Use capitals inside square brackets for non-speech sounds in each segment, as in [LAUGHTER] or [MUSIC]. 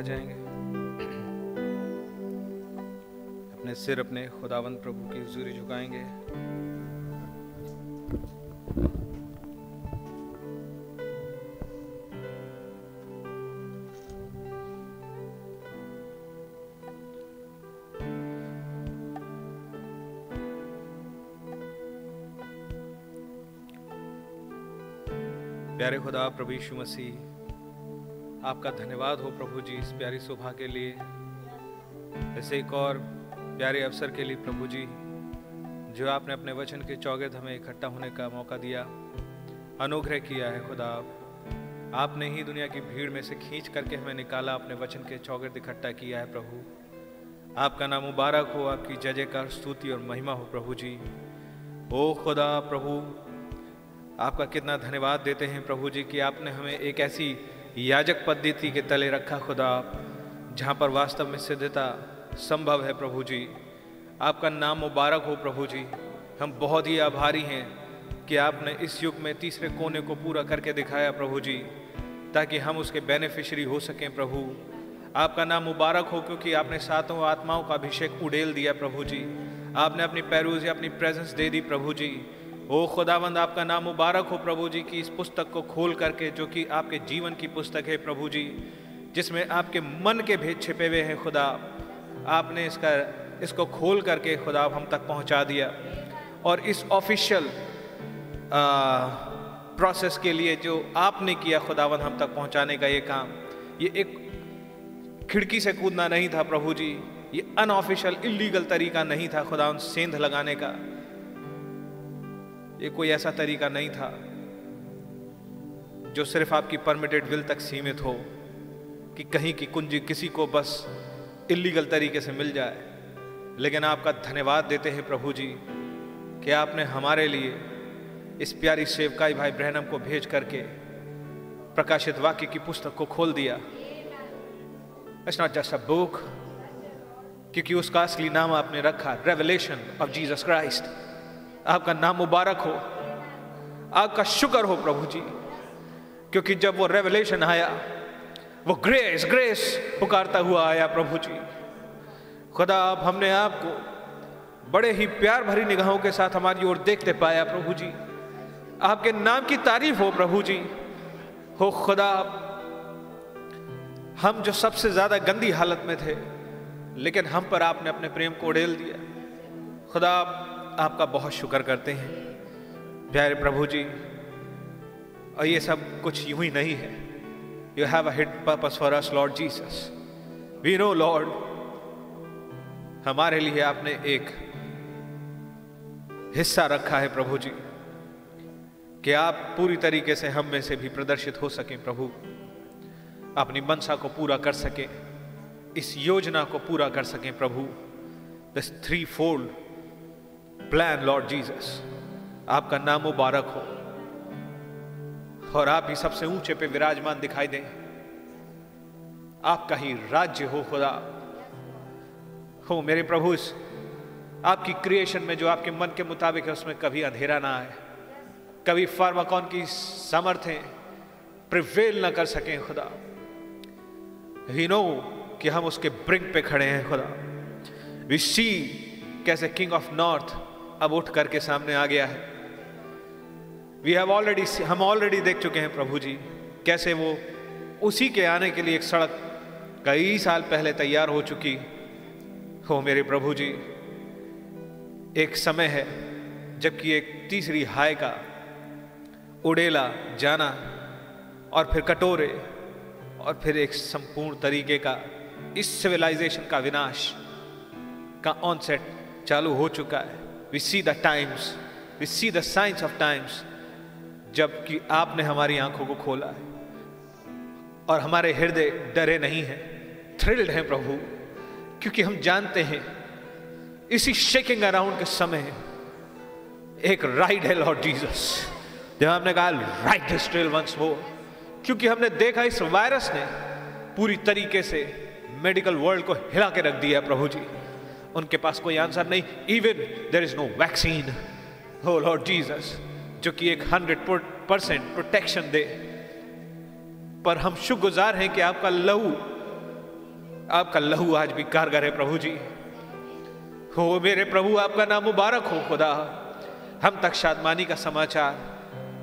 आ जाएँगे। अपने सिर अपने खुदावंत प्रभु की हजूरी झुकाएँगे। प्यारे खुदा, प्रभु यीशु मसीह आपका धन्यवाद हो प्रभु जी इस प्यारी शोभा के लिए। ऐसे एक और प्यारे अवसर के लिए प्रभु जी, जो आपने अपने वचन के चौगेद हमें इकट्ठा होने का मौका दिया, अनुग्रह किया है खुदा आपने ही दुनिया की भीड़ में से खींच करके हमें निकाला, अपने वचन के चौगेद इकट्ठा किया है प्रभु। आपका नाम मुबारक हो, आपकी जय जयकार, स्तुति और महिमा हो प्रभु जी। ओ खुदा प्रभु, आपका कितना धन्यवाद देते हैं प्रभु जी कि आपने हमें एक ऐसी याजक पद्धति के तले रखा खुदा आप, जहाँ पर वास्तव में सिद्धता संभव है प्रभु जी। आपका नाम मुबारक हो प्रभु जी। हम बहुत ही आभारी हैं कि आपने इस युग में तीसरे कोने को पूरा करके दिखाया प्रभु जी, ताकि हम उसके बेनिफिशरी हो सकें प्रभु। आपका नाम मुबारक हो क्योंकि आपने सातों आत्माओं का अभिषेक उड़ेल दिया प्रभु जी। आपने अपनी पैरूज या अपनी प्रेजेंस दे दी प्रभु जी। ओ खुदावंद, आपका नाम मुबारक हो प्रभु जी की इस पुस्तक को खोल करके, जो कि आपके जीवन की पुस्तक है प्रभु जी, जिसमें आपके मन के भेद छिपे हुए हैं खुदा। आपने इसका, इसको खोल करके खुदा हम तक पहुँचा दिया। और इस ऑफिशियल प्रोसेस के लिए जो आपने किया खुदावंद, हम तक पहुँचाने का ये काम, ये एक खिड़की से कूदना नहीं था प्रभु जी, ये अनऑफिशियल इलीगल तरीका नहीं था खुदा सेंध लगाने का। ये कोई ऐसा तरीका नहीं था जो सिर्फ़ आपकी परमिटेड विल तक सीमित हो कि कहीं की कुंजी किसी को बस इलीगल तरीके से मिल जाए। लेकिन आपका धन्यवाद देते हैं प्रभु जी कि आपने हमारे लिए इस प्यारी सेवकाई भाई ब्रहणम को भेज करके प्रकाशित वाक्य की पुस्तक को खोल दिया। It's not just a book क्योंकि उसका असली नाम आपने रखा रेवलेशन ऑफ़ जीसस क्राइस्ट आपका नाम मुबारक हो। आपका शुक्र हो प्रभु जी। क्योंकि जब वो रेवलेशन आया, वो ग्रेस ग्रेस पुकारता हुआ आया प्रभु जी। खुदा, आप हमने आपको बड़े ही प्यार भरी निगाहों के साथ हमारी ओर देखते पाया प्रभु जी। आपके नाम की तारीफ़ हो प्रभु जी। हो खुदा, हम जो सबसे ज़्यादा गंदी हालत में थे, लेकिन हम पर आपने अपने प्रेम को उड़ेल दिया। खुदा आपका बहुत शुक्र करते हैं। प्यारे प्रभु जी, और ये सब कुछ यूँ ही नहीं है। You have a hid purpose for us Lord Jesus we know Lord हमारे लिए आपने एक हिस्सा रखा है प्रभु जी, कि आप पूरी तरीके से हम में से भी प्रदर्शित हो सकें प्रभु। अपनी मनसा को पूरा कर सकें, इस योजना को पूरा कर सकें प्रभु। This threefold plan Lord Jesus आपका नाम मुबारक हो। और आप ही सबसे ऊँचे पे विराजमान दिखाई दें। आपका ही राज्य हो, खुदा। हो, मेरे प्रभु आपकी क्रिएशन में जो आपके मन के मुताबिक है, उसमें कभी अंधेरा ना आए। कभी फार्माकॉन की सामर्थ्य प्रिवेल ना कर सकें, खुदा। वी नो कि हम उसके ब्रिंक पे खड़े हैं, खुदा। वी सी कैसे किंग ऑफ़ नॉर्थ अब उठ करके सामने आ गया है। वी हैव ऑलरेडी हम ऑलरेडी देख चुके हैं प्रभु जी, कैसे वो उसी के आने के लिए एक सड़क कई साल पहले तैयार हो चुकी। हो मेरे प्रभु जी, एक समय है जबकि एक तीसरी हाय का उड़ेला जाना और फिर कटोरे और फिर एक संपूर्ण तरीके का, इस सिविलाइजेशन का विनाश का ऑनसेट चालू हो चुका है। We see the times we see the science of times जबकि आपने हमारी आँखों को खोला है। और हमारे हृदय डरे नहीं हैं। थ्रिल्ड हैं प्रभु, क्योंकि हम जानते हैं इसी शेकिंग अराउंड के समय एक राइड है लॉर्ड जीसस जब आपने कहा राइट स्टिल वंस वो क्योंकि हमने देखा इस वायरस ने पूरी तरीके से मेडिकल वर्ल्ड को हिला के रख दिया प्रभु जी। उनके पास कोई आंसर नहीं even there is no vaccine oh Lord Jesus जो कि एक हंड्रेड परसेंट प्रोटेक्शन दे। पर हम शुक्रगुजार हैं कि आपका लहू आपका लहू आज भी कारगर है प्रभु जी। हो मेरे प्रभु, आपका नाम मुबारक हो, खुदा। हम तक शादमानी का समाचार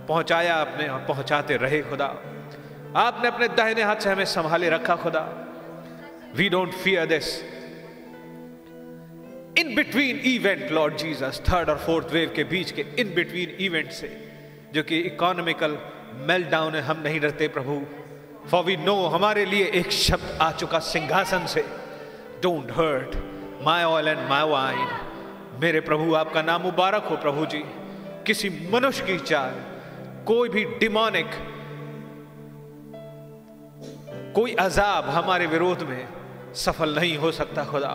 पहुँचाया आपने और पहुंचाते रहे, खुदा। आपने अपने दाहिने हाथ से हमें संभाले रखा, खुदा। We don't fear this in between event Lord Jesus third और फोर्थ वेव के बीच के इन बिटवीन इवेंट से, जो कि इकोनॉमिकल मेल्ट डाउन है, हम नहीं डरते प्रभु। फॉर वी नो हमारे लिए एक शब्द आ चुका सिंहासन से। Don't hurt my oil and my wine मेरे प्रभु, आपका नाम मुबारक हो प्रभु जी। किसी मनुष्य की चाल, कोई भी डिमोनिक कोई अजाब हमारे विरोध में सफल नहीं हो सकता खुदा।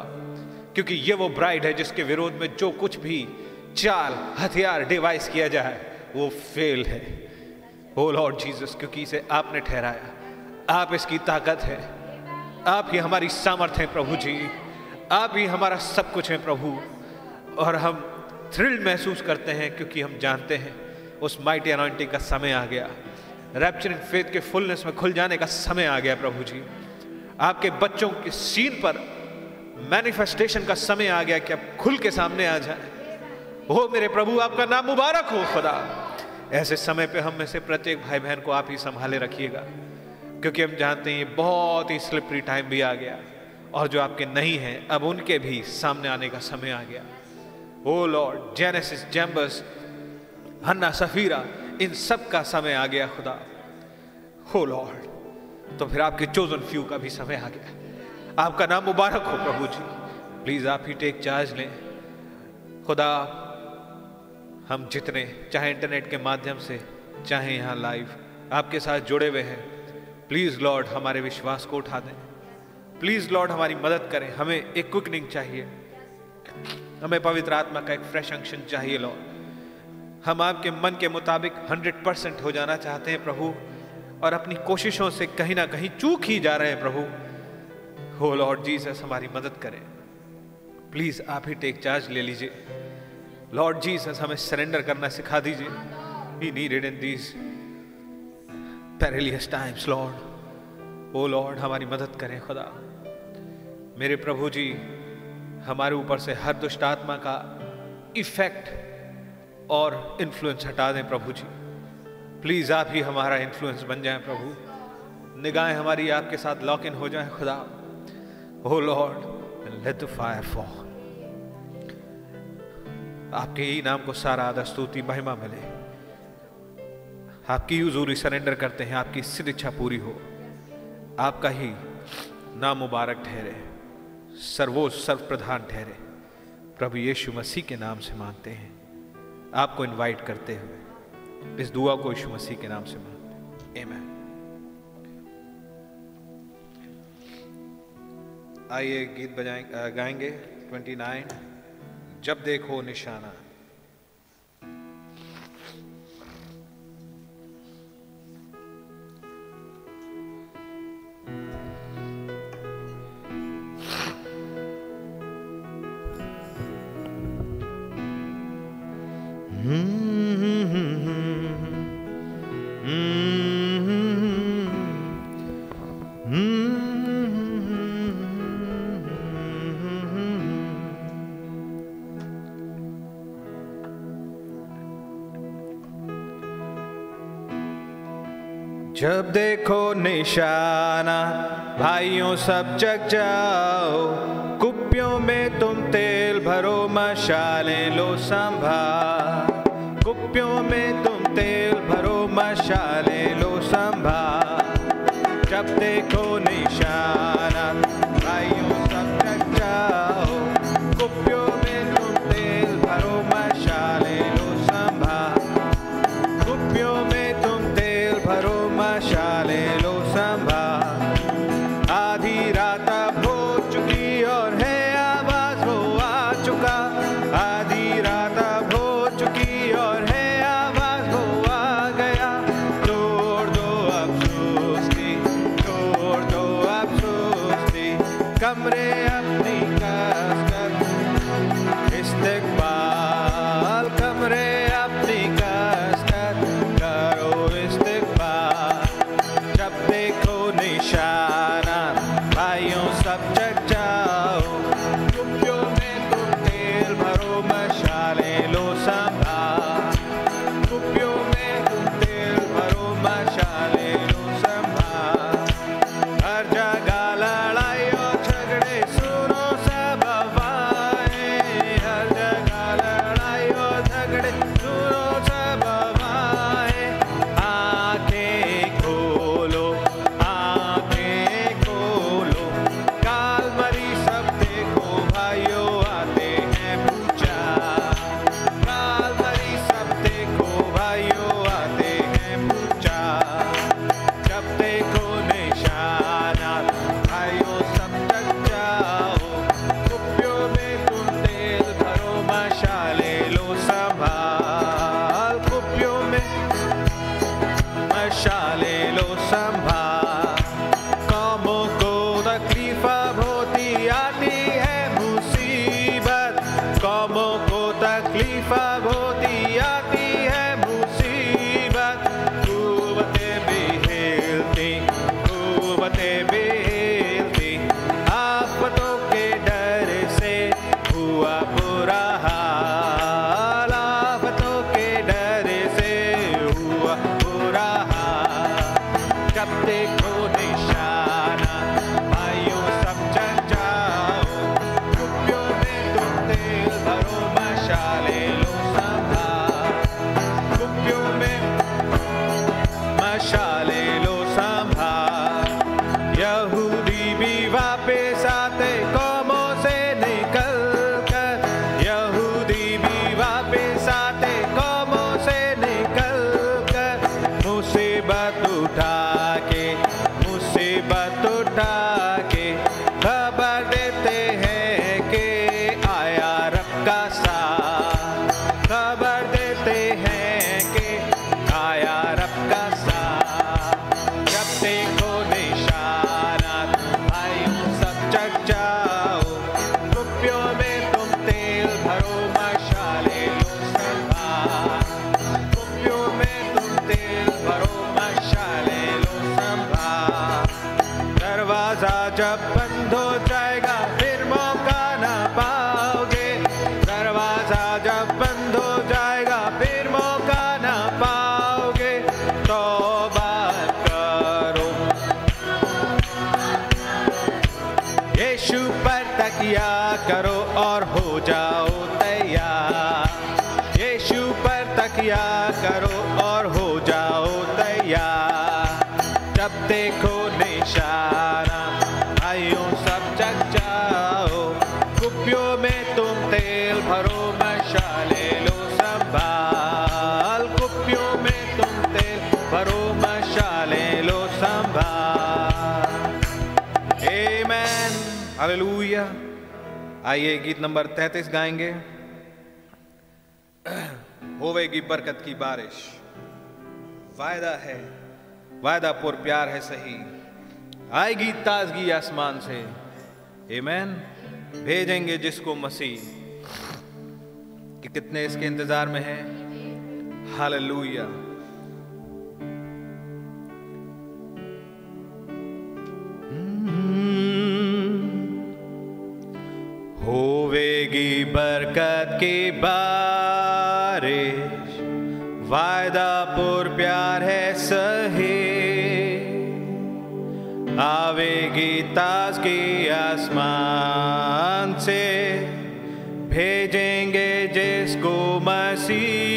क्योंकि ये वो ब्राइड है जिसके विरोध में जो कुछ भी चाल, हथियार डिवाइस किया जाए, वो फेल है। ओ लॉर्ड जीसस क्योंकि इसे आपने ठहराया। आप इसकी ताकत है। आप ही हमारी सामर्थ्य हैं प्रभु जी। आप ही हमारा सब कुछ है प्रभु। और हम थ्रिल महसूस करते हैं क्योंकि हम जानते हैं, उस माइटी अनॉइंटिंग का समय आ गया। रैप्चर इन फेथ के फुलनेस में खुल जाने का समय आ गया प्रभु जी। आपके बच्चों के सीन पर मैनिफेस्टेशन का समय आ गया कि अब खुल के सामने आ जाए। हो मेरे प्रभु, आपका नाम मुबारक हो, खुदा। ऐसे समय पे हम में से प्रत्येक भाई बहन को आप ही संभाले रखिएगा। क्योंकि हम जानते हैं बहुत ही स्लिपरी टाइम भी आ गया। और जो आपके नहीं हैं, अब उनके भी सामने आने का समय आ गया। ओ लॉर्ड, जेनेसिस, जेम्बस, हन्ना, सफीरा, इन सब का समय आ गया, खुदा। हो लॉर्ड तो फिर आपके चोजन फ्यू का भी समय आ गया। आपका नाम मुबारक हो प्रभु जी। प्लीज़ आप ही टेक चार्ज लें। खुदा, हम जितने, चाहे इंटरनेट के माध्यम से, चाहे यहाँ लाइव आपके साथ जुड़े हुए हैं। प्लीज़ लॉर्ड हमारे विश्वास को उठा दें। प्लीज़ लॉर्ड हमारी मदद करें। हमें एक क्विकनिंग चाहिए। हमें पवित्र आत्मा का एक फ्रेश अंक्शन चाहिए लॉर्ड हम आपके मन के मुताबिक हंड्रेड परसेंट हो जाना चाहते हैं, प्रभु। और अपनी कोशिशों से कहीं ना कहीं चूक ही जा रहे हैं, प्रभु। हो लॉर्ड जीसस हमारी मदद करें। प्लीज़ आप ही टेक चार्ज ले लीजिए। लॉर्ड जीसस हमें सरेंडर करना सिखा दीजिए। He needed in these perilous times Lord O Lord हमारी मदद करें, खुदा। मेरे प्रभु जी, हमारे ऊपर से हर दुष्ट आत्मा का इफ़ेक्ट और इन्फ्लुएंस हटा दें, प्रभु जी। प्लीज़ आप ही हमारा इन्फ्लुएंस बन जाए, प्रभु। निगाहें हमारी आपके साथ लॉक इन हो जाए, खुदा। Lord, and let the fire fall. आपके ही नाम को सारा आदर स्तुति महिमा मिले। आपकी हजूरी सरेंडर करते हैं आपकी सिद्ध इच्छा पूरी हो। आपका ही नाम मुबारक ठहरे सर्वोच्च सर्व प्रधान ठहरे। प्रभु यीशु मसीह के नाम से मांगते हैं। आपको इनवाइट करते हुए इस दुआ को यीशु मसीह के नाम से मांगते हैं। आमेन आइए गीत बजाएँ गाएँगे 29 जब देखो निशाना। जब देखो निशाना, भाइयों सब जग जाओ कुप्पियों में तुम तेल भरो, मशाले लो संभा कुप्पियों में तुम तेल भरो, मशालें आइए गीत नंबर तैतीस गाएँगे। होवेगी बरकत की बारिश। वायदा है, वायदा पुर प्यार है सही। आएगी ताजगी आसमान से। एमैन भेजेंगे जिसको मसीह। कि कितने इसके इंतज़ार में है? हालेलुया गिरेगी बरकत की बारिश। वायदा पुर प्यार है सही। आवेगी ताज की आसमान से। भेजेंगे जिसको मसीह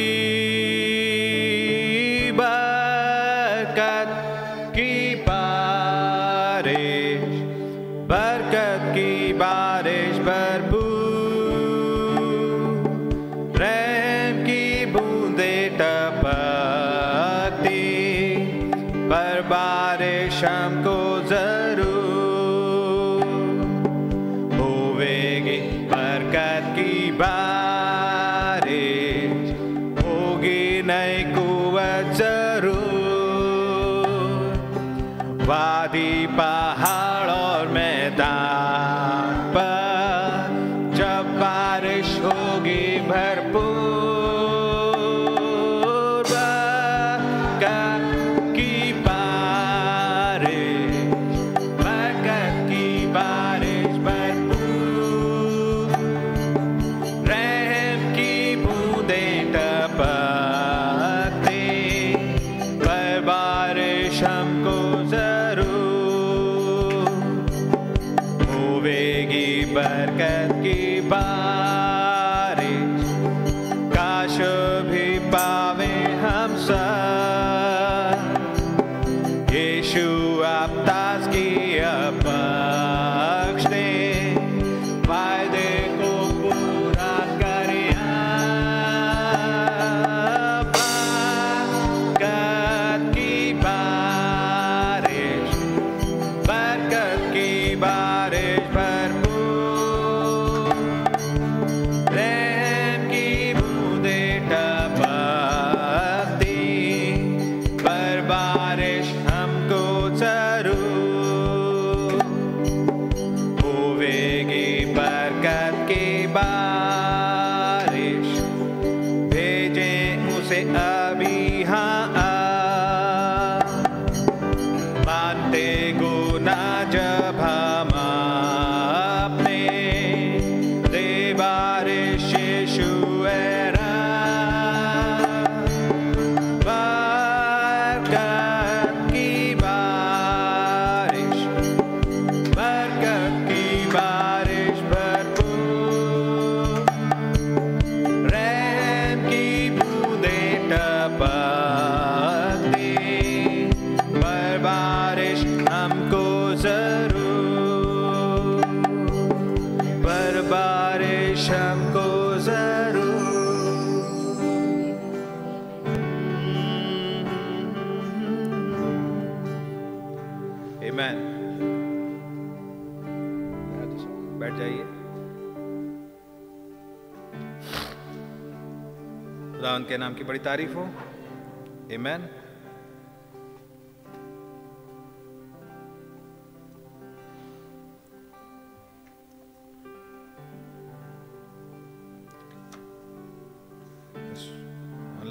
के नाम की बड़ी तारीफ हो Amen.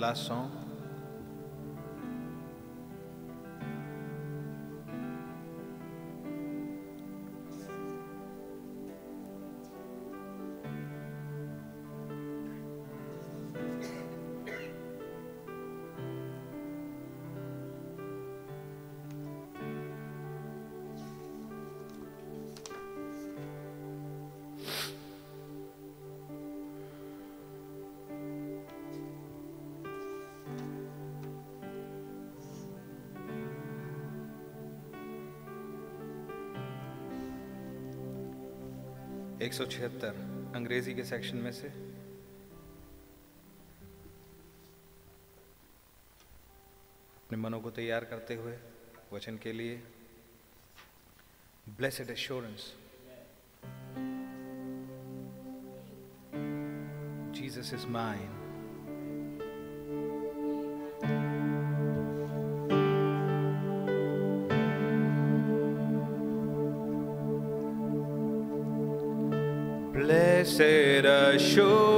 Last song. 176 अंग्रेज़ी के सेक्शन में से। अपने मनों को तैयार करते हुए, वचन के लिए blessed assurance Jesus is mind show.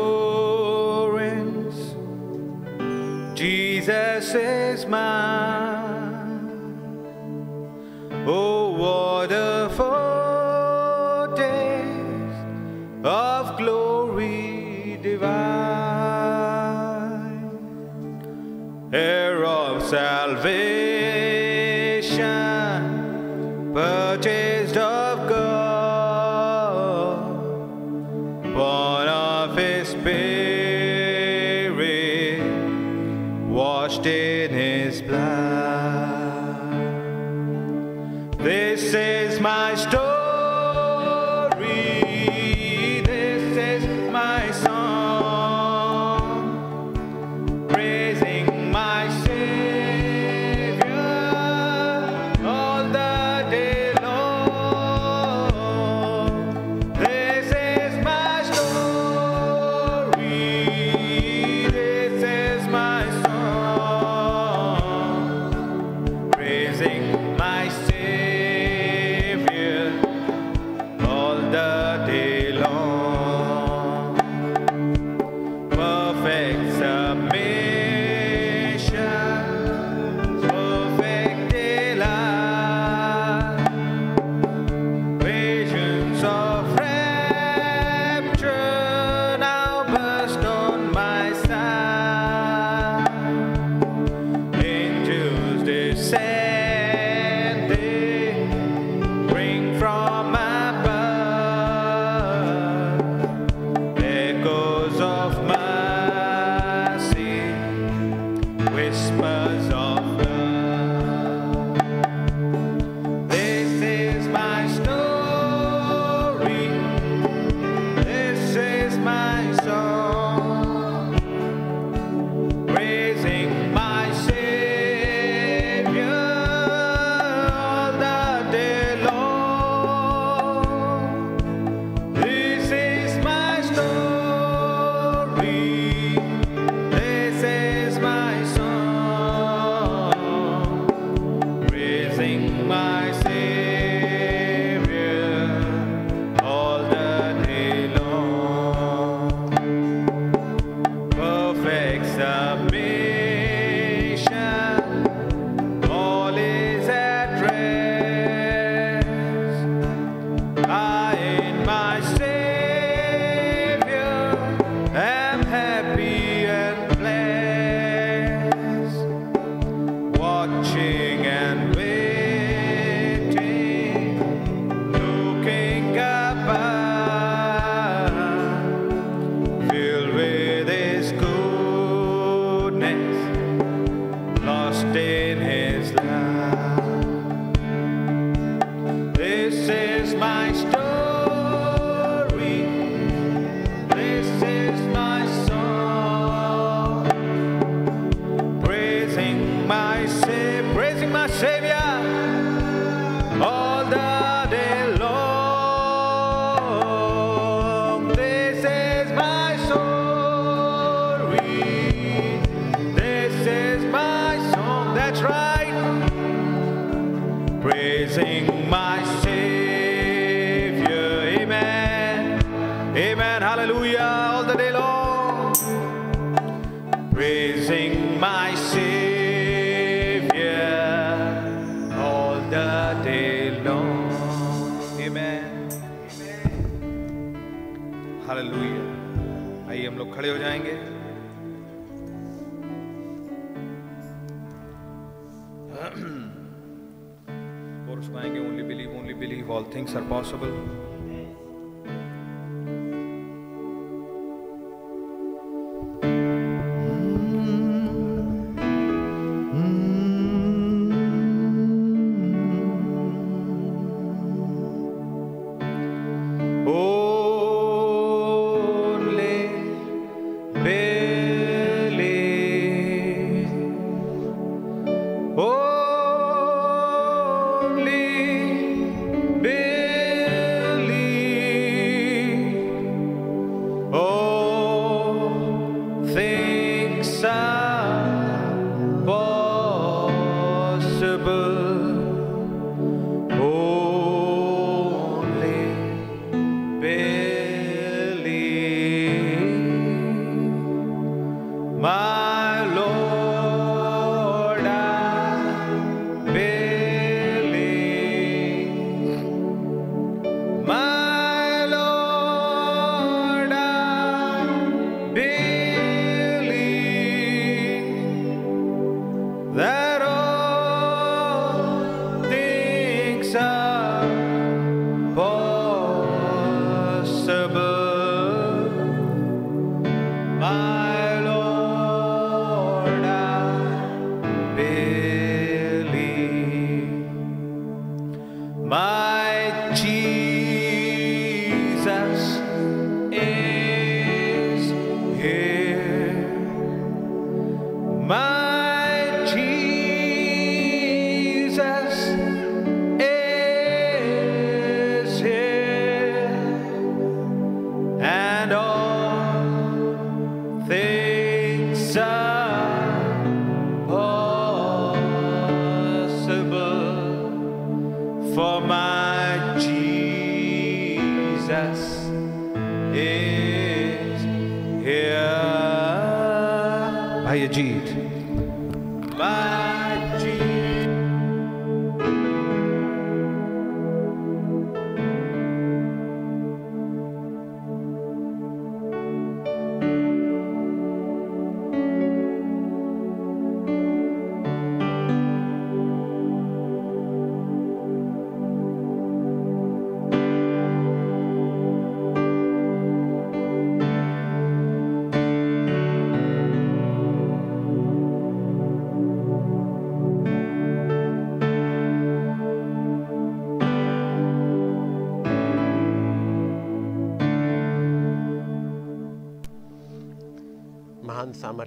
things are possible.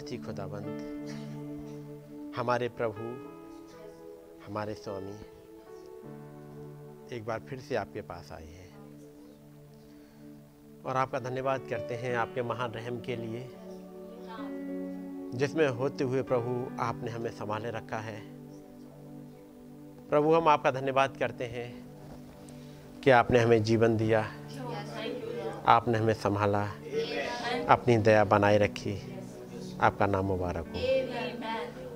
सामर्थी खुदाबंद हमारे प्रभु, हमारे स्वामी, एक बार फिर से आपके पास आए हैं। और आपका धन्यवाद करते हैं आपके महान रहम के लिए, जिसमें होते हुए प्रभु आपने हमें संभाले रखा है। प्रभु, हम आपका धन्यवाद करते हैं कि आपने हमें जीवन दिया, आपने हमें संभाला, अपनी दया बनाए रखी। आपका नाम मुबारक हो।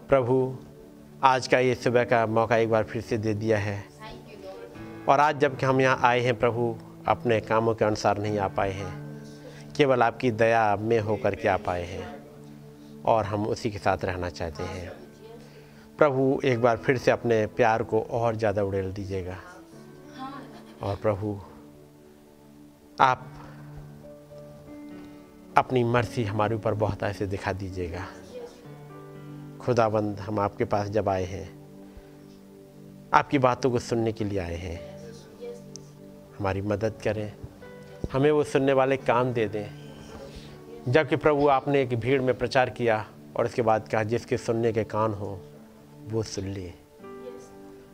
प्रभु आज का ये सुबह का मौका एक बार फिर से दे दिया है। और आज जब कि हम यहाँ आए हैं प्रभु अपने कामों के अनुसार नहीं आ पाए हैं। केवल आपकी दया में होकर के आ पाए हैं। और हम उसी के साथ रहना चाहते हैं। प्रभु एक बार फिर से अपने प्यार को और ज़्यादा उड़ेल दीजिएगा। और प्रभु आप अपनी मर्ज़ी हमारे ऊपर बहुत ऐसे दिखा दीजिएगा। खुदाबंद, हम आपके पास जब आए हैं, आपकी बातों को सुनने के लिए आए हैं। हमारी मदद करें, हमें वो सुनने वाले कान दे दें। जबकि प्रभु, आपने एक भीड़ में प्रचार किया और उसके बाद कहा, जिसके सुनने के कान हो, वो सुन लिए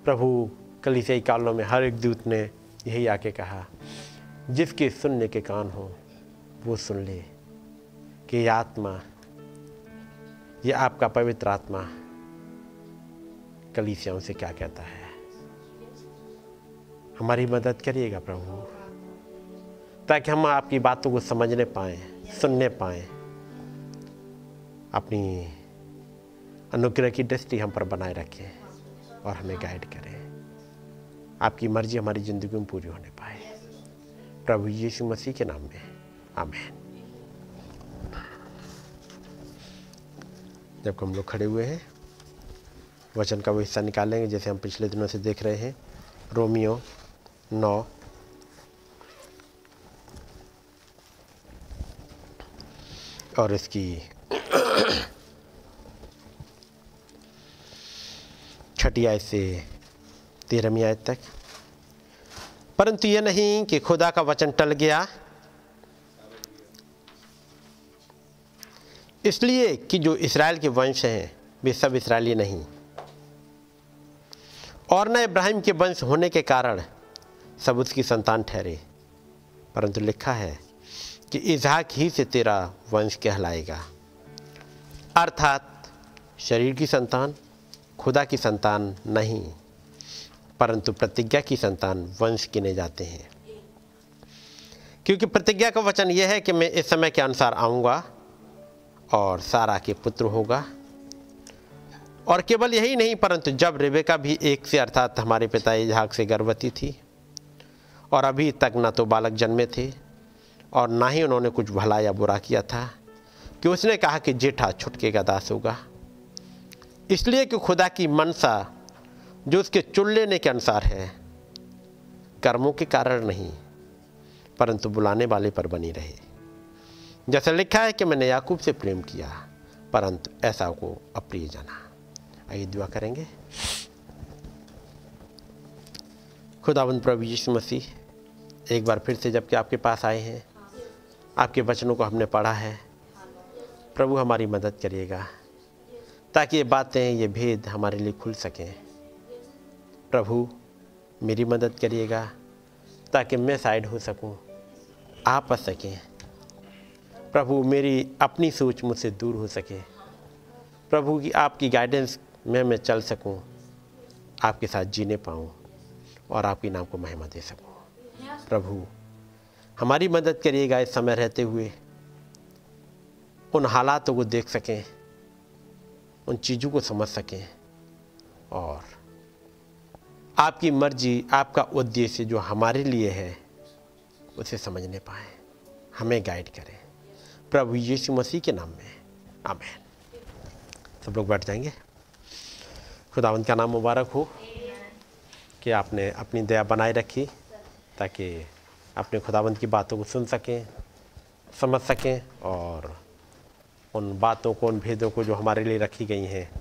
प्रभु, कलीसियाई कालों में हर एक दूत ने यही आके कहा, जिसके सुनने के कान हो, वो सुन ले। कि आत्मा, ये आपका पवित्र आत्मा कलीसियाओं से क्या कहता है? हमारी मदद करिएगा प्रभु, ताकि हम आपकी बातों को समझने पाए, सुनने पाए। अपनी अनुग्रह की दृष्टि हम पर बनाए रखें और हमें गाइड करें। आपकी मर्ज़ी हमारी ज़िंदगी में पूरी होने पाए। प्रभु यीशु मसीह के नाम में, आमेन। जब हम लोग खड़े हुए हैं, वचन का वो हिस्सा निकालेंगे, जैसे हम पिछले दिनों से देख रहे हैं। रोमियो नौ। और इसकी छठी आयत से तेरहवीं आयत तक, परंतु यह नहीं कि खुदा का वचन टल गया इसलिए कि जो इसराइल के वंश हैं, वे सब इसराइली नहीं। और न इब्राहिम के वंश होने के कारण सब उसकी संतान ठहरे। परंतु लिखा है कि इजहाक ही से तेरा वंश कहलाएगा। अर्थात शरीर की संतान, खुदा की संतान नहीं, परंतु प्रतिज्ञा की संतान वंश गिने जाते हैं। क्योंकि प्रतिज्ञा का वचन यह है कि मैं इस समय के अनुसार आऊँगा और सारा के पुत्र होगा। और केवल यही नहीं, परंतु जब रेबेका भी एक से अर्थात हमारे पिता इजहाक से गर्भवती थी, और अभी तक न तो बालक जन्मे थे, और ना ही उन्होंने कुछ भला या बुरा किया था, कि उसने कहा कि जेठा छुटके का दास होगा। इसलिए कि खुदा की मनसा, जो उसके चुन लेने के अनुसार है, कर्मों के कारण नहीं, परंतु बुलाने वाले पर बनी रहे। जैसा लिखा है कि मैंने याकूब से प्रेम किया परंतु ऐसा को अप्रिय जाना। आइए दुआ करेंगे। खुदावंद प्रभु यीशु मसीह एक बार फिर से जबकि आपके पास आए हैं आपके वचनों को हमने पढ़ा है प्रभु हमारी मदद करिएगा ताकि ये बातें ये भेद हमारे लिए खुल सकें। प्रभु मेरी मदद करिएगा ताकि मैं साइड हो सकूँ, आप आ सकें। प्रभु मेरी अपनी सोच मुझसे दूर हो सके। प्रभु की आपकी गाइडेंस में मैं चल सकूँ, आपके साथ जीने पाऊँ और आपके नाम को महिमा दे सकूँ। प्रभु हमारी मदद करिएगा इस समय रहते हुए। उन हालातों को देख सकें उन चीज़ों को समझ सकें और आपकी मर्ज़ी आपका उद्देश्य जो हमारे लिए है उसे समझने पाए। हमें गाइड करें। प्रभु यीशु मसीह के नाम में। आमेन। सब लोग बैठ जाएँगे। खुदावंत का नाम मुबारक हो? कि आपने अपनी दया बनाए रखी, ताकि अपने खुदावंत की बातों को सुन सकें, समझ सकें, और उन बातों को, उन भेदों को जो हमारे लिए रखी गई हैं,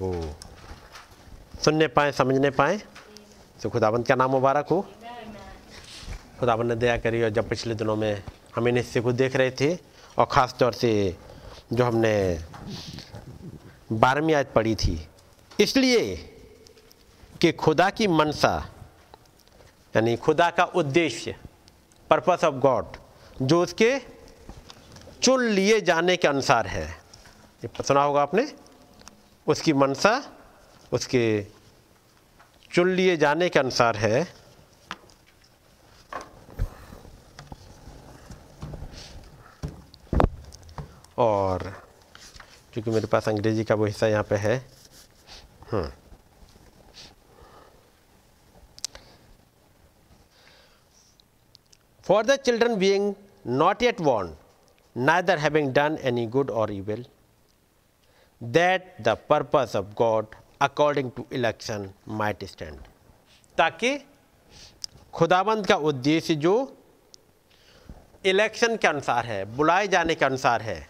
वो सुनने पाएँ, समझने पाएँ। तो खुदावंत का नाम मुबारक हो? खुदावंत ने दया करी और जब पिछले दिनों में हम इन हिस्से को देख रहे थे और ख़ास तौर से जो हमने बारहवीं आयत पढ़ी थी। इसलिए कि खुदा की मनसा, यानी खुदा का उद्देश्य पर्पस ऑफ़ गॉड जो उसके चुन लिए जाने के अनुसार है। ये सुना होगा आपने? उसकी मनसा, उसके चुन लिए जाने के अनुसार है। क्योंकि मेरे पास अंग्रेज़ी का वो हिस्सा यहाँ पे है। For the children being not yet born neither having done any good or evil that the purpose of God according to election might stand ताकि खुदाबंद का उद्देश्य जो इलेक्शन के अनुसार है, बुलाए जाने के अनुसार है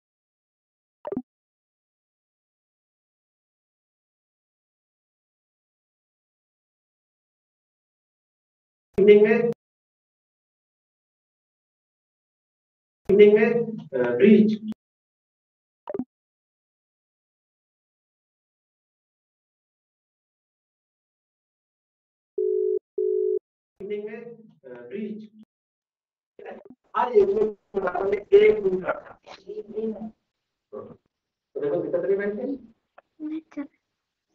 evening में इवनिंग में ब्रीच इवनिंग में ब्रीच हर युग में खुदावन ने एक दूत रखा। तो देखो बैठती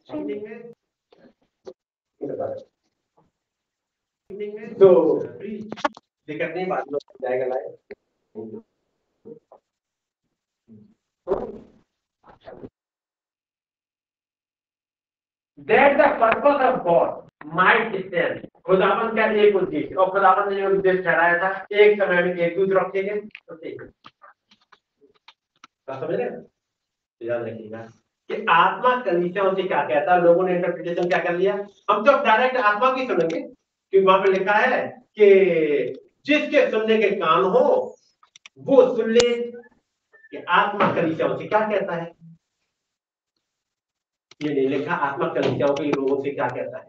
इवनिंग में इवनिंग में तो दिक्कत नहीं, बाद जाएगा लाए That the purpose of God, might stand. खुदावन का एक उद्देश्य और खुदावन ने जो उद्देश्य ठहराया था, एक समय में एक दूध रखेंगे तो ठीक समझ? रहे याद रखिएगा कि आत्मा कलीसियाओं से क्या कहता है, लोगों ने इंटरप्रिटेशन क्या कर लिया? हम तो डायरेक्ट आत्मा की सुनेंगे। क्योंकि वहाँ पे लिखा है कि जिसके सुनने के कान हो वो सुन ले कि आत्मा कलीसियाओं से क्या कहता है। ये नहीं लिखा आत्मा कलीसियाओं के लोगों से क्या कहता है।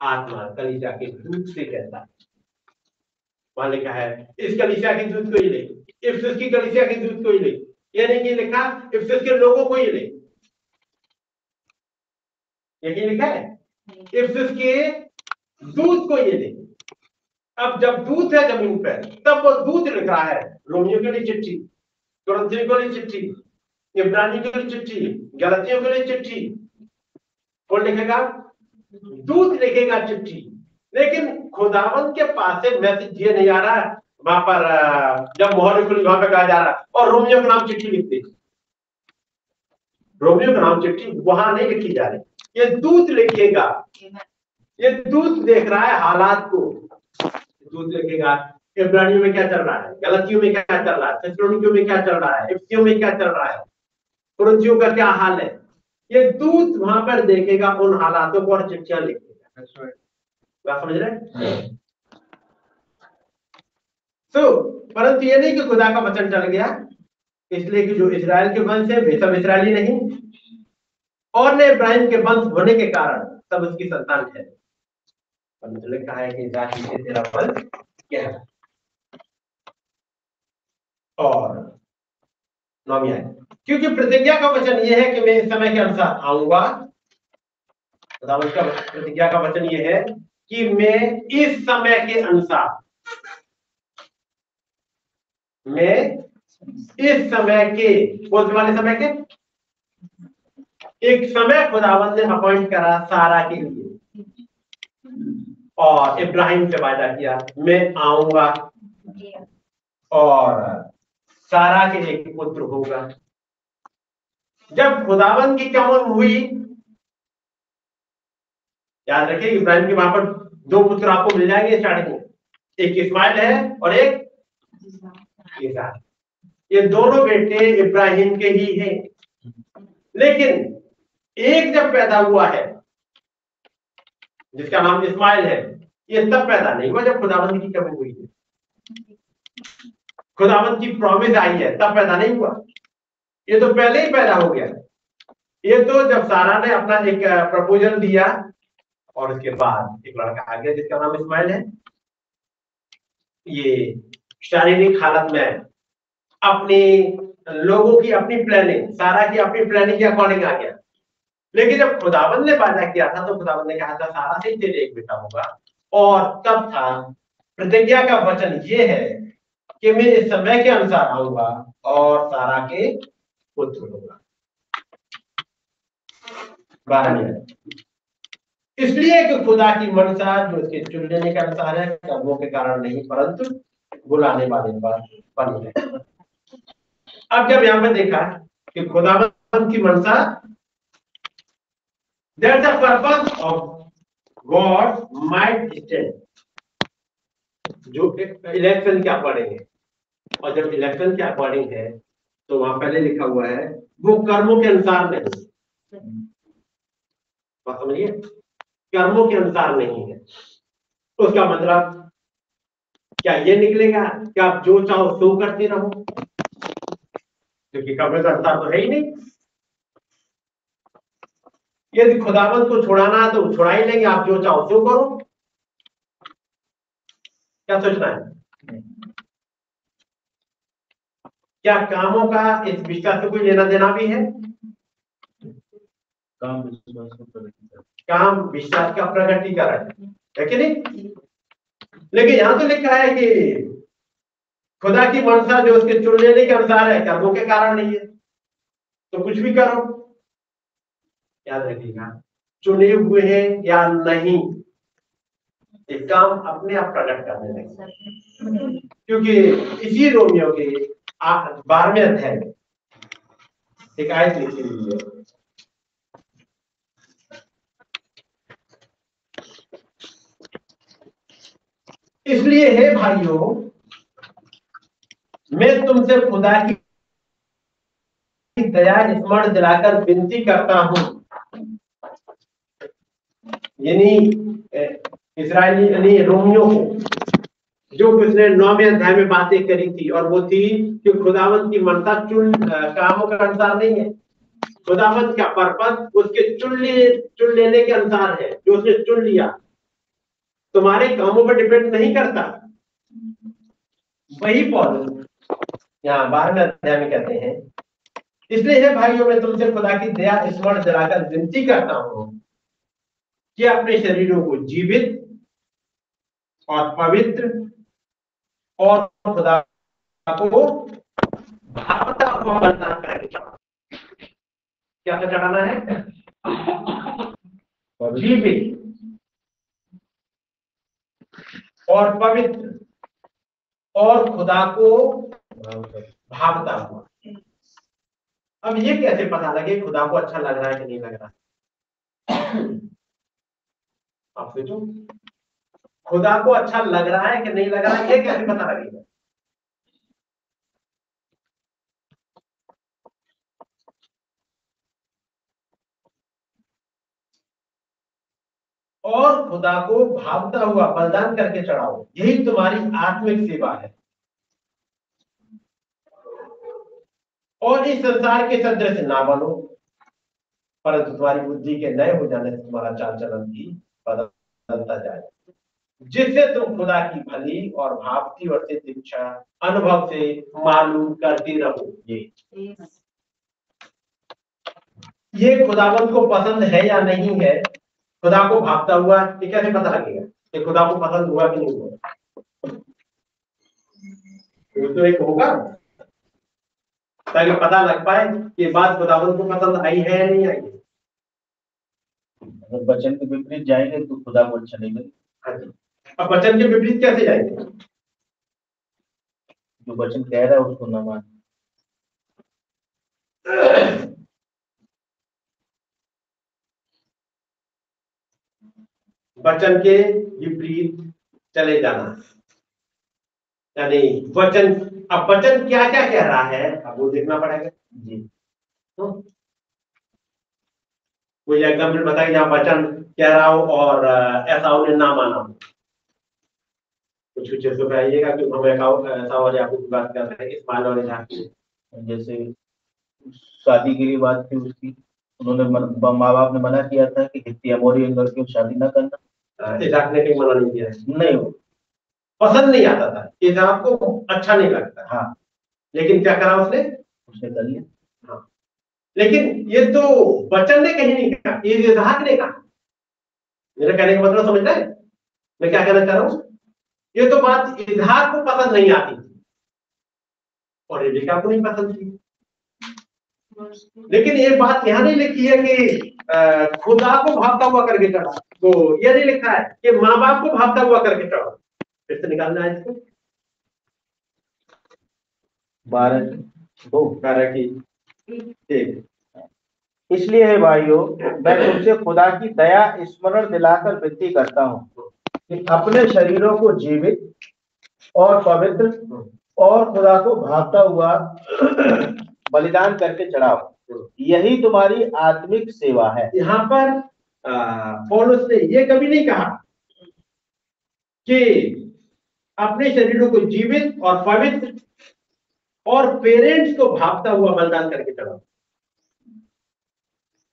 आत्मा कलीसिया के दूध से कहता है। वहाँ लिखा है इस कलीसिया के दूध को ही ले इफ्सुस की कलीसिया के दूध को ही ले ये नहीं कि लिखा इफ्सुस के लोगों को ही ले यही लिखा है। इफ्सुस के दूध को ये ले अब जब दूध है ज़मीन पर, तब वो दूध लिख रहा है। रोमियो के लिए चिट्ठी तुरंतियों के लिए चिट्ठी, इब्रानी के लिए चिट्ठी, गलतियों के लिए चिट्ठी। कौन लिखेगा? दूध लिखेगा चिट्ठी। लेकिन खुदावन के पास से मैसेज ये नहीं आ रहा है। वहाँ पर जब मोहर खुली, वहाँ पे कहा जा रहा है। और रोमियो का नाम चिट्ठी लिखते रोमियो का नाम चिट्ठी वहाँ नहीं लिखी जा रही। ये दूध लिखेगा। ये दूध देख रहा है हालात को। दूध देखेगा इब्रानियों में क्या चल रहा है गलतियों में क्या चल रहा है थेसलोनिकियों में क्या चल रहा है इफ्सियों में क्या चल रहा है कुरंथियों का क्या हाल है। ये दूत वहाँ पर देखेगा उन हालातों को और चिट्ठियाँ लिखेगा। बात समझ रहे तो परंतु ये नहीं कि खुदा का वचन चल गया इसलिए कि जो इसराइल के वंश है वे सब इसराइली नहीं। और ने इब्राहिम के वंश होने के कारण सब उसकी संतान है। परंतु लिखा है कि जाति से तेरा वंश क्या है? और आयत। क्योंकि प्रतिज्ञा का वचन यह है कि मैं इस समय के अनुसार आऊँगा। प्रतिज्ञा का वचन यह है कि मैं इस समय के अनुसार, मैं इस समय के, कौन से वाले समय के? एक समय खुदावंद ने अपॉइंट करा सारा के लिए। और इब्राहिम से वायदा किया, मैं आऊँगा। और सारा के एक पुत्र होगा। जब खुदावन की कमन हुई, याद रखिए, इब्राहिम के वहाँ पर दो पुत्र आपको मिल जाएँगे स्टार्टिंग में। एक इस्माइल है और एक ये दोनों बेटे इब्राहिम के ही हैं। लेकिन एक जब पैदा हुआ है जिसका नाम इस्माइल है। ये तब पैदा नहीं हुआ जब खुदाबंद की कमी हुई है खुदावंत की प्रॉमिस आई है, तब पैदा नहीं हुआ। ये तो पहले ही पैदा हो गया। ये तो जब सारा ने अपना एक प्रपोजल दिया और उसके बाद एक लड़का आ गया जिसका नाम इस्माइल है। ये शारीरिक हालत में अपनी लोगों की अपनी प्लानिंग सारा की अपनी प्लानिंग के अकॉर्डिंग आ गया। लेकिन जब खुदाबंद ने वादा किया था तो खुदाबंद ने कहा था, सारा से तेरे एक बेटा होगा। और तब था, प्रतिज्ञा का वचन ये है कि मैं इस समय के अनुसार आऊँगा और सारा के पुत्र होगा। इसलिए कि खुदा की मनसा जो उसके चुन लेने के अनुसार है, कर्मों के कारण नहीं, परंतु बुलाने वाले पर बनी है। अब जब यहाँ पर देखा कि खुदावन की मनसा that the purpose of God might stand जो इलेक्शन के अकॉर्डिंग है और जब इलेक्शन के अकॉर्डिंग है तो वहाँ पहले लिखा हुआ है, वो कर्मों के अनुसार नहीं बात समझिए? कर्मों के अनुसार नहीं है। उसका मतलब क्या ये निकलेगा कि आप जो चाहो सो करते रहो? क्योंकि कर्मों के अनुसार तो है ही नहीं। यदि खुदावंत को छुड़ाना है तो छुड़ा ही लेंगे आप जो चाहो सो करो। क्या सोचना है? क्या कामों का इस विश्वास से कोई लेना देना भी है? काम विश्वास को काम विश्वास का प्रगटीकरण है। है कि नहीं? लेकिन यहाँ तो लिखा है कि खुदा की मनसा जो उसके चुन लेने के अनुसार है कर्मों के कारण नहीं है। तो कुछ भी करो। याद रखिएगा। चुने हुए हैं या नहीं, ये काम अपने आप प्रकट करने लगे। क्योंकि इसी रोमियो के बारहवें अध्याय में एक आयत लिखी हुई है। इसलिए हे भाइयों, मैं तुमसे खुदा की दया स्मरण दिलाकर विनती करता हूँ। यानी इस्राएली यानी रोमियो को, जो उसने नौवें अध्याय में बातें करी थी, और वो थी कि खुदावंत की मनता चुन कामों के अनुसार नहीं है। खुदावंत का पर्पज उसके चुन लिए चुन लेने के अनुसार है, जो उसने चुन लिया। तुम्हारे कामों पर डिपेंड नहीं करता। वही पौल यहाँ बारहवें अध्याय में कहते हैं, इसलिए हे भाइयों, मैं तुमसे खुदा की दया, स्मरण जलाकर विनती करता हूँ कि अपने शरीरों को जीवित और पवित्र और खुदा को भावता हुआ क्या चढ़ाना है? जीवित और पवित्र और खुदा को भावता हुआ। अब ये कैसे पता लगे खुदा को अच्छा लग रहा है कि नहीं लग रहा? आप सोचो। खुदा को अच्छा लग रहा है कि नहीं लग रहा है, ये कैसे पता लगेगा? और खुदा को भावता हुआ, बलिदान करके चढ़ाओ, यही तुम्हारी आत्मिक सेवा है। और इस संसार के सदृश ना बनो, परंतु तुम्हारी बुद्धि के नए हो जाने से तुम्हारा चाल चलन भी बदलता जाए। जिससे तुम खुदा की भली और भावती और सिद्ध इच्छा अनुभव से मालूम करती रहो। ये ये खुदावंत को पसंद है या नहीं है, खुदा को भागता हुआ ये कैसे पता लगेगा कि खुदा को पसंद हुआ कि नहीं हुआ? तो एक होगा। ताकि पता लग पाए कि बात खुदावंत को पसंद आई है या नहीं। आई है अगर वचन के विपरीत जाएँगे तो खुदा को अच्छा नहीं लगेगा हाँ अब वचन के विपरीत कैसे जाएँगे? जो वचन कह रहा है उसको न मान। वचन के विपरीत चले जाना। यानी वचन अब वचन क्या क्या कह रहा है अब वो देखना पड़ेगा। जी। तो जहाँ कह रहा हो और ऐसा उन्हें ना माना कुछ कुछ बताइएगा कि हम ऐसा और बात कर रहे हैं इस्माइल और जैसे शादी के लिए बात थी उसकी उन्होंने माँ बाप ने मना किया था कि हित्ती अमोरी शादी ना करना। इसहाक ने कहीं मना नहीं किया। नहीं हो। पसंद नहीं आता था अच्छा नहीं लगता। हाँ। लेकिन क्या करा उसने? उसने कर लिया। लेकिन ये तो बच्चन ने कहीं नहीं कहा, ये इसहाक ने कहा। मेरा कहने का मतलब समझ रहे मैं क्या कहना चाह रहा हूँ? ये तो बात इसहाक को पसंद नहीं आती और रेबिका को नहीं पसंद थी। लेकिन ये बात यहाँ नहीं लिखी है कि खुदा को भागता हुआ करके चढ़ा। तो ये नहीं लिखा है कि माँ बाप को भागता हुआ करके चढ़ा। फिर से निकालना है इसको। बारह, दो कारण की इसलिए है भाइयों, मैं तुमसे खुदा की दया, स्मरण दिलाकर विनती करता हूँ कि अपने शरीरों को जीवित और पवित्र और खुदा को भागता हुआ बलिदान करके चढ़ाओ। यही तुम्हारी आत्मिक सेवा है। यहाँ पर पौलुस ने ये कभी नहीं कहा कि अपने शरीरों को जीवित और पवित्र और पेरेंट्स को भागता हुआ बलिदान करके चढ़ाओ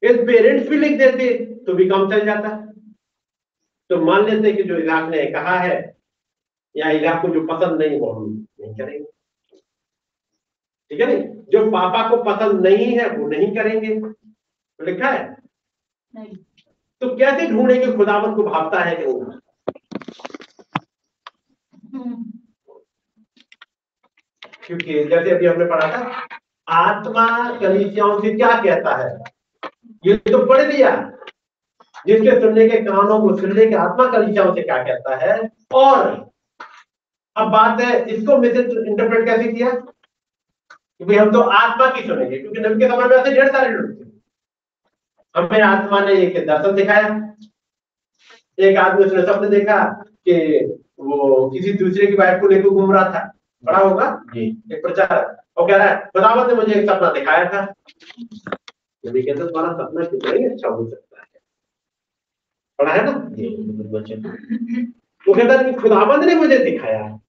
यदि पेरेंट्स भी लिख देते तो भी काम चल जाता। तो मान लेते कि जो इलाक ने कहा है या इलाक को जो पसंद नहीं वो हम नहीं करेंगे। ठीक है नहीं? जो पापा को पसंद नहीं है वो नहीं करेंगे। तो लिखा है? नहीं। तो कैसे ढूंढेंगे खुदावन को भावता है कि हम्म, क्योंकि जैसे अभी हमने पढ़ा था, आत्मा कलीसियाओं से क्या कहता है? ये तो पढ़ लिया। जिसके सुनने के कानों को सुनने के आत्मा कलीसियाओं से क्या कहता है? और, अब बात है, इसको इंटरप्रेट कैसे किया? कि भाई हम तो आत्मा की सुनेंगे, क्योंकि नबी के समय में ऐसे ढेर सारे लोग थे। हमें आत्मा ने एक दर्शन दिखाया। एक आदमी उसने सपने देखा कि वो किसी दूसरे की वाइफ को लेकर घूम रहा था। पढ़ा होगा? जी। एक प्रचारक वो कह रहा है? खुदावत ने मुझे एक सपना दिखाया था। यदि कहते तुम्हारा सपना कितना ही अच्छा हो सकता है। पढ़ा है ना? जी वो कहता है कि खुदाबंद ने मुझे दिखाया। है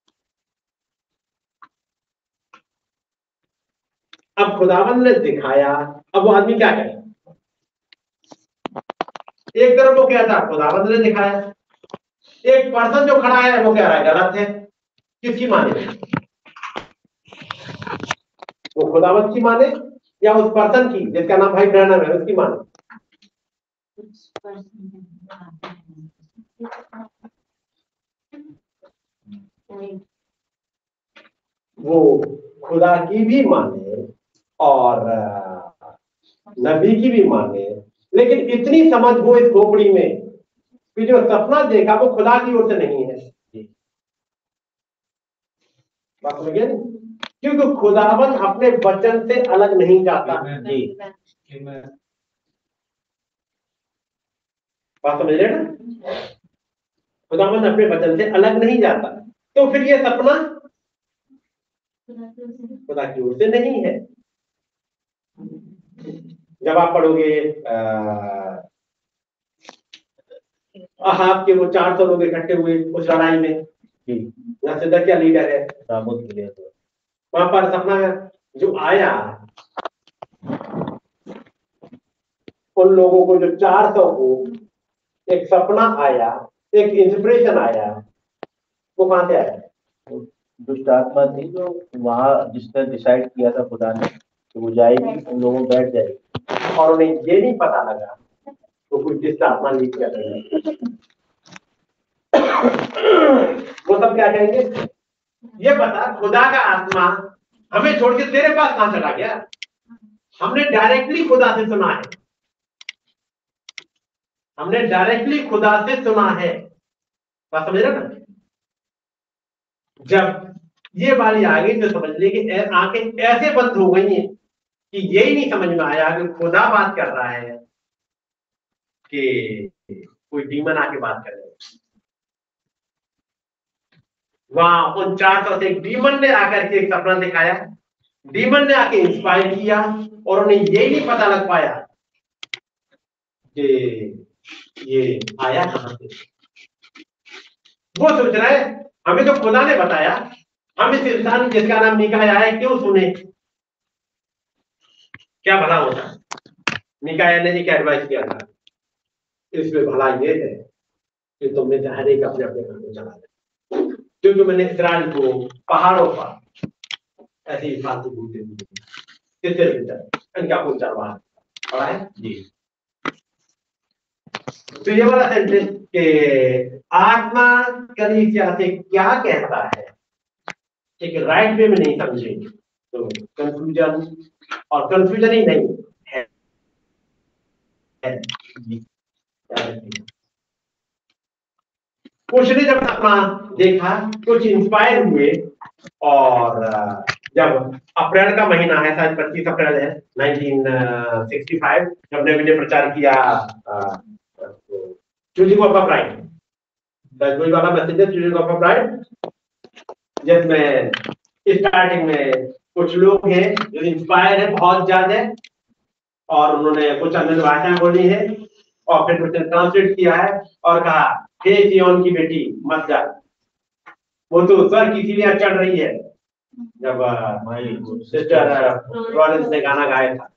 अब खुदाबंद ने दिखाया अब वो आदमी क्या करे? एक तरफ़ वो कहता है खुदाबंद ने दिखाया। एक पर्सन जो खड़ा है वो कह रहा है गलत है। किसकी माने? वो खुदावंत की माने या उस पर्सन की, जिसका नाम भाई ब्रहणम है, उसकी माने? वो खुदा की भी माने और नबी की भी माने। लेकिन इतनी समझ हो इस खोपड़ी में, कि जो सपना देखा वो खुदा की ओर से नहीं है। बात? क्योंकि खुदावन अपने वचन से अलग नहीं जाता। जी। बात समझ रहे ना? खुदावन अपने वचन से अलग नहीं जाता। तो फिर ये सपना खुदा की ओर से नहीं है। जब आप पढ़ोगे अह, अहाब के वो चार सौ लोग इकट्ठे हुए उस लड़ाई में। जी। यहाँ से क्या लीडर है। रामोद के लिए तो वहाँ पर सपना जो आया, उन लोगों को जो चार सौ को एक सपना आया, एक इंस्पिरेशन आया, वो कहाँ से आया? दुष्ट आत्मा थी जो वहाँ जिसने डिसाइड किया था खुदा ने कि वो जाएगी, उन लोगों बैठ जाएगी। और उन्हें ये नहीं पता लगा तो कुछ दुष्ट आत्मा कर रहे [COUGHS] वो सब क्या कहेंगे? ये बता, खुदा का आत्मा हमें छोड़ के तेरे पास कहाँ चला गया? हमने डायरेक्टली खुदा से सुना है। हमने डायरेक्टली खुदा से सुना है। बात समझ रहे ना? जब ये बारी आ गई तो समझ ली कि आँखें ऐसे बंद हो गई हैं कि यही नहीं समझ में आया कि खुदा बात कर रहा है कि कोई डीमन आके बात कर रहा है। वहाँ उन चार सौ से एक डीमन ने आकर के एक सपना दिखाया। डीमन ने आके इंस्पायर किया और उन्हें ये नहीं पता लग पाया कि ये आया कहाँ से। वो सोच रहा है, हमें तो खुदा ने बताया। हम इस इंसान जिसका नाम निकाया है, क्यों सुने? क्या भला होता? निकाया ने एक एडवाइस किया था। इसमें भला ये है कि तुमने हर एक अपने अपने घर को चला क्योंकि मैंने इसराइल को पहाड़ों पर ऐसे ही फालतू घूमते कितने भीतर इनका कोई चरवाहा पड़ा है? जी। तो ये वाला सेंटेंस के आत्मा कलीसिया से क्या कहता है? एक राइट वे में नहीं समझेंगे। तो कंफ्यूजन और कंफ्यूजन ही नहीं है, है। याद रखिए। कुछ ने जब अपना देखा, कुछ इंस्पायर हुए, और जब अप्रैल का महीना है, शायद पच्चीस अप्रैल है 1965 जब नबी ने प्रचार किया चूजिंग ऑफ़ ब्राइड दसवीं वाला मैसेज है चूजिंग ऑफ़ ब्राइड जिसमें स्टार्टिंग में कुछ लोग हैं, जो इंस्पायर है, बहुत ज़्यादा, और उन्होंने कुछ अन्य भाषाएँ बोली है, और फिर कुछ ट्रांसलेट किया है, और कहा हे सियोन की बेटी मत जा। वो तो स्वर की सीढ़ियाँ चढ़ रही है। जब सिस्टर ने गाना गाया था।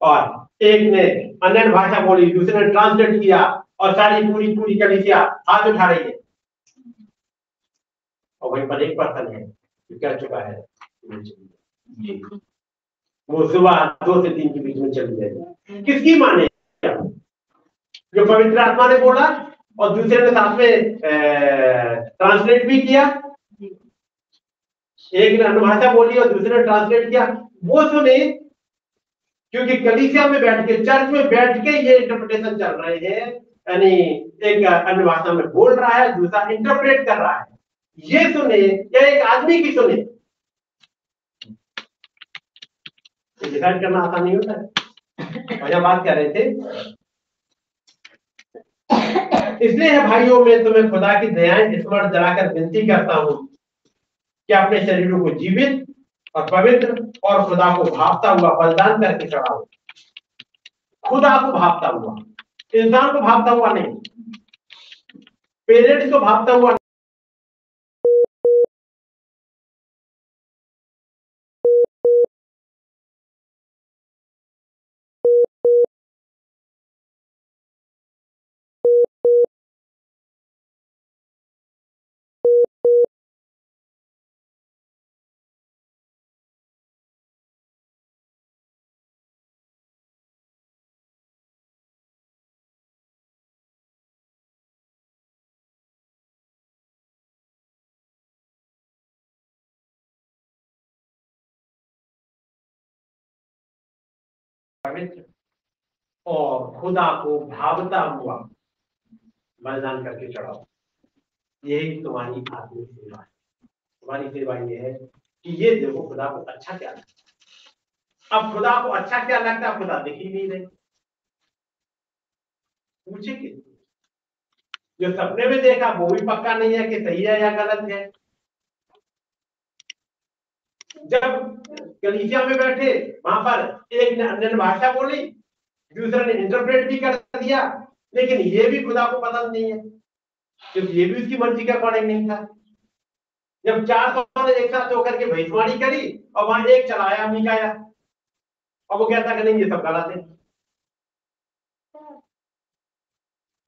और एक ने अन्य भाषा बोली दूसरे ने ट्रांसलेट किया और सारी पूरी पूरी कलिसिया हाथ उठा रही है। और वहीं पर एक पर्सन है जो कह चुका है वो सुबह दो से तीन के बीच में चली जाएगी किसकी माने? जो पवित्र आत्मा ने बोला और दूसरे ने साथ में ट्रांसलेट भी किया। एक ने अनुभाषा बोली और दूसरे ने ट्रांसलेट किया। वो सुने क्योंकि कलीसिया में बैठ के चर्च में बैठ के ये इंटरप्रिटेशन चल रहे हैं। यानी एक अन्य भाषा में बोल रहा है दूसरा इंटरप्रेट कर रहा है। ये सुने या एक आदमी की सुने। डिसाइड करना आसान नहीं होता है। और बात कर रहे थे इसलिए है भाइयों, में तुम्हें खुदा की दयाएँ स्मरण जलाकर विनती करता हूँ कि अपने शरीरों को जीवित और पवित्र और खुदा को भापता हुआ बलिदान करके चढ़ाओ। खुदा को भापता हुआ। इंसान को भापता हुआ नहीं। पेरेंट्स को भापता हुआ पवित्र। और खुदा को भावता हुआ बलिदान करके चढ़ाओ। यही तुम्हारी आत्मिक सेवा है। तुम्हारी सेवा ये है कि ये देखो खुदा को अच्छा क्या लगता अब खुदा को अच्छा क्या लगता है, खुदा दिख ही नहीं रहे। पूछे कि जो सपने में देखा, वो भी पक्का नहीं है कि सही है या गलत है। जब कलीसिया में बैठे, वहाँ पर एक ने अन्य भाषा बोली, दूसरे ने इंटरप्रेट भी कर दिया, लेकिन ये भी खुदा को पसंद नहीं है। क्योंकि ये भी उसकी मर्ज़ी का अकॉर्डिंग नहीं था। जब चार सौ ने एक साथ होकर के भविष्यवाणी करी, और वहाँ एक चलाया मिकाया और वो कहता कि नहीं, ये सब गलत है।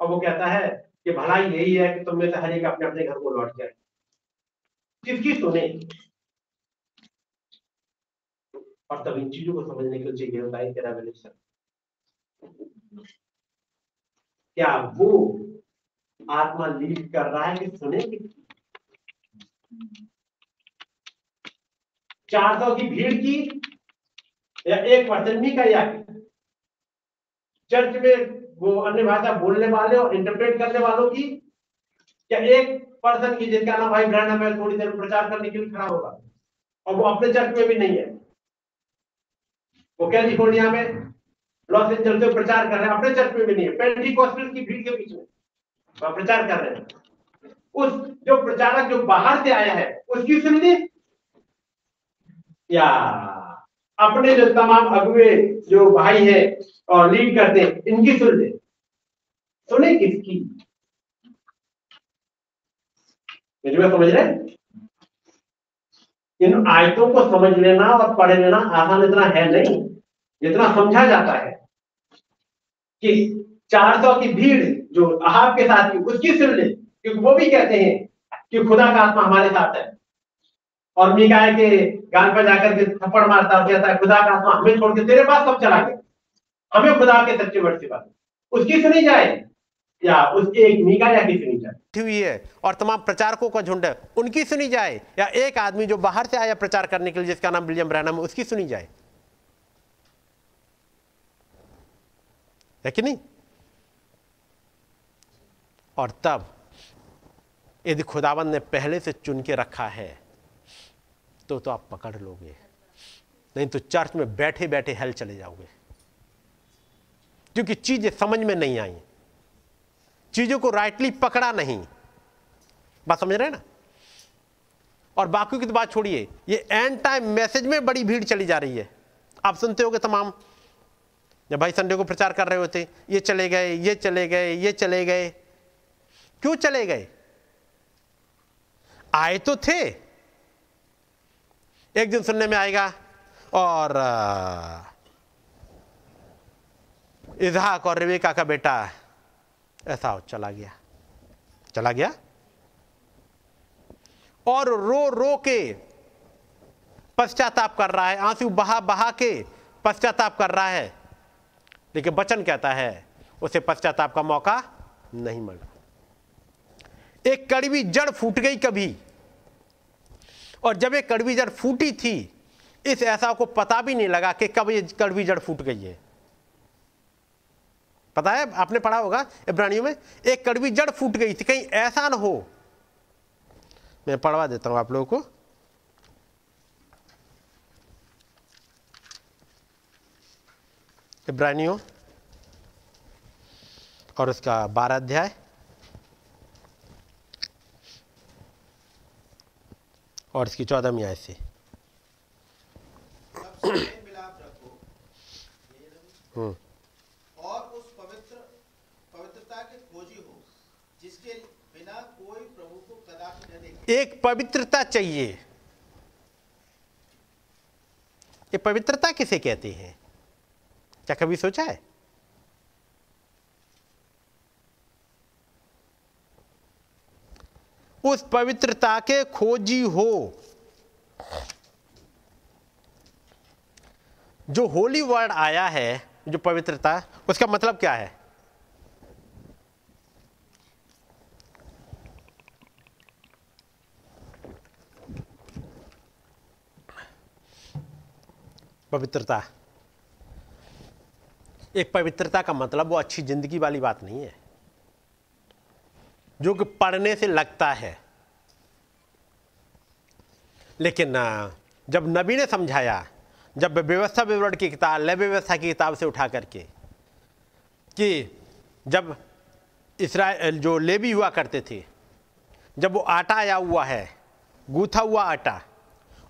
और वो कहता है कि भलाई यही है कि तुम में से हर एक अपने अपने घर को लौट जाए। किसकी सुने? और तब इन चीज़ों को समझने के लिए चाहिए होता है तेरा रिलेशन क्या वो आत्मा लीड कर रहा है कि सुने? चार सौ की भीड़ की या एक पर्सन भी का या चर्च में वो अन्य भाषा बोलने वाले और इंटरप्रेट करने वालों की क्या एक पर्सन की जिनका नाम भाई ब्रांड है थोड़ी देर प्रचार करने के लिए खड़ा होगा? और वो अपने चर्च में भी नहीं है। वो कैलिफ़ोर्निया में लॉस एंजल्स में प्रचार कर रहे हैं? अपने चर्च में भी नहीं है। पेंटिकॉस्टल की भीड़ के बीच में। वहाँ प्रचार कर रहे हैं। उस जो प्रचारक जो बाहर से आया है, उसकी सुननी या, अपने जो तमाम अगुए जो भाई है और लीड करते हैं, इनकी सुन ले। सुने किसकी? समझ रहे इन आयतों को समझ लेना और पढ़ लेना आसान इतना है नहीं, जितना समझा जाता है। कि 400 की भीड़ जो अहाब के साथ थी उसकी सुन ले, क्योंकि वो भी कहते हैं कि खुदा का आत्मा हमारे साथ है। और मिकाय के गान पर जाकर के थप्पड़ मारता कहता है, खुदा का आत्मा हमें छोड़ के तेरे पास सब चला गया। हमें खुदा के सच्चे वर्ष से बात उसकी सुनी जाए या उस एक मीका या की सुनी जाए। हुई है और तमाम प्रचारकों का झुंड है, उनकी सुनी जाए, या एक आदमी जो बाहर से आया प्रचार करने के लिए, जिसका नाम विलियम ब्रैनम है उसकी सुनी जाए। है कि नहीं? और तब, यदि खुदावन ने पहले से चुन के रखा है तो तो आप पकड़ लोगे। नहीं तो चर्च में बैठे बैठे हेल चले जाओगे। क्योंकि चीज़ें समझ में नहीं आई। चीज़ों को राइटली पकड़ा नहीं। बात समझ रहे हैं ना? और बाकी की तो बात छोड़िए, ये एंड टाइम मैसेज में बड़ी भीड़ चली जा रही है। आप सुनते होगे तमाम, जब भाई संडे को प्रचार कर रहे होते, ये चले गए, ये चले गए, ये चले गए। क्यों चले गए? आए तो थे। एक दिन सुनने में आएगा, और इजहाक और रेबिका का बेटा ऐसा हो, चला गया। चला गया? और रो रो के पश्चाताप कर रहा है, आँसू बहा बहा के पश्चाताप कर रहा है। लेकिन बचन कहता है, उसे पश्चाताप का मौका नहीं मिला। एक कड़वी जड़ फूट गई कभी। और जब एक कड़वी जड़ फूटी थी, इस ऐसा को पता भी नहीं लगा कि कब ये कड़वी जड़ फूट गई है। पता है आपने पढ़ा होगा इब्रानियों में एक कड़वी जड़ फूट गई थी कहीं ऐसा ना हो। मैं पढ़वा देता हूँ आप लोगों को। इब्रानियों और उसका बारह अध्याय। और इसकी चौदहवीं आय से। हम्म, और उस पवित्र पवित्रता के खोजी हो जिसके बिना कोई प्रभु को कदापि न देखे एक पवित्रता चाहिए। ये पवित्रता किसे कहते हैं? क्या कभी सोचा है? उस पवित्रता के खोजी हो। जो होली वर्ड आया है, जो पवित्रता, उसका मतलब क्या है? पवित्रता। एक पवित्रता का मतलब वो अच्छी ज़िंदगी वाली बात नहीं है। जो कि पढ़ने से लगता है। लेकिन जब नबी ने समझाया, जब व्यवस्था विवरण की किताब, लय व्यवस्था की किताब से उठा करके, कि जब इसराइल जो लेबी हुआ करते थे, जब वो आटा आया हुआ है, गूथा हुआ आटा,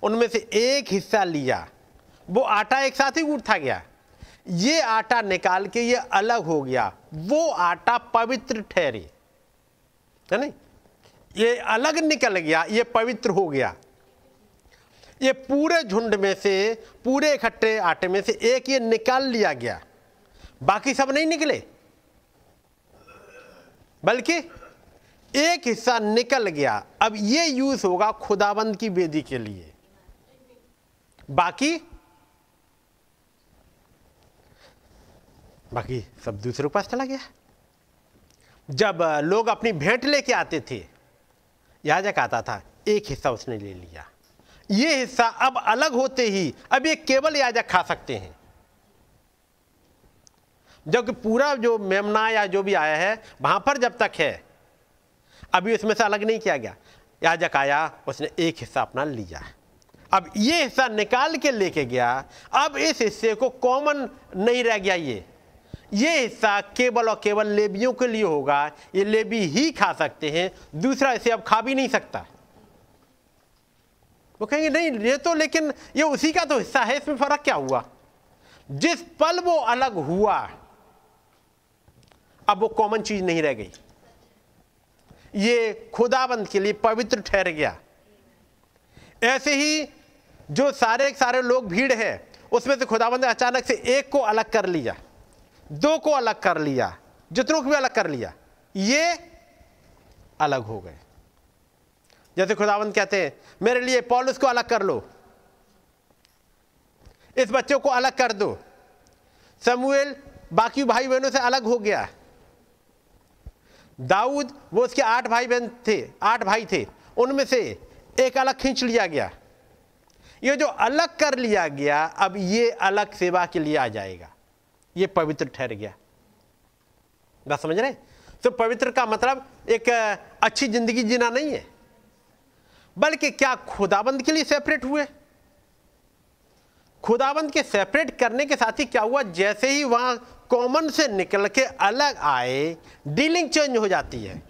उनमें से एक हिस्सा लिया वो आटा एक साथ ही गूंथा गया। ये आटा निकाल के ये अलग हो गया। वो आटा पवित्र ठहरे। है नहीं? ये अलग निकल गया, ये पवित्र हो गया। ये पूरे झुंड में से, पूरे इकट्ठे आटे में से एक ये निकाल लिया गया। बाकी सब नहीं निकले। बल्कि एक हिस्सा निकल गया। अब ये यूज़ होगा खुदाबंद की वेदी के लिए। बाकी बाकी सब दूसरे के पास चला गया। जब लोग अपनी भेंट लेके आते थे, याजक आता था, एक हिस्सा उसने ले लिया। ये हिस्सा अब अलग होते ही, अब ये केवल याजक खा सकते हैं। जबकि पूरा जो मेमना या जो भी आया है, वहाँ पर जब तक है, अभी उसमें से अलग नहीं किया गया। याजक आया, उसने एक हिस्सा अपना लिया। अब ये हिस्सा निकाल के लेके गया, अब इस हिस्से को कॉमन नहीं रह गया ये। ये हिस्सा केवल और केवल लेबियों के लिए होगा। ये लेबी ही खा सकते हैं, दूसरा इसे अब खा भी नहीं सकता। वो कहेंगे, नहीं, ये तो लेकिन ये उसी का तो हिस्सा है, इसमें फ़र्क क्या हुआ? जिस पल वो अलग हुआ, अब वो कॉमन चीज़ नहीं रह गई। ये खुदाबंद के लिए पवित्र ठहर गया। ऐसे ही जो सारे सारे लोग भीड़ है, उसमें से खुदाबंद ने अचानक से एक को अलग कर लिया। दो को अलग कर लिया, जितनों को भी अलग कर लिया, ये अलग हो गए। जैसे खुदावंत कहते हैं, मेरे लिए पॉलिस को अलग कर लो, इस बच्चों को अलग कर दो। समूएल, बाकी भाई बहनों से अलग हो गया। दाऊद, वो उसके आठ भाई बहन थे, आठ भाई थे, उनमें से एक अलग खींच लिया गया। ये जो अलग कर लिया गया, अब ये अलग सेवा के लिए आ जाएगा। ये पवित्र ठहर गया। बात समझ रहे तो पवित्र का मतलब एक अच्छी ज़िंदगी जीना नहीं है, बल्कि क्या खुदाबंद के लिए सेपरेट हुए? खुदाबंद के सेपरेट करने के साथ ही क्या हुआ? जैसे ही वहाँ कॉमन से निकल के अलग आए डीलिंग चेंज हो जाती है।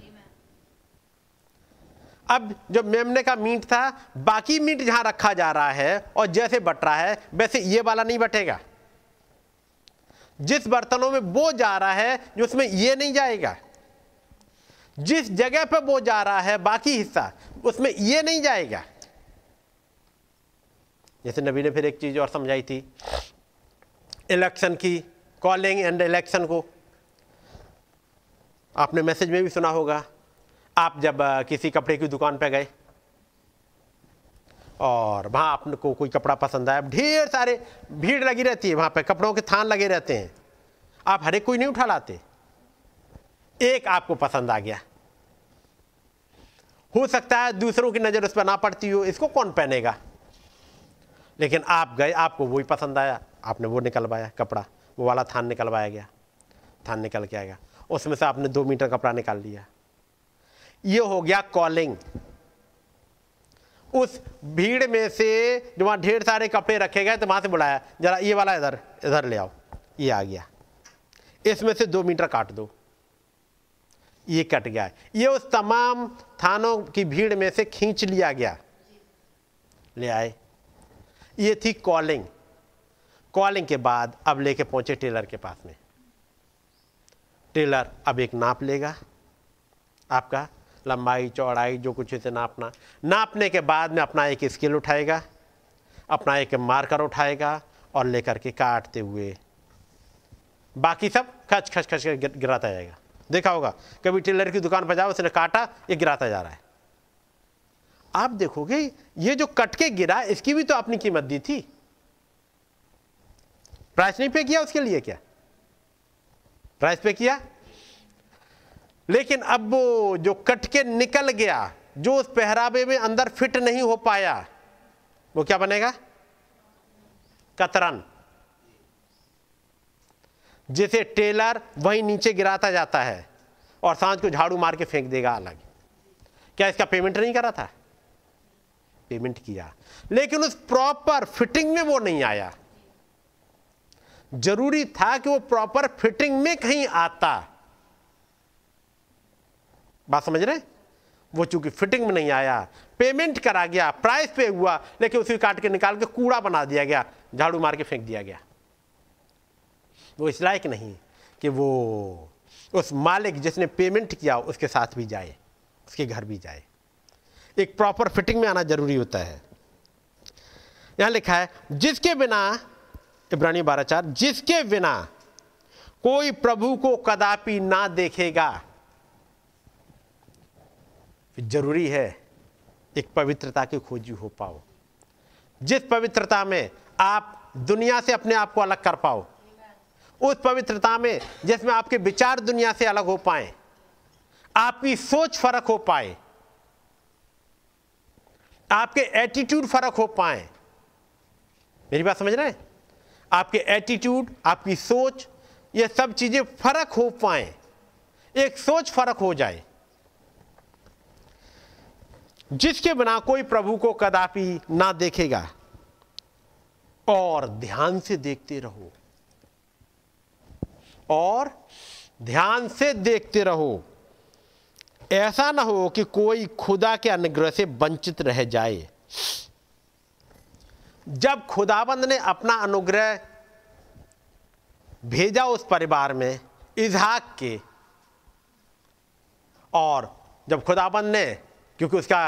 अब जो मेमने का मीट था, बाकी मीट जहाँ रखा जा रहा है और जैसे बट रहा है, वैसे ये वाला नहीं बटेगा। जिस बर्तनों में वो जा रहा है, जो उसमें ये नहीं जाएगा। जिस जगह पे वो जा रहा है, बाकी हिस्सा, उसमें ये नहीं जाएगा। जैसे नबी ने फिर एक चीज़ और समझाई थी इलेक्शन की कॉलिंग एंड इलेक्शन को। आपने मैसेज में भी सुना होगा, आप जब किसी कपड़े की दुकान पे गए और वहाँ आपने को कोई कपड़ा पसंद आया ढेर सारे भीड़ लगी रहती है वहाँ पे, कपड़ों के थान लगे रहते हैं। आप हर एक कोई नहीं उठा लाते। एक आपको पसंद आ गया। हो सकता है दूसरों की नज़र उस पर ना पड़ती हो, इसको कौन पहनेगा? लेकिन आप गए, आपको वही पसंद आया, आपने वो निकलवाया कपड़ा, वो वाला थान निकलवाया गया, थान निकल के आएगा। उसमें से आपने दो मीटर कपड़ा निकाल लिया। ये हो गया कॉलिंग। उस भीड़ में से जो वहाँ ढेर सारे कपड़े रखे गए तो वहाँ से बुलाया, जरा ये वाला इधर इधर ले आओ, ये आ गया। इसमें से दो मीटर काट दो। ये कट गया। ये उस तमाम थानों की भीड़ में से खींच लिया गया। ले आए। ये थी कॉलिंग। कॉलिंग के बाद अब लेके पहुँचे टेलर के पास में। टेलर अब एक नाप लेगा। आपका लंबाई, चौड़ाई, जो कुछ इसे नापना नापने के बाद में अपना एक स्केल उठाएगा, अपना एक मार्कर उठाएगा और लेकर के काटते हुए। बाकी सब खच खच खच के गिर- गिराता जाएगा। देखा होगा, कभी टेलर की दुकान पर जाओ, उसने काटा, ये गिराता जा रहा है। आप देखोगे, ये जो कट के गिरा, इसकी भी तो अपनी कीमत दी थी। प्राइस नहीं पे किया उसके लिए क्या? प्राइस पे किया? लेकिन अब वो जो कट के निकल गया, जो उस पहरावे में अंदर फिट नहीं हो पाया, वो क्या बनेगा? कतरन। जिसे टेलर वहीं नीचे गिराता जाता है और साँझ को झाड़ू मार के फेंक देगा अलग। क्या इसका पेमेंट नहीं करा था? पेमेंट किया। लेकिन उस प्रॉपर फिटिंग में वो नहीं आया। ज़रूरी था कि वो प्रॉपर फिटिंग में कहीं आता। बात समझ रहे वो चूँकि फिटिंग में नहीं आया पेमेंट करा गया प्राइस पे हुआ, लेकिन उसी काट के निकाल के कूड़ा बना दिया गया, झाड़ू मार के फेंक दिया गया। वो इस लायक नहीं कि वो उस मालिक जिसने पेमेंट किया, उसके साथ भी जाए, उसके घर भी जाए। एक प्रॉपर फिटिंग में आना ज़रूरी होता है। यहाँ लिखा है, जिसके बिना इब्रानी बाराचार जिसके बिना कोई प्रभु को कदापि ना देखेगा फिर ज़रूरी है एक पवित्रता की खोजी हो पाओ। जिस पवित्रता में आप दुनिया से अपने आप को अलग कर पाओ, उस पवित्रता में जिसमें आपके विचार दुनिया से अलग हो पाए, आपकी सोच फ़र्क हो पाए, आपके एटीट्यूड फ़र्क हो पाए। मेरी बात समझ रहे हैं? आपके एटीट्यूड आपकी सोच, ये सब चीज़ें फ़र्क हो पाए। एक सोच फ़र्क हो जाए। जिसके बिना कोई प्रभु को कदापि ना देखेगा। और ध्यान से देखते रहो। और ध्यान से देखते रहो। ऐसा ना हो कि कोई खुदा के अनुग्रह से वंचित रह जाए। जब खुदाबंद ने अपना अनुग्रह भेजा उस परिवार में, इजहाक के, और जब खुदाबंद ने क्योंकि उसका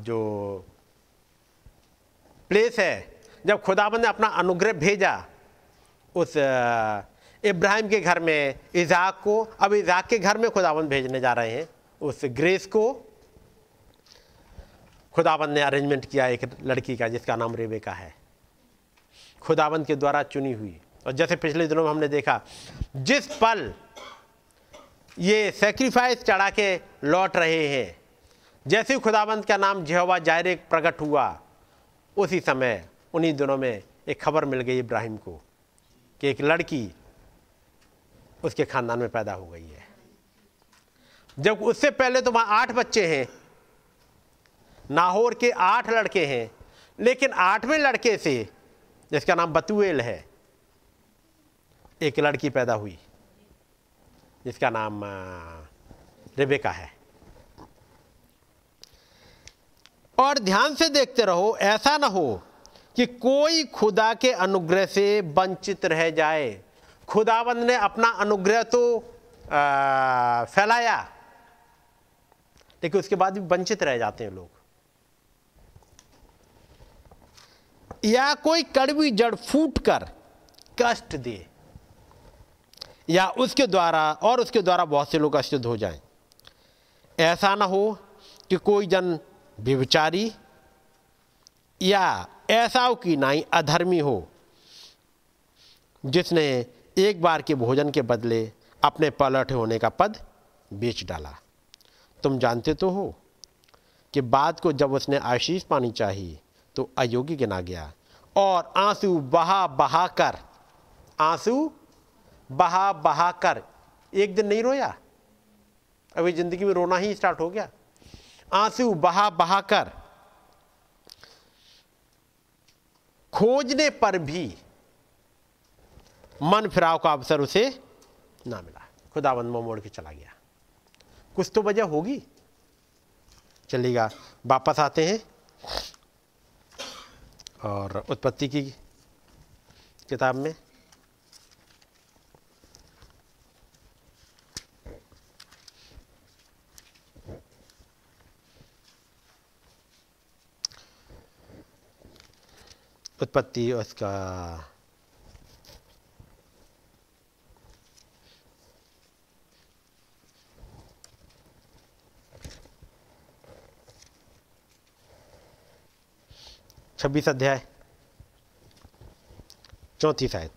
जो प्लेस है, जब खुदाबंद ने अपना अनुग्रह भेजा, उस इब्राहिम के घर में, इजाक को, अब इजाक के घर में खुदाबंद भेजने जा रहे हैं। उस ग्रेस को खुदाबंद ने अरेंजमेंट किया एक लड़की का, जिसका नाम रेबेका है। खुदाबंद के द्वारा चुनी हुई। और जैसे पिछले दिनों में हमने देखा, जिस पल ये सेक्रीफाइस चढ़ा के लौट रहे हैं जैसे ही खुदाबंद का नाम जेहवा जायरे प्रकट हुआ, उसी समय, उन्हीं दिनों में एक खबर मिल गई इब्राहिम को कि एक लड़की उसके खानदान में पैदा हो गई है। जब उससे पहले तो वहाँ आठ बच्चे हैं, नाहौर के आठ लड़के हैं, लेकिन आठवें लड़के से, जिसका नाम बतुएल है, एक लड़की पैदा हुई, जिसका नाम रेबेका है। और ध्यान से देखते रहो ऐसा ना हो कि कोई खुदा के अनुग्रह से वंचित रह जाए। खुदाबंद ने अपना अनुग्रह तो आ, फैलाया लेकिन उसके बाद भी वंचित रह जाते हैं लोग। या कोई कड़वी जड़ फूट कर कष्ट दे या उसके द्वारा और उसके द्वारा बहुत से लोग अशुद्ध हो जाएँ। ऐसा ना हो कि कोई जन व्यभिचारी, या ऐसाव की नाई अधर्मी हो, जिसने एक बार के भोजन के बदले अपने पलट होने का पद बेच डाला। तुम जानते तो हो कि बाद को जब उसने आशीष पानी चाहिए तो अयोग्य गिना गया और आँसू बहा बहा कर, आँसू बहा बहा कर, एक दिन नहीं रोया? अभी ज़िंदगी में रोना ही स्टार्ट हो गया। आँसू बहा बहा कर। खोजने पर भी मन फिराव का अवसर उसे ना मिला। खुदाबंद मोड़ के चला गया। कुछ तो वजह होगी। चलेगा, वापस आते हैं। और उत्पत्ति की किताब में। उत्पत्ति उसका छब्बीस अध्याय चौथी शायद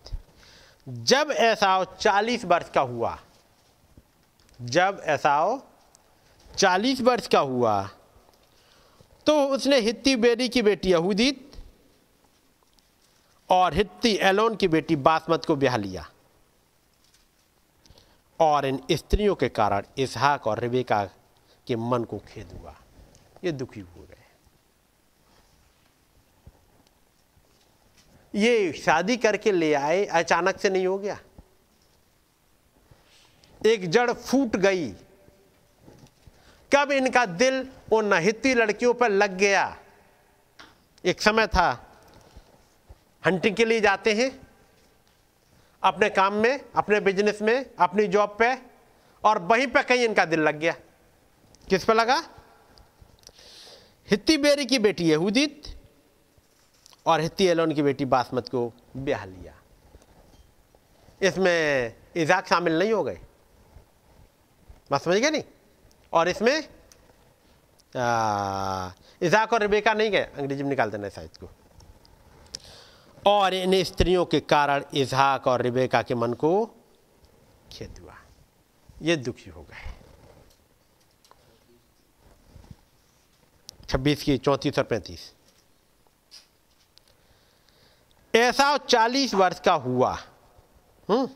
जब ऐसाव चालीस वर्ष का हुआ, जब ऐसाव चालीस वर्ष का हुआ तो उसने हित्ती बेरी की बेटी यहूदीत और हित्ती एलोन की बेटी बासमत को ब्याह लिया। और इन स्त्रियों के कारण इसहाक और रिबेका के मन को खेद हुआ। ये दुखी हो गए ये शादी करके ले आए, अचानक से नहीं हो गया। एक जड़ फूट गई। कब इनका दिल उन नहिती लड़कियों पर लग गया? एक समय था हंटिंग के लिए जाते हैं, अपने काम में, अपने बिज़नेस में, अपनी जॉब पे, और वहीं पे कहीं इनका दिल लग गया। किस पे लगा? हित्ती बेरी की बेटी यहूदीत और हित्ती एलोन की बेटी बासमत को ब्याह लिया। इसमें इजाक शामिल नहीं हो गए। बात समझ गए नहीं? और इसमें इजाक और रिबेका नहीं गए। अंग्रेज़ी में निकाल देना शायद को और इन स्त्रियों के कारण इजहाक और रिबेका के मन को खेद हुआ। ये दुखी हो गए। छब्बीस की चौंतीस और पैंतीस। ऐसा चालीस वर्ष का हुआ। हम्म।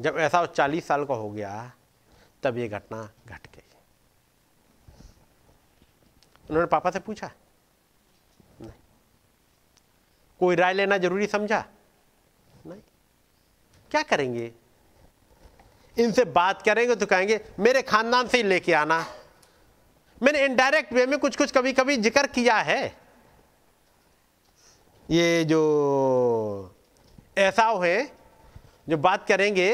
जब ऐसा चालीस साल का हो गया, तब ये घटना घट गई। उन्होंने पापा से पूछा नहीं कोई राय लेना ज़रूरी समझा? नहीं। क्या करेंगे? इनसे बात करेंगे तो कहेंगे, मेरे खानदान से ही लेके आना। मैंने इनडायरेक्ट वे में कुछ कुछ कभी कभी ज़िक्र किया है। ये जो ऐसा है जो बात करेंगे,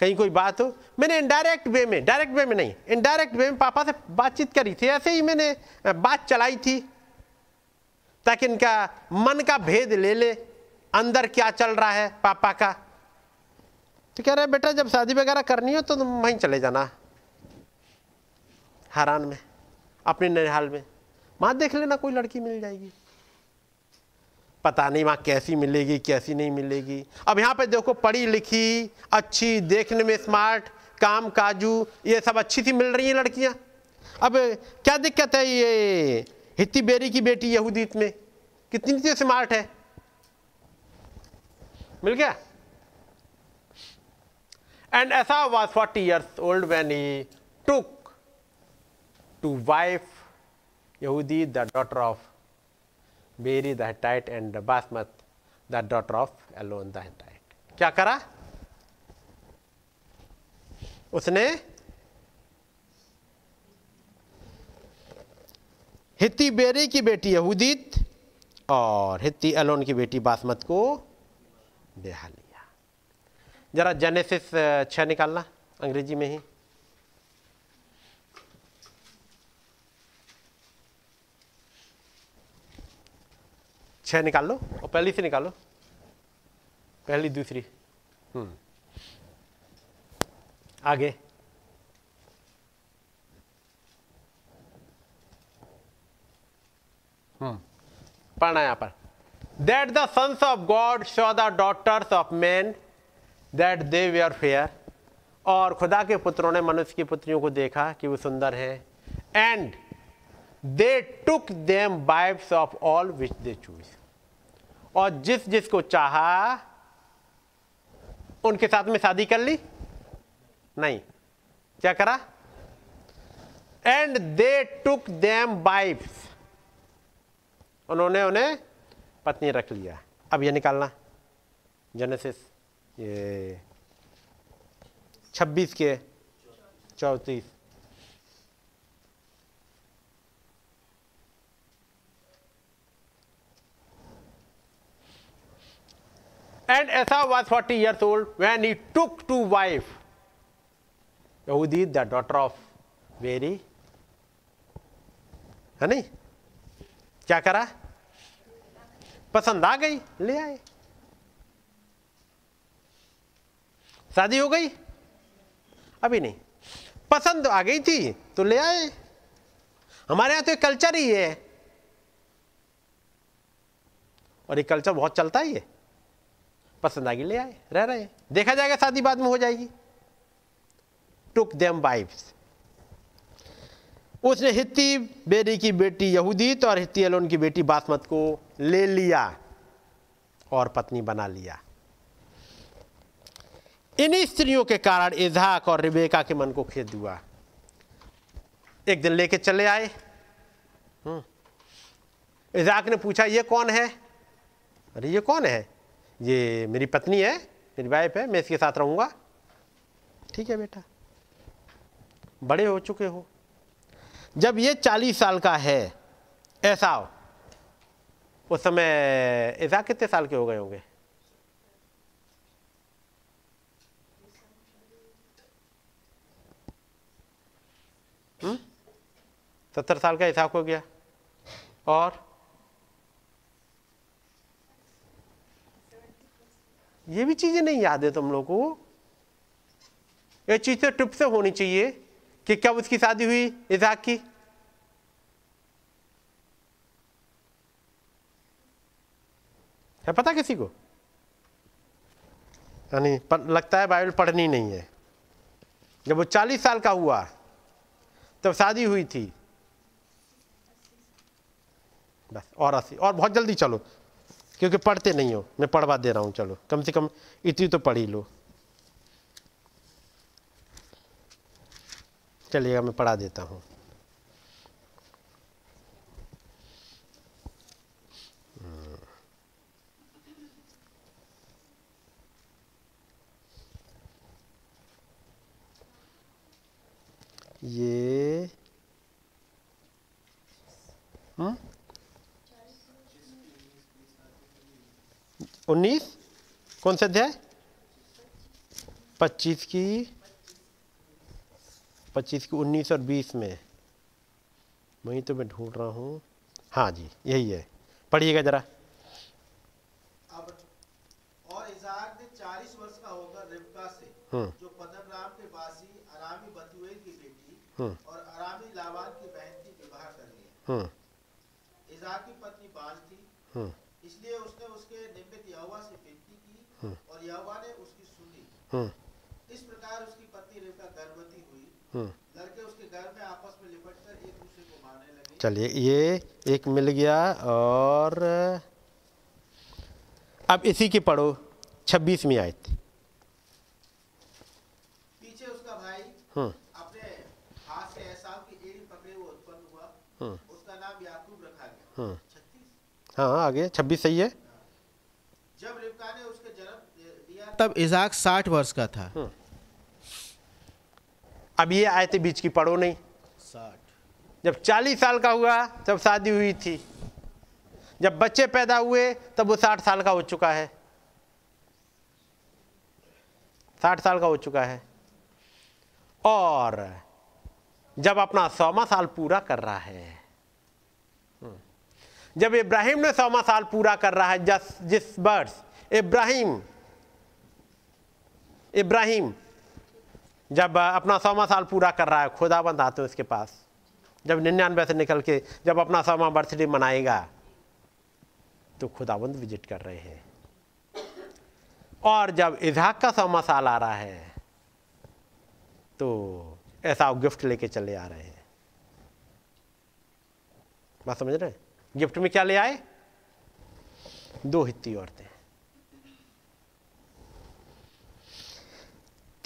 कहीं कोई बात हो, मैंने इनडायरेक्ट वे में डायरेक्ट वे में नहीं इनडायरेक्ट वे में पापा से बातचीत करी थी, ऐसे ही मैंने बात चलाई थी। ताकि इनका मन का भेद ले ले, अंदर क्या चल रहा है पापा का। तो कह रहे बेटा, जब शादी वगैरह करनी हो तो तुम वहीं चले जाना, हरान में, अपने ननिहाल में। वहाँ देख लेना, कोई लड़की मिल जाएगी। पता नहीं वहाँ कैसी मिलेगी, कैसी नहीं मिलेगी। अब यहाँ पे देखो, पढ़ी लिखी, अच्छी, देखने में स्मार्ट काम काजू, ये सब अच्छी सी मिल रही हैं लड़कियाँ। अब क्या दिक्कत है ये? हित्ती बेरी की बेटी यहूदीत में। कितनी सी स्मार्ट है? मिल गया? And Esau was forty years old when he took to wife यहूदी the daughter of Beeri the Hittite and Basemath the daughter of Elon the Hittite क्या करा? उसने हित्ती बेरी की बेटी यहूदीत और हित्ती एलोन की बेटी बासमत को ब्याह लिया। जरा जेनेसिस छह निकालना, अंग्रेज़ी में ही। छह निकाल लो और पहली से निकालो पहली, दूसरी। हम्म। आगे। पढ़ना यहाँ पर। That the sons of God saw the daughters of men that they were fair और खुदा के पुत्रों ने मनुष्य की पुत्रियों को देखा कि वो सुंदर हैं। And they took them wives of all which they chose और जिस जिसको चाहा, उनके साथ में शादी कर ली? नहीं। क्या करा? And they took them wives उन्होंने उन्हें पत्नी रख लिया अब ये निकालना जेनेसिस ये छब्बीस के चौतीस and Esau was forty years old when he took to wife यहूदी द डॉटर ऑफ़ वेरी है नहीं क्या करा? पसंद आ गई? ले आए। शादी हो गई? अभी नहीं। पसंद आ गई थी तो ले आए। हमारे यहाँ तो एक कल्चर ही है। और ये कल्चर बहुत चलता ही है। पसंद आ गई, ले आए। रह रहे देखा जाएगा शादी बाद में हो जाएगी। टुक देम वाइफ्स उसने हित्ती बेरी की बेटी यहूदीत और हित्ती एलोन की बेटी बासमत को ले लिया और पत्नी बना लिया। इन्हीं स्त्रियों के कारण इजहाक और रिबेका के मन को खेद हुआ। एक दिन लेके चले आए। इजहाक ने पूछा, ये कौन है? अरे, ये कौन है? ये मेरी पत्नी है, मेरी वाइफ है, मैं इसके साथ रहूँगा। ठीक है बेटा। बड़े हो चुके हो। जब ये चालीस साल का है, ऐसा उस समय ऐसा कितने साल के हो गए होंगे? सत्तर साल का हिसाब हो गया। और? ये भी चीज़ें नहीं याद है तुम लोग को। ये चीज़ टिप से होनी चाहिए। कि कब उसकी शादी हुई इजाक की? है पता किसी को? यानी लगता है बाइबल पढ़नी नहीं है। जब वो चालीस साल का हुआ, तब शादी हुई थी। बस, और अस्सी और बहुत जल्दी चलो, क्योंकि पढ़ते नहीं हो। मैं पढ़वा दे रहा हूँ, चलो। कम से कम इतनी तो पढ़ ही लो। चलिएगा मैं पढ़ा देता हूँ। ये हम्म? उन्नीस? कौन सा अध्याय? पच्चीस की पच्चीस की उन्नीस और बीस में। वहीं तो मैं ढूंढ रहा हूँ। हाँ जी यही है। पढ़िएगा जरा। अब और इजाक ने चालीस वर्ष का होकर रिबका से हम्म। जो पदनराम के वासी अरामी बतुएल की बेटी हम्म। और अरामी लावान की बहन की विवाह कर लिया हम्म। इजाक की पत्नी बांझ थी। इसलिए उसने उसके निमित्त यहोवा से विनती की और यहोवा ने उसकी सुनी हम्म इस प्रकार उसकी पत्नी रिबका गर्भवती हुई हम्म लड़के उसके घर में आपस में लिपटकर एक दूसरे को मारने लगे चलिए ये एक मिल गया और अब इसी की पढ़ो छब्बीसवीं आयत। पीछे उसका भाई हम्म। अपने हाथ से एसाव की एड़ी पकड़े हुए उत्पन्न हुआ। हम्म। उसका नाम याकूब रखा गया। हम्म। छत्तीस। हाँ आगे छब्बीस सही है? जब रिबका ने उसके जन्म दिया तब इजाक साठ वर्ष का था। अब ये आयतें बीच की पढ़ो नहीं। साठ। जब चालीस साल का हुआ तब शादी हुई थी। जब बच्चे पैदा हुए तब वो साठ साल का हो चुका है। साठ साल का हो चुका है। और जब अपना सौमा साल पूरा कर रहा है जब इब्राहिम ने सौमा साल पूरा कर रहा है जस जिस वर्ष इब्राहिम इब्राहिम जब अपना सौमा साल पूरा कर रहा है, खुदाबंद आते हैं उसके पास। जब निन्यानवे से निकल के, जब अपना सौवा बर्थडे मनाएगा तो खुदाबंद विज़िट कर रहे हैं। और जब इजहाक का सौवा साल आ रहा है तो ऐसा गिफ्ट लेके चले आ रहे हैं। बात समझ रहे हैं? गिफ्ट में क्या ले आए? दो हित्ती औरतें।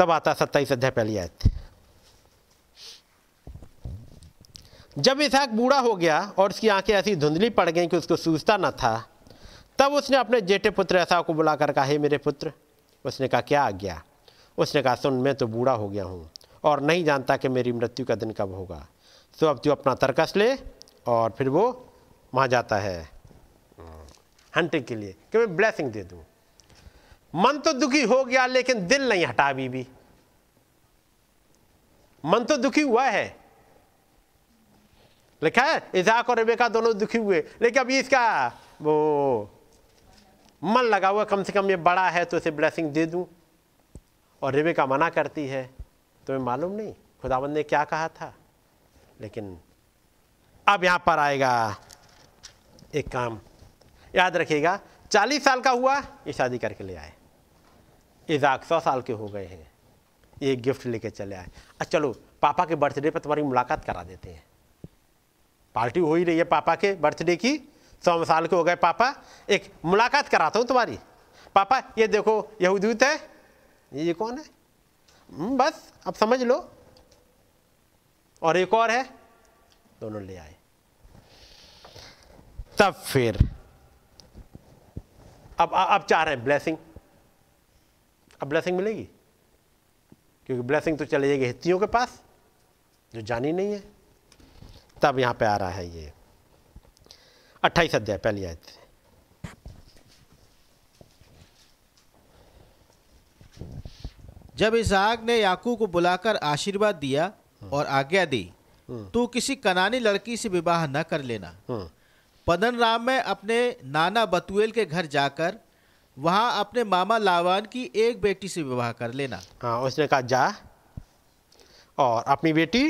तब आता सत्ताईस अध्याय पहली आयत। जब इसहाक बूढ़ा हो गया और उसकी आँखें ऐसी धुंधली पड़ गईं कि उसको सूझता न था, तब उसने अपने जेठे पुत्र ऐसा को बुलाकर कहा, हे मेरे पुत्र, उसने कहा, क्या आ गया? उसने कहा, सुन, मैं तो बूढ़ा हो गया हूँ और नहीं जानता कि मेरी मृत्यु का दिन कब होगा। तो अब तू अपना तरकस ले और फिर वो वहाँ जाता है हंटिंग के लिए, कि मैं ब्लेसिंग दे दूँ। मन तो दुखी हो गया, लेकिन दिल नहीं हटा भी मन तो दुखी हुआ है। लिखा है, इजाक और रेबेका दोनों दुखी हुए। लेकिन अभी इसका, वो, मन लगा हुआ, कम से कम ये बड़ा है तो इसे ब्लेसिंग दे दूँ। और रेबेका मना करती है, तुम्हें मालूम नहीं, खुदाबंद ने क्या कहा था? लेकिन अब यहाँ पर आएगा एक काम। याद रखिएगा, चालीस साल का हुआ, ये शादी करके ले आए। इजाक सौ साल के हो गए हैं। ये गिफ्ट लेके चले आए। अच्छा चलो पापा के बर्थडे पर तुम्हारी मुलाकात करा देते हैं। पार्टी हो ही रही है पापा के बर्थडे की। सौ साल के हो गए पापा। एक मुलाकात कराता हूँ तुम्हारी। पापा ये देखो यहूदूत है। ये कौन है? "हम्म, बस अब समझ लो। और एक और है। दोनों ले आए। तब फिर। अब अब चाह रहे हैं ब्लेसिंग अब ब्लेसिंग मिलेगी। क्योंकि ब्लेसिंग तो चले जाएगी हित्तियों के पास जो जानी नहीं है। तब यहाँ पे आ रहा है ये। अट्ठाईस अध्याय पहली आयत से। जब इसहाक ने याकूब को बुलाकर आशीर्वाद दिया और आज्ञा दी तू किसी कनानी लड़की से विवाह न कर लेना। हम्म। पदन राम में अपने नाना बतुएल के घर जाकर वहाँ अपने मामा लावान की एक बेटी से विवाह कर लेना। हाँ उसने कहा, जा और अपनी बेटी,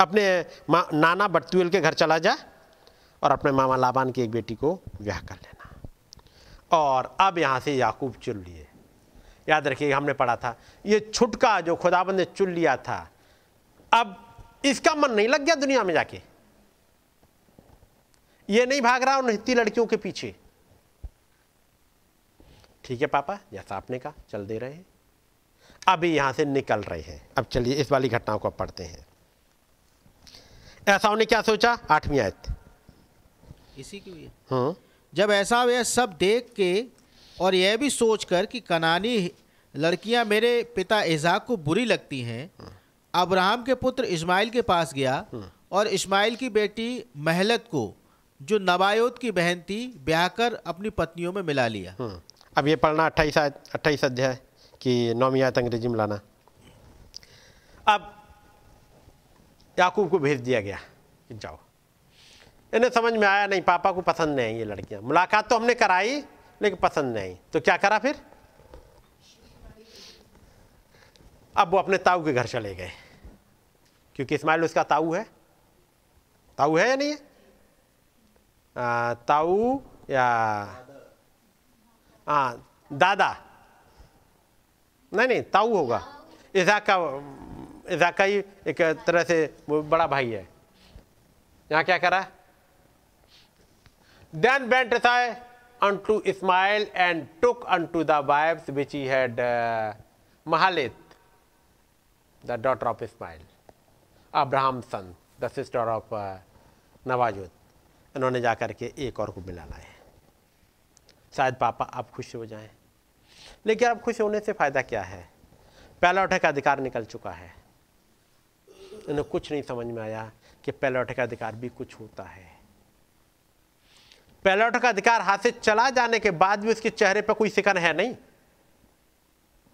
अपने नाना बटतुएल के घर चला जा और अपने मामा लाबान की एक बेटी को ब्याह कर लेना। और अब यहाँ से याकूब चुन लिए। याद रखिए हमने पढ़ा था, ये छुटका जो खुदाबंद ने चुन लिया था, अब इसका मन नहीं लग गया दुनिया में जाके। ये नहीं भाग रहा उन हित्ती लड़कियों के पीछे। ठीक है पापा जैसा आपने कहा चल दे रहे हैं। अभी यहाँ से निकल रहे हैं। अब चलिए इस वाली घटनाओं को पढ़ते हैं। ऐसा उन्हें क्या सोचा? आठवीं आयत। इसी की भी है। जब ऐसा यह सब देख के और यह भी सोचकर कि कनानी लड़कियाँ मेरे पिता इजाक को बुरी लगती हैं अब्राहम के पुत्र इस्माइल के पास गया और इस्माइल की बेटी महलत को जो नबायोत की बहन थी ब्याह कर अपनी पत्नियों में मिला लिया। हम्म अब ये पढ़ना अट्ठाईस अट्ठाईस अध्याय कि नौवीं आयत अंग्रेज़ी में लाना। अब याकूब को भेज दिया गया कि जाओ। इन्हें समझ में आया नहीं, पापा को पसंद नहीं आई ये लड़कियाँ। मुलाकात तो हमने कराई, लेकिन पसंद नहीं आई। तो क्या करा फिर? अब वो अपने ताऊ के घर चले गए। क्योंकि इस्माइल उसका ताऊ है। ताऊ है या नहीं है? ताऊ या हाँ दादा। नहीं नहीं, ताऊ होगा। इजाक का इजाक का ही एक तरह से वो बड़ा भाई है। यहाँ क्या करा? Then went Esau unto Ishmael and took unto the wives which he had Mahalath the daughter of Ishmael Abraham son the sister of नवाजुद इन्होंने जाकर के एक और को मिला लाए। शायद पापा आप खुश हो जाएँ। लेकिन अब खुश होने से फ़ायदा क्या है? पहला उठे का अधिकार निकल चुका है। इन्हें कुछ नहीं समझ में आया कि पहला उठे का अधिकार भी कुछ होता है। पहला उठे का अधिकार हाथ से चला जाने के बाद भी उसके चेहरे पर कोई सिकन है नहीं।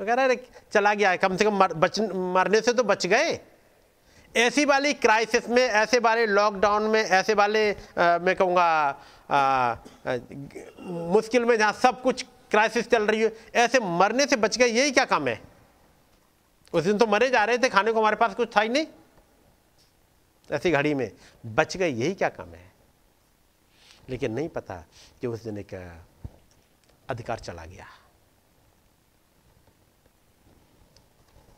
वो कह रहा चला गया है कम से कम मर, बच मरने से तो बच गए। ऐसी वाली क्राइसिस में ऐसे वाले लॉकडाउन में ऐसे वाले मैं कहूँगा मुश्किल में जहाँ सब कुछ क्राइसिस चल रही है, ऐसे मरने से बच गए, यही क्या काम है? उस दिन तो मरे जा रहे थे, खाने को हमारे पास कुछ था ही नहीं। ऐसी घड़ी में बच गए, यही क्या काम है? लेकिन नहीं पता कि उस दिन एक अधिकार चला गया।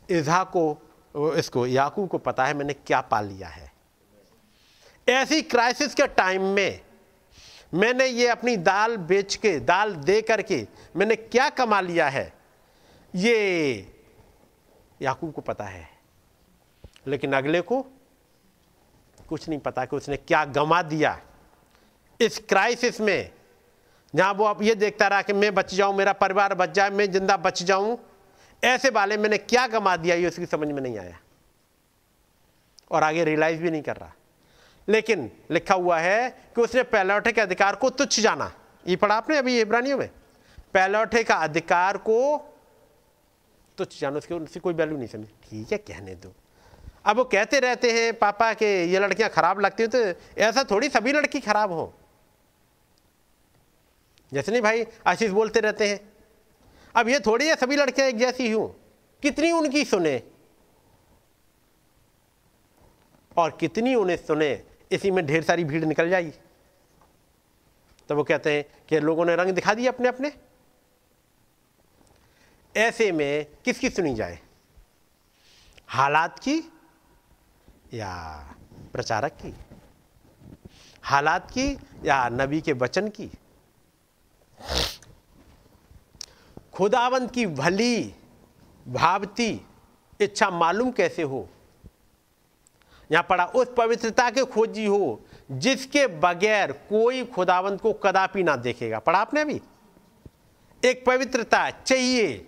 इजहा को इसको, याकूब को पता है मैंने क्या पा लिया है। ऐसी क्राइसिस के टाइम में मैंने ये अपनी दाल बेच के, दाल दे करके मैंने क्या कमा लिया है? ये याकूब को पता है। लेकिन अगले को कुछ नहीं पता कि उसने क्या गमा दिया। इस क्राइसिस में जहाँ वो अब ये देखता रहा कि मैं बच जाऊँ, मेरा परिवार बच जाए, मैं ज़िंदा बच जाऊँ, ऐसे वाले मैंने क्या गमा दिया ये उसकी समझ में नहीं आया। और आगे रियलाइज़ भी नहीं कर रहा। लेकिन लिखा हुआ है कि उसने पहलौठे के अधिकार को तुच्छ जाना। ये पढ़ा आपने अभी इब्रानियों में? पहलौठे का अधिकार को तुच्छ जाना, उसकी उसकी कोई वैल्यू नहीं समझ। ठीक है, कहने दो। अब वो कहते रहते हैं पापा के ये लड़कियाँ खराब लगती हैं तो ऐसा थोड़ी सभी लड़की खराब हो। जैसे नहीं भाई, आशीष बोलते रहते हैं, अब ये थोड़ी है, सभी लड़कियाँ एक जैसी हूँ। कितनी उनकी सुने? और कितनी उन्हें सुने इसी में ढेर सारी भीड़ निकल जाएगी। तो वो कहते हैं कि लोगों ने रंग दिखा दिए अपने अपने ऐसे में किसकी सुनी जाए? हालात की या प्रचारक की? हालात की या नबी के वचन की? खुदावंत की भली, भावती, इच्छा मालूम कैसे हो? यहाँ पढ़ा उस पवित्रता के खोजी हो, जिसके बगैर कोई खुदावंत को कदापि ना देखेगा। पढ़ा आपने अभी? एक पवित्रता चाहिए,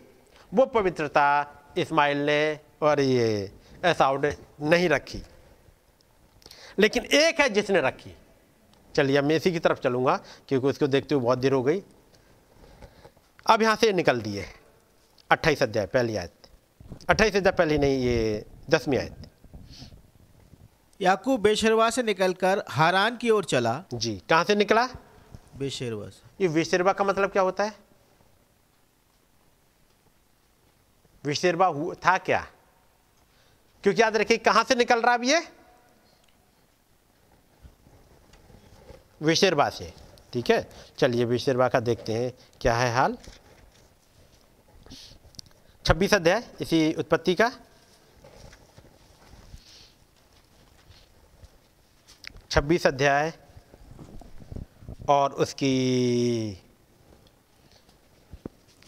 वो पवित्रता इस्माइल ने और ये ऐसा नहीं रखी। लेकिन एक है जिसने रखी। चलिए अब मैं इसी की तरफ़ चलूँगा, क्योंकि उसको देखते हुए बहुत देर हो गई। अब यहाँ से निकल दिए। अट्ठाईस अध्याय, पहली आयत। अट्ठाईस अध्याय पहली नहीं, ये दसवीं आयत। याकूब बेशरवा से निकलकर हारान की ओर चला। जी कहाँ से निकला? बेशरवा से। ये विशेरबा का मतलब क्या होता है? हुआ था क्या? क्योंकि याद रखिए कहाँ से निकल रहा अब ये? विशेरबा से। ठीक है? चलिए विशेरबा का देखते हैं क्या है हाल। छब्बीस अध्याय इसी उत्पत्ति का। छब्बीस अध्याय और उसकी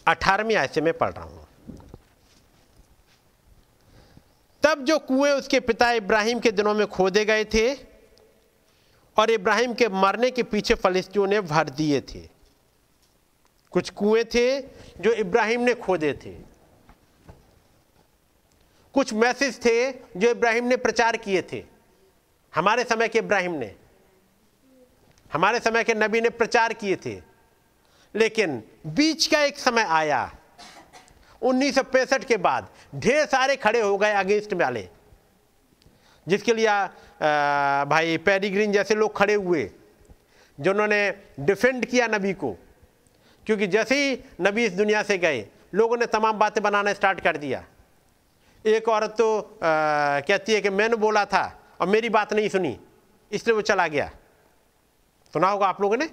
अठारहवीं आयत से मैं पढ़ रहा हूँ। तब जो कुएँ उसके पिता इब्राहिम के दिनों में खोदे गए थे और इब्राहिम के मरने के पीछे फलिस्तियों ने भर दिए थे। कुछ कुएँ थे जो इब्राहिम ने खोदे थे। कुछ मैसेज थे जो इब्राहिम ने प्रचार किए थे। हमारे समय के इब्राहिम ने हमारे समय के नबी ने प्रचार किए थे लेकिन बीच का एक समय आया उन्नीस सौ पैंसठ के बाद ढेर सारे खड़े हो गए अगेंस्ट में वाले जिसके लिए आ, भाई पेरीग्रीन जैसे लोग खड़े हुए जिन्होंने डिफेंड किया नबी को क्योंकि जैसे ही नबी इस दुनिया से गए लोगों ने तमाम बातें बनाना स्टार्ट कर दिया। एक औरत तो आ, कहती है कि मैंने बोला था और मेरी बात नहीं सुनी, इसलिए वो चला गया। सुना होगा आप लोगों ने?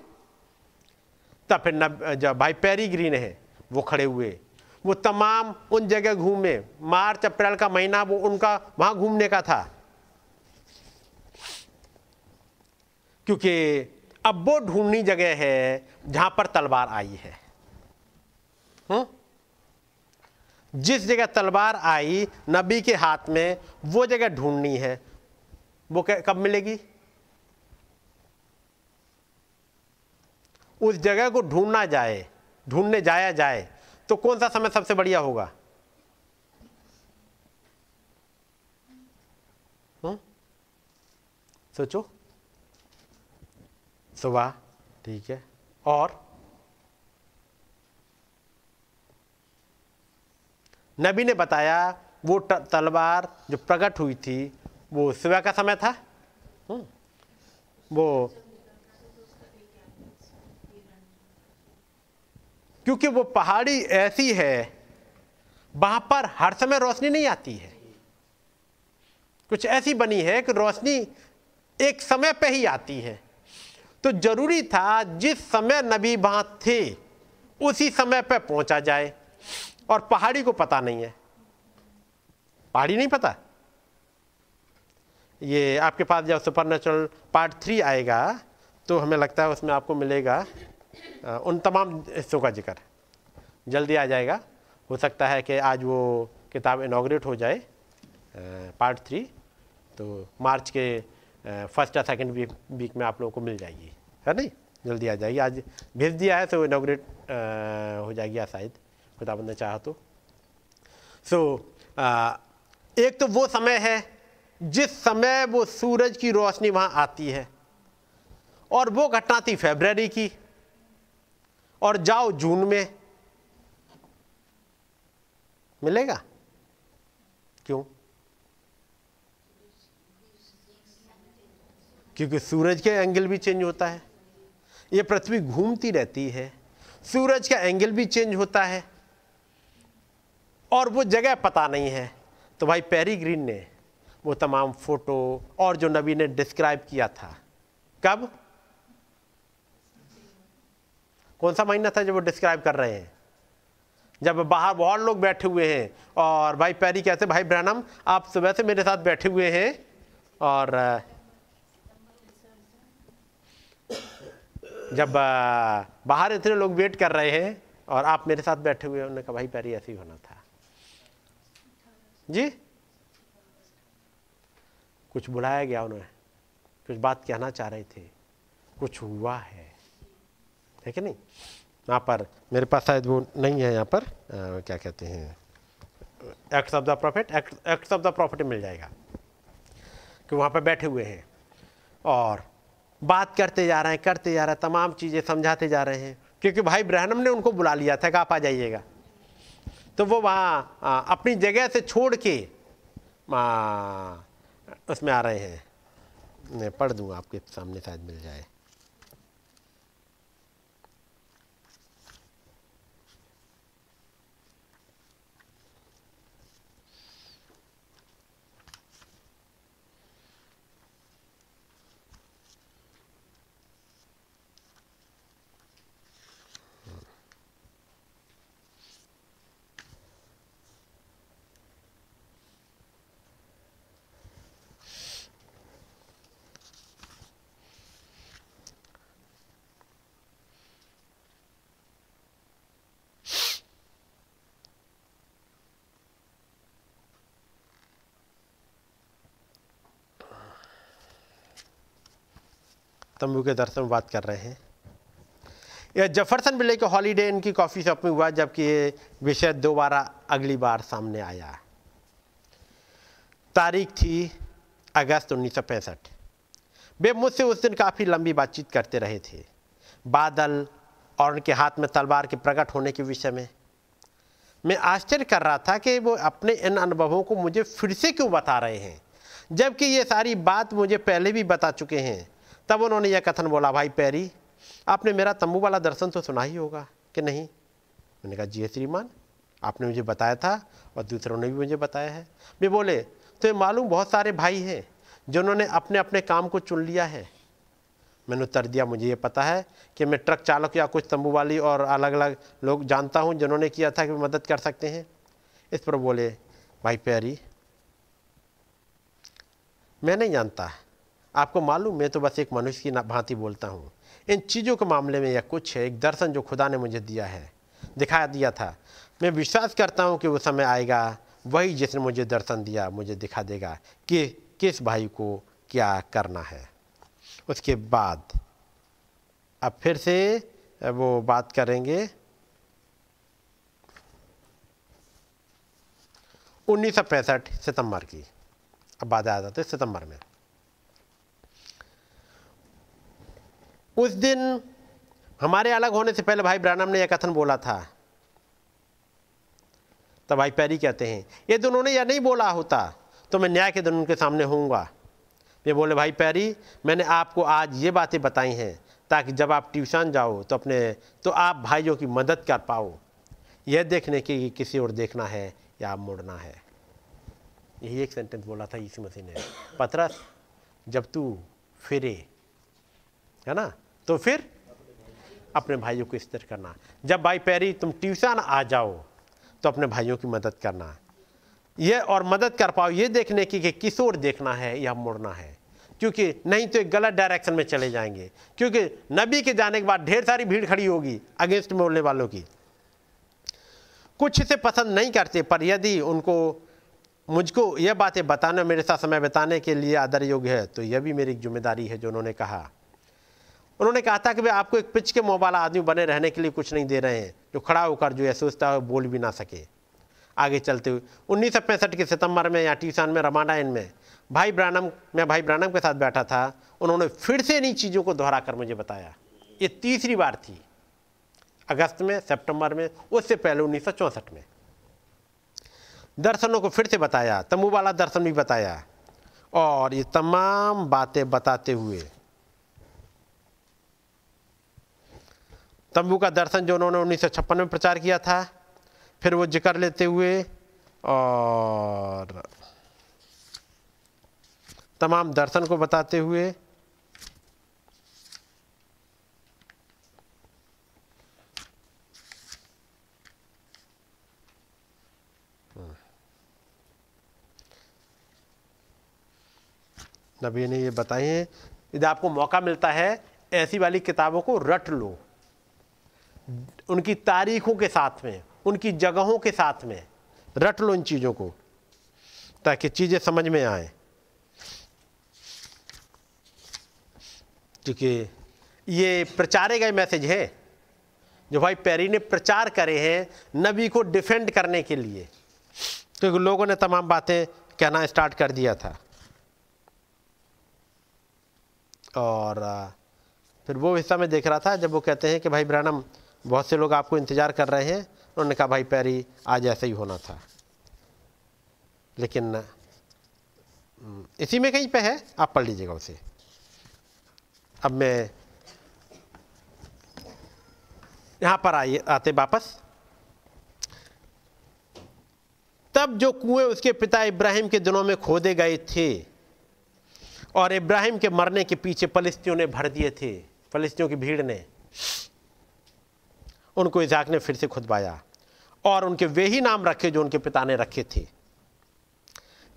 तब फिर नब, जब भाई पैरी ग्रीन है, वो खड़े हुए। वो तमाम उन जगह घूमे। मार्च, अप्रैल का महीना वो उनका वहाँ घूमने का था। क्योंकि अब वो ढूंढनी जगह है जहाँ पर तलवार आई है। हुँ? जिस जगह तलवार आई, नबी के हाथ में, वो जगह ढूंढनी है। वो कब मिलेगी? उस जगह को ढूंढना जाए, ढूँढने जाया जाए तो कौन सा समय सबसे बढ़िया होगा? हुँ? सोचो। सुबह, ठीक है। और? नबी ने बताया, वो तलवार जो प्रकट हुई थी वो सुबह का समय था? वो क्योंकि वो पहाड़ी ऐसी है, वहाँ पर हर समय रोशनी नहीं आती है। कुछ ऐसी बनी है कि रोशनी एक समय पे ही आती है। तो ज़रूरी था जिस समय नबी वहाँ थे, उसी समय पे पहुँचा जाए। और पहाड़ी को पता नहीं है। पहाड़ी नहीं पता? ये आपके पास जब सुपर नेचुरल पार्ट थ्री आएगा तो हमें लगता है उसमें आपको मिलेगा उन तमाम हिस्सों का ज़िक्र। जल्दी आ जाएगा। हो सकता है कि आज वो किताब इनाग्रेट हो जाए पार्ट थ्री तो मार्च के फ़र्स्ट या सेकेंड वीक वीक में आप लोगों को मिल जाएगी। है नहीं? जल्दी आ जाएगी। आज भेज दिया है तो इनाग्रेट हो जाएगी या शायद। खुदाबंद चाहा तो। सो so, एक तो वो समय है जिस समय वो सूरज की रोशनी वहाँ आती है, और वो घटना थी फेब्रवरी की, और जाओ जून में। मिलेगा? क्यों? क्योंकि सूरज का एंगल भी चेंज होता है। ये पृथ्वी घूमती रहती है, सूरज का एंगल भी चेंज होता है, और वो जगह पता नहीं है। तो भाई पेरी ग्रीन ने वो तमाम फ़ोटो और जो नबी ने डिस्क्राइब किया था। कब? कौन सा महीना था जब वो डिस्क्राइब कर रहे हैं? जब बाहर बहुत लोग बैठे हुए हैं और भाई पैरी कहते भाई ब्रहणम, आप सुबह से मेरे साथ बैठे हुए हैं। और, जब, बाहर इतने लोग वेट कर रहे हैं और आप मेरे साथ बैठे हुए हैं, उन्होंने कहा, भाई पैरी, ऐसे ही होना था। जी? कुछ बुलाया गया उन्हें कुछ बात कहना चाह रहे थे। कुछ हुआ है। है कि नहीं? यहाँ पर मेरे पास शायद वो नहीं है यहाँ पर। अ, क्या कहते हैं? Acts of the prophet acts of the prophet मिल जाएगा। कि वहाँ पर बैठे हुए हैं। और बात करते जा रहे हैं करते जा रहे हैं तमाम चीज़ें समझाते जा रहे हैं। क्योंकि भाई ब्रहणम ने उनको बुला लिया था कि आप आ जाइएगा। तो वो वहाँ अपनी जगह से छोड़ के आ, उसमें आ रहे हैं। मैं पढ़ दूँगा आपके सामने शायद मिल जाए। तंबू के दर्शन बात कर रहे हैं। यह जफरसन बिले के हॉलीडे इनकी कॉफ़ी शॉप में हुआ, जबकि ये विषय दोबारा अगली बार सामने आया। तारीख थी अगस्त उन्नीस सौ पैंसठ। वे मुझसे उस दिन काफ़ी लंबी बातचीत करते रहे थे। बादल और उनके हाथ में तलवार के प्रकट होने के विषय में। मैं आश्चर्य कर रहा था कि वो अपने इन अनुभवों को मुझे फिर से क्यों बता रहे हैं, जबकि ये सारी बात मुझे पहले भी बता चुके हैं। तब उन्होंने यह कथन बोला, भाई पैरी, आपने मेरा तंबू वाला दर्शन तो सुना ही होगा कि नहीं? मैंने कहा, जी श्रीमान, आपने मुझे बताया था और दूसरों ने भी मुझे बताया है। वे बोले तो ये मालूम बहुत सारे भाई हैं जिन्होंने अपने अपने काम को चुन लिया है। मैंने उत्तर दिया, मुझे ये पता है कि मैं ट्रक चालक या कुछ तंबू वाली और अलग अलग लोग जानता हूँ जिन्होंने किया था कि मदद कर सकते हैं। इस पर बोले, भाई प्यारी मैं नहीं जानता आपको मालूम, मैं तो बस एक मनुष्य की भांति बोलता हूँ। इन चीज़ों के मामले में यह कुछ है, एक दर्शन जो खुदा ने मुझे दिया है। दिखा दिया था। मैं विश्वास करता हूँ कि वो समय आएगा, वही जिसने मुझे दर्शन दिया, मुझे दिखा देगा कि किस भाई को क्या करना है। उसके बाद, अब फिर से वो बात करेंगे। उन्नीस सौ पैंसठ सितंबर की, अब बात आ जाती सितंबर में। उस दिन हमारे अलग होने से पहले भाई ब्रानम ने यह कथन बोला था। तब भाई पैरी कहते हैं, ये तो उन्होंने यह नहीं बोला होता तो मैं न्याय के दिन उनके सामने होऊँगा। ये बोले, भाई पैरी, मैंने आपको आज ये बातें बताई हैं, ताकि जब आप ट्यूशन जाओ तो अपने तो आप भाइयों की मदद कर पाओ। यह देखने की कि किसी और देखना है या मुड़ना है। यही एक सेंटेंस बोला था इसी मसीह ने। पतरस, जब तू फिरे है ना? तो फिर अपने भाइयों को स्थिर करना। जब भाई पैरी, तुम ट्यूशन आ जाओ तो अपने भाइयों की मदद करना। ये और मदद कर पाओ, ये देखने की कि किस ओर देखना है या मुड़ना है। क्योंकि नहीं तो एक गलत डायरेक्शन में चले जाएँगे। क्योंकि नबी के जाने के बाद ढेर सारी भीड़ खड़ी होगी अगेंस्ट में बोलने वालों की। कुछ इसे पसंद नहीं करते, पर यदि उनको, मुझको यह बातें बताना, मेरे साथ समय बिताने के लिए आदर योग्य है तो यह भी मेरी ज़िम्मेदारी है, जो उन्होंने कहा। उन्होंने कहा था कि वे आपको एक पिच के मुँह वाला आदमी बने रहने के लिए कुछ नहीं दे रहे हैं, जो खड़ा होकर, जो यह सोचता है, बोल भी ना सके। आगे चलते हुए, उन्नीस सौ पैंसठ के सितंबर में या टीसान में रमाडाइन में, भाई ब्रानम, मैं भाई ब्रानम के साथ बैठा था, उन्होंने फिर से इन्हीं चीज़ों को दोहरा कर मुझे बताया। ये तीसरी बार थी, अगस्त में, सितंबर में, उससे पहले उन्नीस सौ चौंसठ में। दर्शनों को फिर से बताया तंबू वाला दर्शन भी बताया, और ये तमाम बातें बताते हुए तंबू का दर्शन जो उन्होंने उन्नीस सौ छप्पन में प्रचार किया था, फिर वो ज़िक्र लेते हुए और तमाम दर्शन को बताते हुए नबी ने ये बताए हैं यदि आपको मौका मिलता है, ऐसी वाली किताबों को रट लो। उनकी तारीखों के साथ में, उनकी जगहों के साथ में, रट लो इन चीज़ों को, ताकि चीज़ें समझ में आए। क्योंकि ये प्रचारे गए मैसेज है, जो भाई पैरी ने प्रचार करे हैं नबी को डिफेंड करने के लिए। क्योंकि तो लोगों ने तमाम बातें कहना स्टार्ट कर दिया था। और, फिर वो हिस्सा में देख रहा था, जब वो कहते हैं कि भाई ब्रानम बहुत से लोग आपको इंतज़ार कर रहे हैं। उन्होंने कहा, भाई, पैरी आज ऐसा ही होना था। लेकिन, इसी में कहीं पे है, आप पढ़ लीजिएगा उसे। अब मैं यहाँ पर आइए, आते वापस। तब जो कुएँ उसके पिता इब्राहिम के दिनों में खोदे गए थे और इब्राहिम के मरने के पीछे फलिस्तियों ने भर दिए थे फलिस्तियों की भीड़ ने। उनको इजाक ने फिर से खुदवाया और उनके वे ही नाम रखे जो उनके पिता ने रखे थे।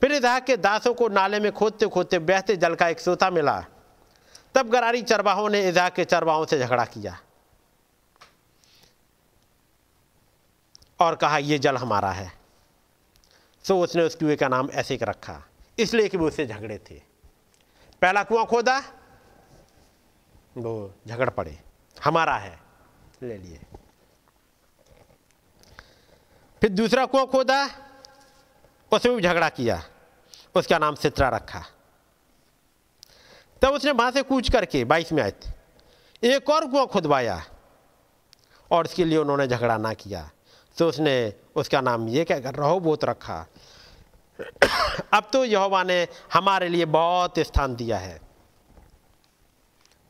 फिर इजाक के दासों को नाले में खोदते खोदते बहते जल का एक सोता मिला। तब गरारी चरवाहों ने इजाक के चरवाहों से झगड़ा किया और कहा यह जल हमारा है। सो उसने उस कुएँ का नाम ऐसे रखा, इसलिए कि वो उससे झगड़े थे। पहला कुआँ खोदा, वो झगड़ पड़े, हमारा है, ले लिए। फिर दूसरा कुआँ खोदा, उसमें भी झगड़ा किया, उसका नाम सित्रा रखा। तब उसने वहाँ से कूच करके बाईस में आए थे। एक और कुआँ खुदवाया और इसके लिए उन्होंने झगड़ा ना किया। तो उसने, उसका नाम ये क्या कर रहो बोत रखा, अब तो यहोवा ने हमारे लिए बहुत स्थान दिया है।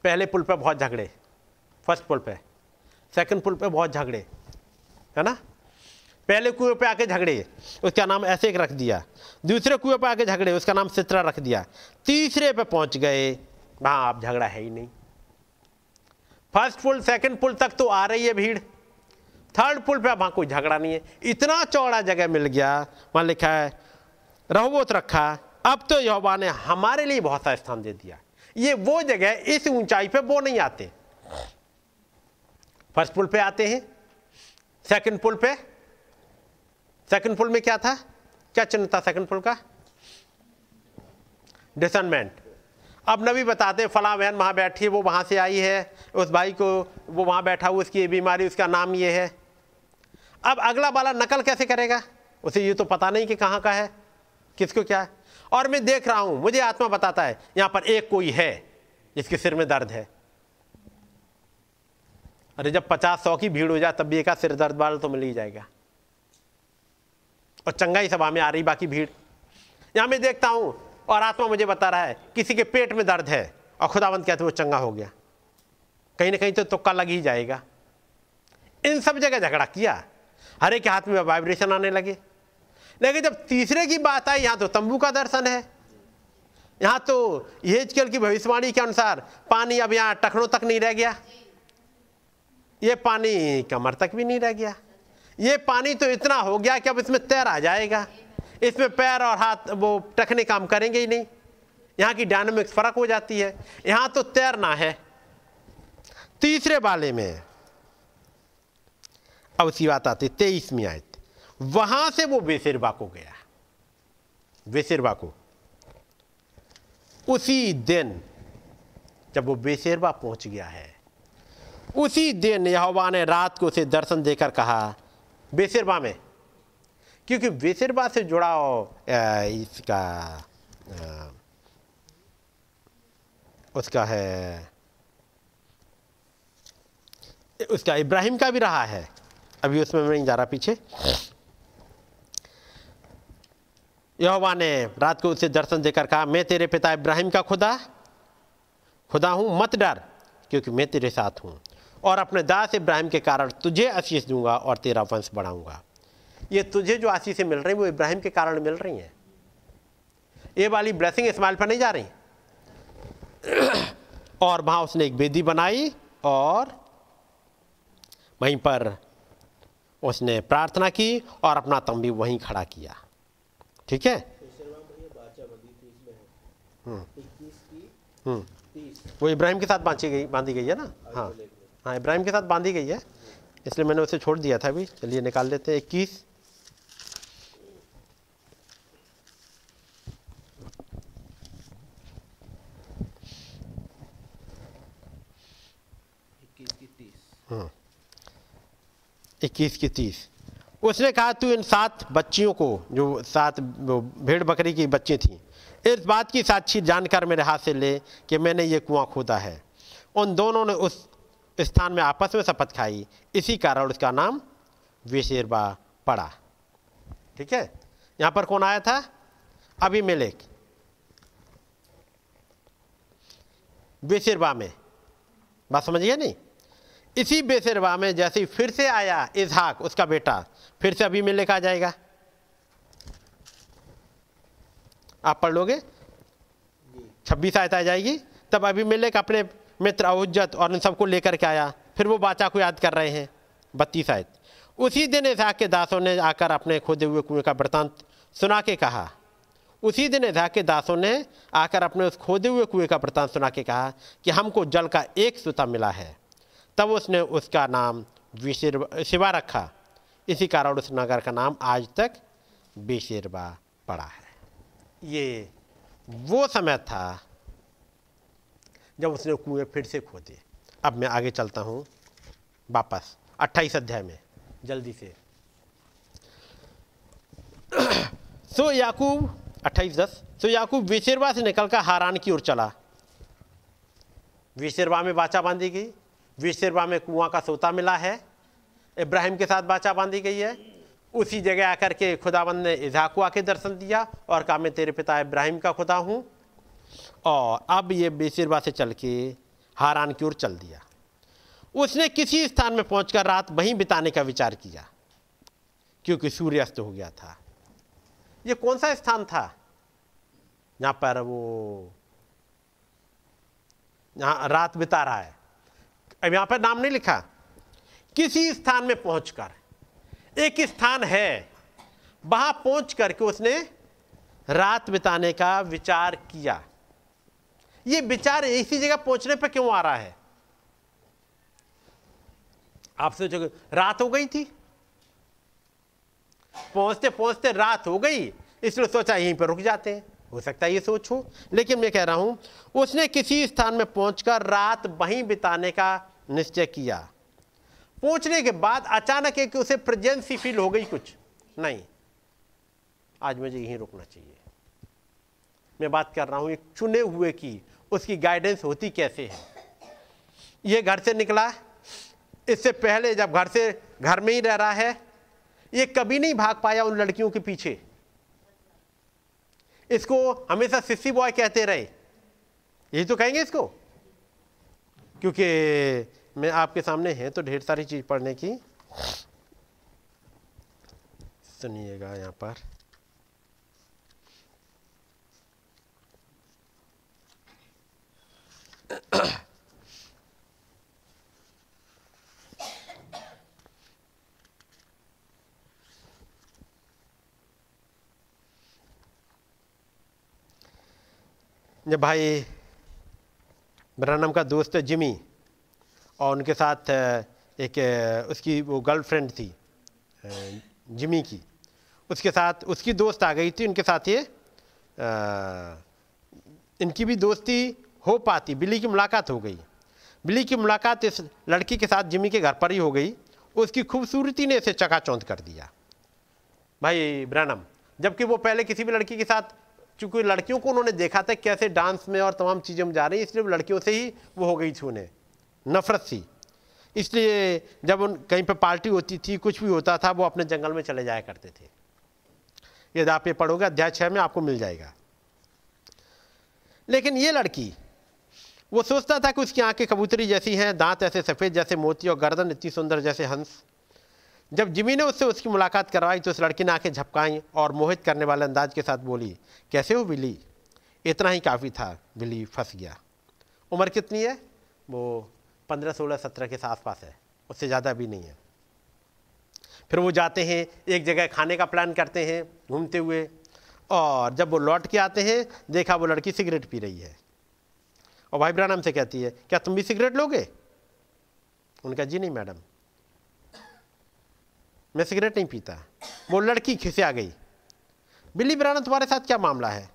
पहले पुल पे बहुत झगड़े, फ़र्स्ट पुल पे, सेकंड पुल पे बहुत झगड़े, है ना? पहले कुएँ पे आके झगड़े, उसका नाम ऐसे एक रख दिया। दूसरे कुएँ पे आके झगड़े, उसका नाम सित्रा रख दिया। तीसरे पे पहुँच गए। वहाँ आप झगड़ा है ही नहीं। फ़र्स्ट पुल सेकंड पुल तक तो आ रही है भीड़। थर्ड पुल पे वहाँ कोई झगड़ा नहीं है। इतना चौड़ा जगह मिल गया। वहाँ लिखा है रहोबोत रखा। अब तो यहोवा ने हमारे लिए बहुत सा स्थान दे दिया। ये वो जगह इस ऊंचाई पे वो नहीं आते। फ़र्स्ट पुल पे आते हैं। सेकंड पुल पे सेकंड पुल में क्या था? क्या चिन्ह था सेकंड पुल का? डिसनमेंट अब नबी बताते हैं, फला बहन वहाँ बैठी है, वो वहाँ से आई है। उस भाई को वो वहाँ बैठा हुआ, उसकी बीमारी, उसका नाम ये है। अब अगला वाला नकल कैसे करेगा? उसे ये तो पता नहीं कि कहाँ का है। किसको क्या है? और मैं देख रहा हूँ, मुझे आत्मा बताता है, यहाँ पर एक कोई है, जिसके सिर में दर्द है। अरे जब पचास सौ की भीड़ हो जाए, तब भी एक सिर दर्द वाला तो मिल ही जाएगा। और चंगाई सभा में आ रही बाकी भीड़। यहाँ मैं देखता हूँ और आत्मा मुझे बता रहा है, किसी के पेट में दर्द है और खुदावंत कहते वो चंगा हो गया। कहीं ना कहीं तो तुक्का लग ही जाएगा। इन सब जगह झगड़ा किया। हर एक हाथ में वाइब्रेशन आने लगे। लेकिन जब तीसरे की बात आई, यहाँ तो तंबू का दर्शन है। यहाँ तो यहेजकेल की भविष्यवाणी के अनुसार पानी अब यहाँ टखनों तक नहीं रह गया। ये पानी कमर तक भी नहीं रह गया। ये पानी तो इतना हो गया कि अब इसमें तैर आ जाएगा। इसमें पैर और हाथ वो टखने काम करेंगे ही नहीं। यहाँ की डायनामिक्स फ़र्क हो जाती है। यहाँ तो तैरना है। तीसरे वाले में, अब उसी बात आती तेईस तेईसवीं आयत। वहाँ से वो बेसिरबा को गया। बेसिरबा को। उसी दिन जब वो बेसिरबा पहुँच गया है, उसी दिन यहोवा ने रात को उसे दर्शन देकर कहा बेसिरबा में। क्योंकि बेसिरबा से जुड़ा हो इसका उसका है, उसका इब्राहिम का भी रहा है। अभी उसमें मैं नहीं जा रहा पीछे। यहोवा ने रात को उसे दर्शन देकर कहा, मैं तेरे पिता इब्राहिम का खुदा खुदा हूँ, मत डर, क्योंकि मैं तेरे साथ हूँ। और अपने दास इब्राहिम के कारण तुझे आशीष दूँगा और तेरा वंश बढ़ाऊँगा। ये तुझे जो आशीषें मिल रही वो इब्राहिम के कारण मिल रही हैं। ये वाली ब्लेसिंग इस्माइल पर नहीं जा रही। [CLEARS THROAT] और वहाँ उसने एक वेदी बनाई और वहीं पर उसने प्रार्थना की और अपना तंबी वहीं खड़ा किया। ठीक है? हम्म हम्म। वो इब्राहिम के साथ बांधी गई बांधी गई है ना? हाँ हाँ इब्राहिम के साथ बांधी गई है, इसलिए मैंने उसे छोड़ दिया था अभी। चलिए निकाल लेते हैं, इक्कीस। इक्कीस की तीस। उसने कहा, तू इन सात बच्चियों को, जो सात भेड़ बकरी की बच्ची थी, इस बात की साक्षी जानकर मेरे हाथ से ले कि मैंने ये कुआँ खोदा है। उन दोनों ने उस स्थान में आपस में शपथ खाई। इसी कारण उसका नाम विशेरबा पड़ा। ठीक है? यहाँ पर कौन आया था? अभी मेलेक बेसिरबा में। बात समझिए नहीं? इसी बेसिरबा में जैसे फिर से आया इजहाक, उसका बेटा, फिर से अभी मिलेक आ जाएगा। आप पढ़ लोगे? छब्बीस आयत आ जाएगी। तब अभी मिलेक अपने मित्र अहुज्जत और इन सबको लेकर के आया। फिर वो बाचा को याद कर रहे हैं। बत्तीस आयत उसी दिन इजहाक के दासों ने आकर अपने खोदे हुए कुएँ का वृतांत सुना के कहा। उसी दिन इजहाक के दासों ने आकर अपने उस खोदे हुए कुएँ का वृतांत सुना के कहा कि हमको जल का एक सूता मिला है। तब उसने उसका नाम शिवा रखा। इसी कारण उस नगर का नाम आज तक बेशिरबा पड़ा है। ये वो समय था जब उसने कुएँ फिर से खोदे। अब मैं आगे चलता हूँ, वापस, अट्ठाईस अध्याय में, जल्दी से। [CLEARS THROAT] सो याकूब, अट्ठाईस दस, सो याकूब विशेरवा से निकलकर हारान की ओर चला। विशेरवा में बाचा बांधी गई, विशेरवा में कुआँ का सोता मिला है, इब्राहिम के साथ बाचा बांधी गई है। उसी जगह आकर के खुदाबंद ने इजाकू आके दर्शन दिया और कहा, मैं तेरे पिता इब्राहिम का खुदा हूँ और अब ये बेसिरबा से चल के हारान की ओर चल दिया। उसने किसी स्थान में पहुंचकर रात वहीं बिताने का विचार किया, क्योंकि सूर्यास्त हो गया था। ये कौन सा स्थान था? जहाँ पर वो यहाँ रात बिता रहा है। अब यहाँ पर नाम नहीं लिखा। किसी स्थान में पहुंचकर, एक स्थान है, वहाँ पहुँच करके उसने रात बिताने का विचार किया। ये विचार इसी जगह पहुँचने पर क्यों आ रहा है? आप सोचोगे, रात हो गई थी। पहुँचते पहुँचते रात हो गई। इसलिए सोचा यहीं पर रुक जाते हैं। हो सकता है ये सोच। लेकिन मैं कह रहा हूँ, उसने किसी स्थान में पहुंचकर रात वहीं बिताने का निश्चय किया। पहुँचने के बाद अचानक एक उसे प्रेजेंसी फील हो गई कुछ। नहीं। आज मुझे यहीं रुकना चाहिए। मैं बात कर रहा हूँ एक चुने हुए की। उसकी गाइडेंस होती कैसे है? ये घर से निकला। इससे पहले जब घर से, घर में ही रह रहा है, ये कभी नहीं भाग पाया उन लड़कियों के पीछे। इसको हमेशा सिस्सी बॉय कहते रहे। यही तो कहेंगे इसको। क्योंकि मैं आपके सामने है तो ढेर सारी चीज़ पढ़ने की। सुनिएगा यहाँ पर। जब भाई ब्रनम का दोस्त है जिमी और उनके साथ एक उसकी वो गर्लफ्रेंड थी जिमी की, उसके साथ उसकी दोस्त आ गई थी, उनके साथ ये इनकी भी दोस्ती हो पाती। बिल्ली की मुलाकात हो गई। बिल्ली की मुलाकात इस लड़की के साथ जिमी के घर पर ही हो गई। उसकी खूबसूरती ने इसे चकाचौंध कर दिया। भाई ब्रैनम, जबकि वो पहले किसी भी लड़की के साथ, चूँकि लड़कियों को उन्होंने देखा था कैसे डांस में और तमाम चीज़ों में जा रही इसलिए लड़कियों से ही वो हो गई थी उन्हें। नफरत सी। इसलिए जब उन कहीं पर पार्टी होती थी, कुछ भी होता था, वो अपने जंगल में चले जाया करते थे। यदि आप ये पढ़ोगे, अध्याय छः में आपको मिल जाएगा। लेकिन ये लड़की वो सोचता था कि उसकी आँखें कबूतरी जैसी हैं, दांत ऐसे सफ़ेद जैसे मोती और गर्दन इतनी सुंदर जैसे हंस। जब जिमी ने उससे उसकी मुलाकात करवाई तो उस लड़की ने आँखें झपकाई और मोहित करने वाले अंदाज के साथ बोली, कैसे हो बिली इतना ही काफ़ी था, बिल्ली फंस गया। उम्र कितनी है? वो पंद्रह, सोलह, सत्रह के आसपास है, उससे ज़्यादा भी नहीं है। फिर वो जाते हैं, एक जगह खाने का प्लान करते हैं, घूमते हुए और जब वो लौट के आते हैं, देखा वो लड़की सिगरेट पी रही है। और भाई ब्रानम से कहती है, क्या तुम भी सिगरेट लोगे? उनका जी नहीं मैडम। मैं सिगरेट नहीं पीता। वो लड़की खिसे आ गई। बिल्ली ब्राना तुम्हारे साथ क्या मामला है?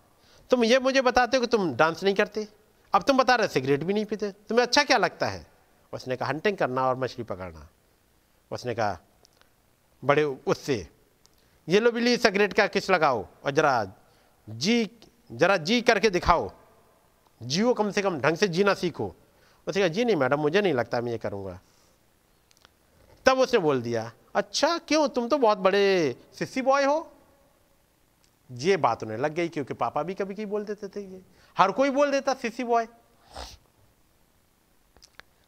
तुम ये मुझे बताते हो कि तुम डांस नहीं करते? अब तुम बता रहे सिगरेट भी नहीं पीते। तुम्हें अच्छा क्या लगता है? उसने कहा, हंटिंग करना और मछली पकड़ना। उसने कहा, बड़े उससे, ये लो बिल्ली, सिगरेट का किस लगाओ? और जरा जी जरा जी करके दिखाओ। जियो कम से कम ढंग से जीना सीखो। उसने कहा जी नहीं मैडम, मुझे नहीं लगता, मैं ये करूँगा। तब उसने बोल दिया अच्छा क्यों? तुम तो बहुत बड़े सिस्सी बॉय हो। ये बात उन्हें लग गई, क्योंकि पापा भी कभी कभी बोल देते थे ये। हर कोई बोल देता, सिस्सी बॉय।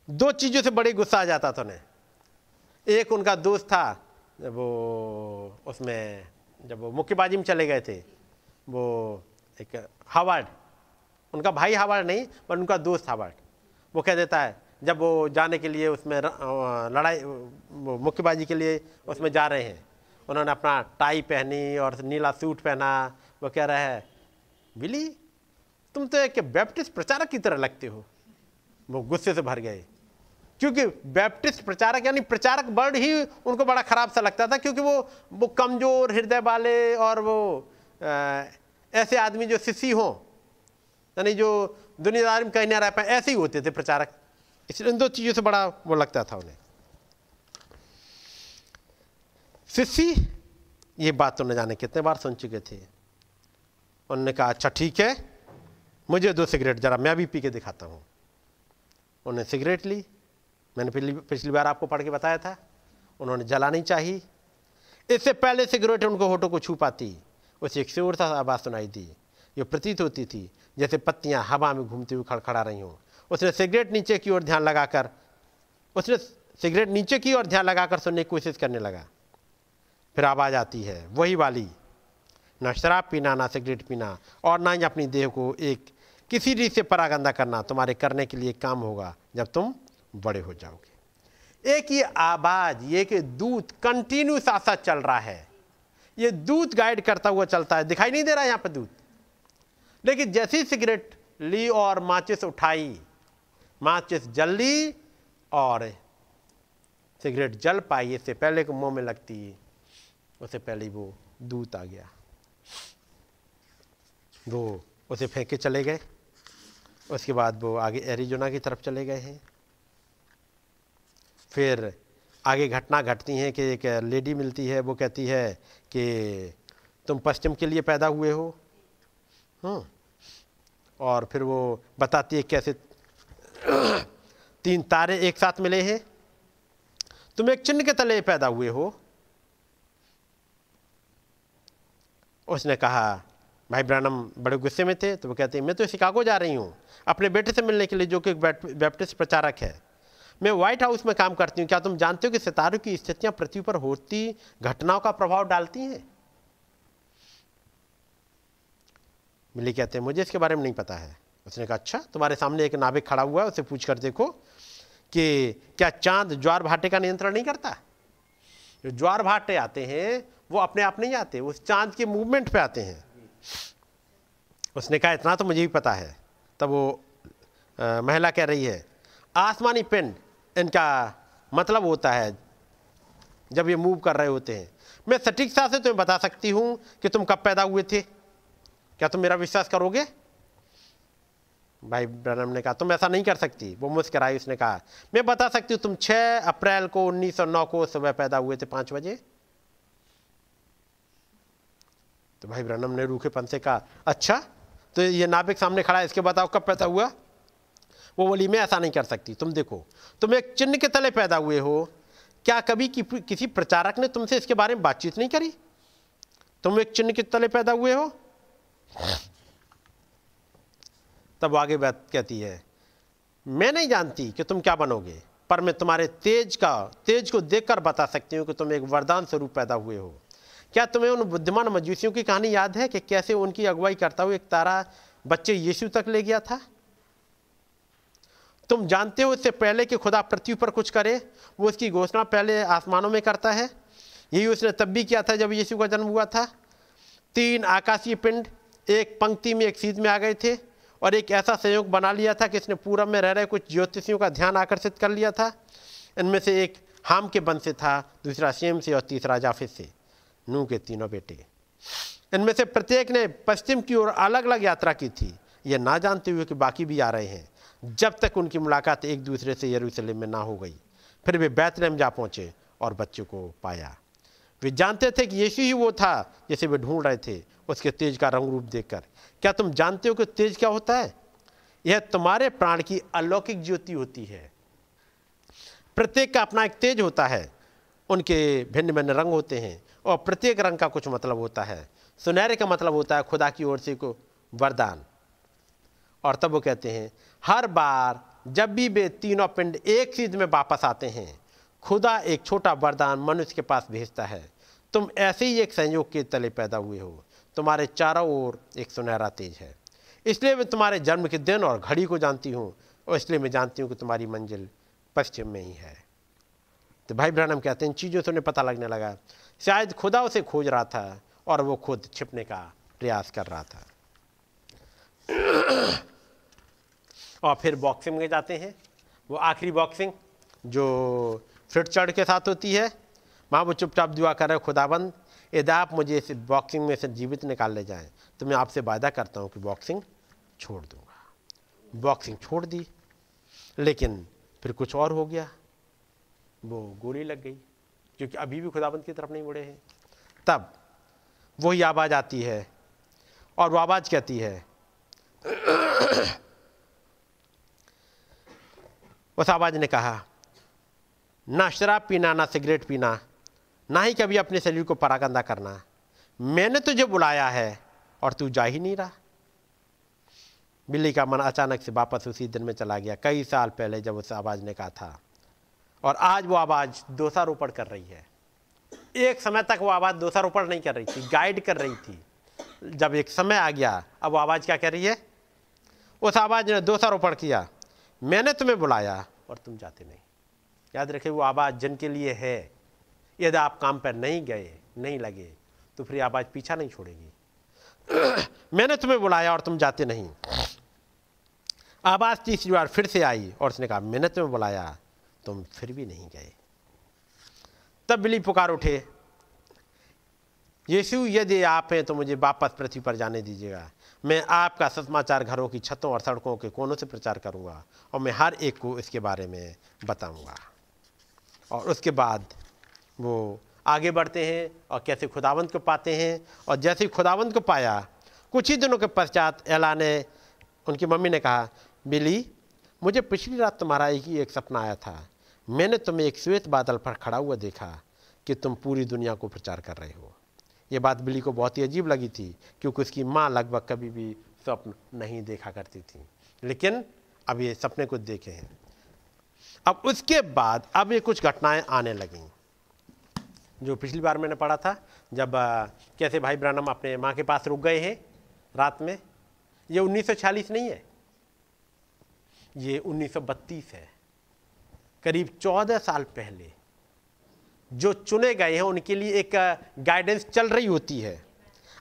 दो चीज़ों से बड़े गुस्सा आ जाता था उन्हें। एक उनका दोस्त था वो उसमें, जब वो मुक्केबाजी में चले गए थे, वो एक हावर्ड उनका भाई हावर्ड नहीं पर उनका दोस्त हावर्ड वो कह देता है जब वो जाने के लिए उसमें लड़ाई मुक्केबाजी के लिए उसमें जा रहे हैं उन्होंने अपना टाई पहनी और नीला सूट पहना। वो कह रहा है बिली तुम तो एक बैप्टिस्ट प्रचारक की तरह लगते हो। वो गुस्से से भर गए। क्योंकि बैप्टिस्ट प्रचारक यानी प्रचारक वर्ड ही उनको बड़ा खराब सा लगता था क्योंकि वो वो कमज़ोर हृदय वाले और वो अ, ऐसे आदमी जो सिसी हों यानी जो दुनियादारी में कहीं ना रह पाए, ऐसे ही होते थे प्रचारक। इसलिए इन दो चीज़ों से बड़ा वो लगता था उन्हें। सिस्सी, ये बात तो न जाने कितने बार सुन चुके थे। उन्होंने कहा अच्छा ठीक है, मुझे दो सिगरेट, जरा मैं भी पी के दिखाता हूँ। उन्होंने सिगरेट ली। मैंने पिछली पिछली बार आपको पढ़ के बताया था, उन्होंने जलानी चाहिए। इससे पहले सिगरेट उनको होठों को छू पाती। उसे एक शोर सा आवाज़ सुनाई दी। जो प्रतीत होती थी जैसे पत्तियाँ हवा में घूमती हुई खड़खड़ा रही हों। उसने सिगरेट नीचे की ओर ध्यान लगाकर, उसने सिगरेट नीचे की ओर ध्यान लगाकर सुनने की कोशिश करने लगा। फिर आवाज़ आती है, वही वाली। ना शराब पीना, ना सिगरेट पीना, और ना ही अपनी देह को एक किसी रीत से परागंदा करना। तुम्हारे करने के लिए काम होगा जब तुम बड़े हो जाओगे। एक ये आवाज़, ये कि दूत कंटिन्यू साथ साथ चल रहा है। ये दूत गाइड करता हुआ चलता है। दिखाई नहीं दे रहा है यहाँ पर दूत। लेकिन जैसे सिगरेट ली और माचिस उठाई, माचिस जल ली और सिगरेट जल पाई, इससे पहले को मुँह में लगती, उससे पहले वो दूत आ गया। वो उसे फेंक के चले गए। उसके बाद वो आगे एरिजोना की तरफ़ चले गए हैं। फिर आगे घटना घटती हैं कि एक लेडी मिलती है, वो कहती है कि तुम पश्चिम के लिए पैदा हुए हो। हम्म और फिर वो बताती है कैसे [CLEARS THROAT] तीन तारे एक साथ मिले हैं। तुम एक चिन्ह के तले पैदा हुए हो। उसने कहा, भाई ब्रानम बड़े गुस्से में थे। तो वो कहते हैं, मैं तो शिकागो जा रही हूँ। अपने बेटे से मिलने के लिए जो कि बैप्टिस्ट प्रचारक है। मैं व्हाइट हाउस में काम करती हूँ। क्या तुम जानते हो कि सितारों की स्थितियाँ पृथ्वी पर होती, घटनाओं का प्रभाव डालती हैं? मिली कहते हैं मुझे इसके बारे में नहीं पता है। उसने कहा अच्छा तुम्हारे सामने एक नाभिक खड़ा हुआ है उसे पूछ कर देखो कि क्या चाँद ज्वार भाटे का नियंत्रण नहीं करता? जो ज्वार भाटे आते हैं वो अपने आप नहीं आते उस चाँद के मूवमेंट पे आते हैं। उसने कहा इतना तो मुझे भी पता है। तब वो अ, महिला कह रही है आसमानी पिंड इनका मतलब होता है जब ये मूव कर रहे होते हैं। मैं सटीकता से तुम्हें बता सकती हूँ कि तुम कब पैदा हुए थे? क्या तुम मेरा विश्वास करोगे? भाई ब्रनम ने कहा तुम ऐसा नहीं कर सकती। वो मुस्कराई उसने कहा मैं बता सकती हूँ तुम 6 अप्रैल को 1909 को सुबह पैदा हुए थे पाँच बजे? तो भाई ब्रनम ने रूखेपन से कहा अच्छा तो ये नाविक सामने खड़ा है इसके बताओ कब पैदा हुआ? वो बोली मैं ऐसा नहीं कर सकती तुम देखो तुम एक चिन्ह के तले पैदा हुए हो क्या कभी कि, किसी प्रचारक ने तुमसे इसके बारे में बातचीत नहीं करी? तुम एक चिन्ह के तले पैदा हुए हो? तब आगे बात कहती है, मैं नहीं जानती कि तुम क्या बनोगे, पर मैं तुम्हारे तेज का, तेज को देखकर बता सकती हूँ कि तुम एक वरदान स्वरूप पैदा हुए हो। क्या तुम्हें उन बुद्धिमान मजूसियों की कहानी याद है कि कैसे उनकी अगुवाई करता हुआ एक तारा बच्चे यीशु तक ले गया था? तुम जानते हो इससे पहले कि खुदा पृथ्वी पर कुछ करे, वो उसकी घोषणा पहले आसमानों में करता है। यही उसने तब भी किया था जब यीशु का जन्म हुआ था। तीन आकाशीय पिंड एक पंक्ति में एक सीध में आ गए थे और एक ऐसा संयोग बना लिया था कि इसने पूरब में रह रहे कुछ ज्योतिषियों का ध्यान आकर्षित कर लिया था। इनमें से एक हाम के बन से था, दूसरा सेम से और तीसरा जाफिद से। नूह के तीनों बेटे। इनमें से प्रत्येक ने पश्चिम की ओर अलग अलग यात्रा की थी। ये ना जानते हुए कि बाकी भी आ रहे हैं। जब तक उनकी मुलाकात एक दूसरे से यरूशलेम में ना हो गई, फिर वे बैतलहम जा पहुँचे और बच्चे को पाया। वे जानते थे कि यीशु ही वो था जिसे वे ढूंढ रहे थे उसके तेज का रंग रूप देखकर। क्या तुम जानते हो कि तेज क्या होता है? यह तुम्हारे प्राण की अलौकिक ज्योति होती है। प्रत्येक का अपना एक तेज होता है। उनके भिन्न भिन्न रंग होते हैं और प्रत्येक रंग का कुछ मतलब होता है। सुनहरे का मतलब होता है खुदा की ओर से को वरदान। और तब वो कहते हैं, हर बार जब भी वे तीनों पिंड एक चीज़ में वापस आते हैं, खुदा एक छोटा वरदान मनुष्य के पास भेजता है। तुम ऐसे ही एक संयोग के तले पैदा हुए हो। तुम्हारे चारों ओर एक सुनहरा तेज है। इसलिए मैं तुम्हारे जन्म के दिन और घड़ी को जानती हूँ और इसलिए मैं जानती हूँ कि तुम्हारी मंजिल पश्चिम में ही है। तो भाई ब्रहणम कहते हैं, चीज़ों से उन्हें पता लगने लगा। शायद खुदा उसे खोज रहा था और वो खुद छिपने का प्रयास कर रहा था। और फिर बॉक्सिंग में जाते हैं। वो आखिरी बॉक्सिंग जो फिट चढ़ के साथ होती है। वहाँ वो चुपचाप दुआ कर रहे खुदाबंद यदि आप मुझे इस बॉक्सिंग में से जीवित निकाल ले जाएँ तो मैं आपसे वायदा करता हूँ कि बॉक्सिंग छोड़ दूँगा। बॉक्सिंग छोड़ दी, लेकिन फिर कुछ और हो गया। वो गोली लग गई, क्योंकि अभी भी खुदाबंद की तरफ़ नहीं मुड़े हैं। तब वही आवाज़ आती है, और वो आवाज़ कहती है, [CLEARS THROAT] उस आवाज़ ने कहा, ना शराब पीना, ना सिगरेट पीना ना ही कभी अपने शरीर को परागंदा करना। मैंने तुझे बुलाया है और तू जा ही नहीं रहा। बिल्ली का मन अचानक से वापस उसी दिन में चला गया, कई साल पहले जब उस आवाज़ ने कहा था। और आज वो आवाज़ दोषारोपण कर रही है। एक समय तक वो आवाज़ दोषारोपण नहीं कर रही थी, गाइड कर रही थी। जब एक समय आ गया, अब वो आवाज़ क्या कर रही है? उस आवाज़ ने दोषारोपण किया। मैंने तुम्हें बुलाया और तुम जाते नहीं। याद रखे वो आवाज़ जिनके लिए है यदि आप काम पर नहीं गए, नहीं लगे तो फिर आवाज़ पीछा नहीं छोड़ेगी। [CLEARS THROAT] मैंने तुम्हें बुलाया और तुम जाते नहीं। आवाज़ तीसरी बार फिर से आई और उसने कहा, मैंने तुम्हें बुलाया, तुम फिर भी नहीं गए। तब बिली पुकार उठे, यीशु, यदि आप हैं तो मुझे वापस पृथ्वी पर जाने दीजिएगा। मैं आपका समाचार घरों की छतों और सड़कों के कोनों से प्रचार करूँगा और मैं हर एक को इसके बारे में बताऊँगा। और उसके बाद वो आगे बढ़ते हैं और कैसे खुदावंत को पाते हैं और जैसे ही खुदावंत को पाया, कुछ ही दिनों के पश्चात एला ने उनकी मम्मी ने कहा बिली मुझे पिछली रात तुम्हारा एक ही एक सपना आया था। मैंने तुम्हें एक श्वेत बादल पर खड़ा हुआ देखा कि तुम पूरी दुनिया को प्रचार कर रहे हो। ये बात बिली को बहुत ही अजीब लगी थी, क्योंकि उसकी माँ लगभग कभी भी स्वप्न नहीं देखा करती थी। लेकिन अब ये सपने कुछ देखे हैं। अब उसके बाद अब ये कुछ घटनाएँ आने लगीं। जो पिछली बार मैंने पढ़ा था, जब कैसे भाई ब्रानम अपने माँ के पास रुक गए हैं रात में, ये 1946 नहीं है। ये 1932 है। करीब 14 साल पहले जो चुने गए हैं, उनके लिए एक गाइडेंस चल रही होती है।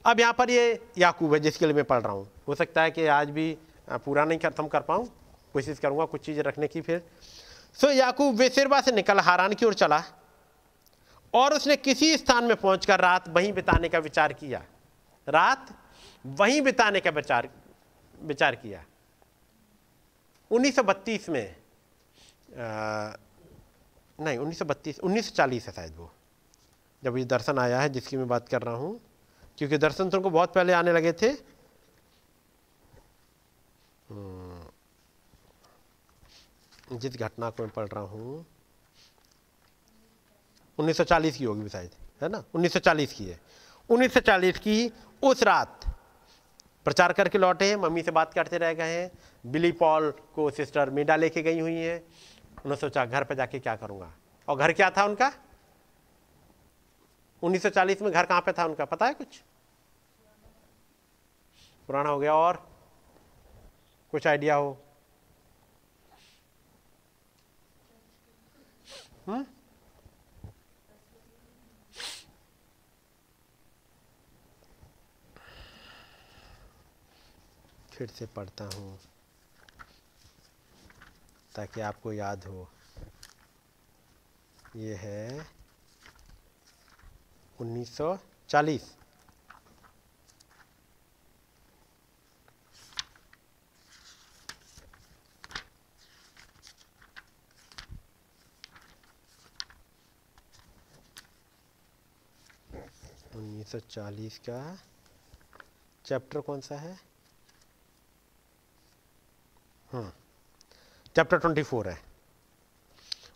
अब यहाँ पर ये याकूब है, जिसके लिए मैं पढ़ रहा हूँ। हो सकता है कि आज भी पूरा नहीं खत्म कर पाऊँ। कोशिश करूँगा कुछ चीज़ें रखने की फिर। सो याकूब वेसिरबा से निकल हारान की ओर चला। और उसने किसी स्थान में पहुंचकर रात वहीं बिताने का विचार किया। रात वहीं बिताने का विचार विचार किया। 1932 में अ, नहीं 1932 1940 है शायद वो जब ये दर्शन आया है जिसकी मैं बात कर रहा हूँ क्योंकि दर्शन तो उनको बहुत पहले आने लगे थे। हम्म, जिस घटना को मैं पढ़ रहा हूँ 1940 की होगी शायद, है ना? 1940 की है। 1940 की उस रात प्रचार करके लौटे हैं, मम्मी से बात करते रह गए हैं, बिली पॉल को सिस्टर मीडा लेके गई हुई हैं। उन्होंने सोचा, घर पर जाके क्या करूँगा? और घर क्या था उनका? 1940 में घर कहाँ पे था उनका? पता है कुछ? पुराना हो गया और कुछ आइडिया हो? हम्म? फिर से पढ़ता हूँ, ताकि आपको याद हो। ये है 1940 1940 का चैप्टर कौन सा है? चैप्टर ट्वेंटी फोर है।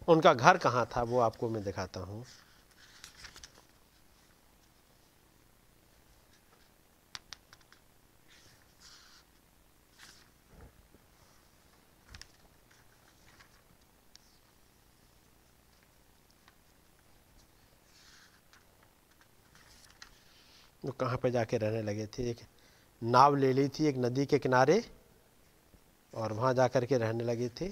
उनका घर कहाँ था वो आपको मैं दिखाता हूँ। वो कहाँ पे जाके रहने लगे थे? एक नाव ले ली थी एक नदी के किनारे। और वहाँ जा कर के रहने लगे थे।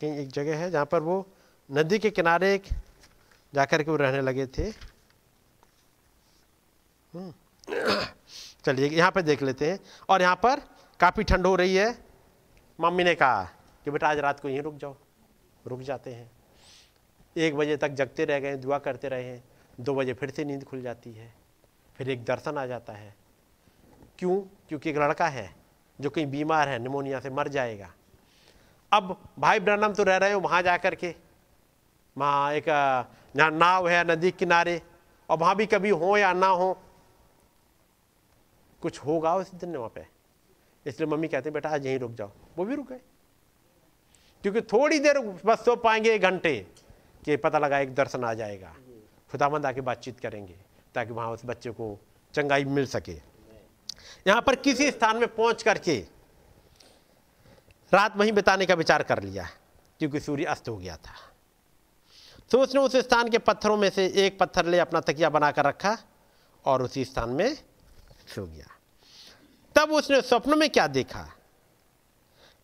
कहीं एक जगह है जहाँ पर वो नदी के किनारे एक जाकर के वो रहने लगे थे। हम्म। चलिए, यहाँ पे देख लेते हैं। और यहाँ पर काफ़ी ठंड हो रही है। मम्मी ने कहा कि बेटा आज रात को यहीं रुक जाओ। रुक जाते हैं। एक बजे तक जगते रह गए, दुआ करते रहे हैं। दो बजे फिर से नींद खुल जाती है। फिर एक दर्शन आ जाता है। क्यों? क्योंकि एक लड़का है जो कहीं बीमार है, निमोनिया से मर जाएगा। अब भाई ब्रनम तो रह रहे हो वहाँ जा कर के। वहाँ एक नाव है नदी किनारे। और वहाँ भी कभी हो या ना हो, कुछ होगा उस दिन वहाँ पे। इसलिए मम्मी कहते हैं, बेटा, आज यहीं रुक जाओ। वो भी रुक गए। क्योंकि थोड़ी देर बस सो पाएँगे एक घंटे कि पता लगा एक दर्शन आ जाएगा। खुदामंद आके बातचीत करेंगे ताकि वहाँ उस बच्चे को चंगाई मिल सके। यहाँ पर किसी स्थान में पहुँच करके रात वहीं बिताने का विचार कर लिया, क्योंकि सूर्य अस्त हो गया था। तो उसने उस स्थान के पत्थरों में से एक पत्थर ले अपना तकिया बनाकर रखा और उसी स्थान में सो गया। तब उसने स्वप्न में क्या देखा?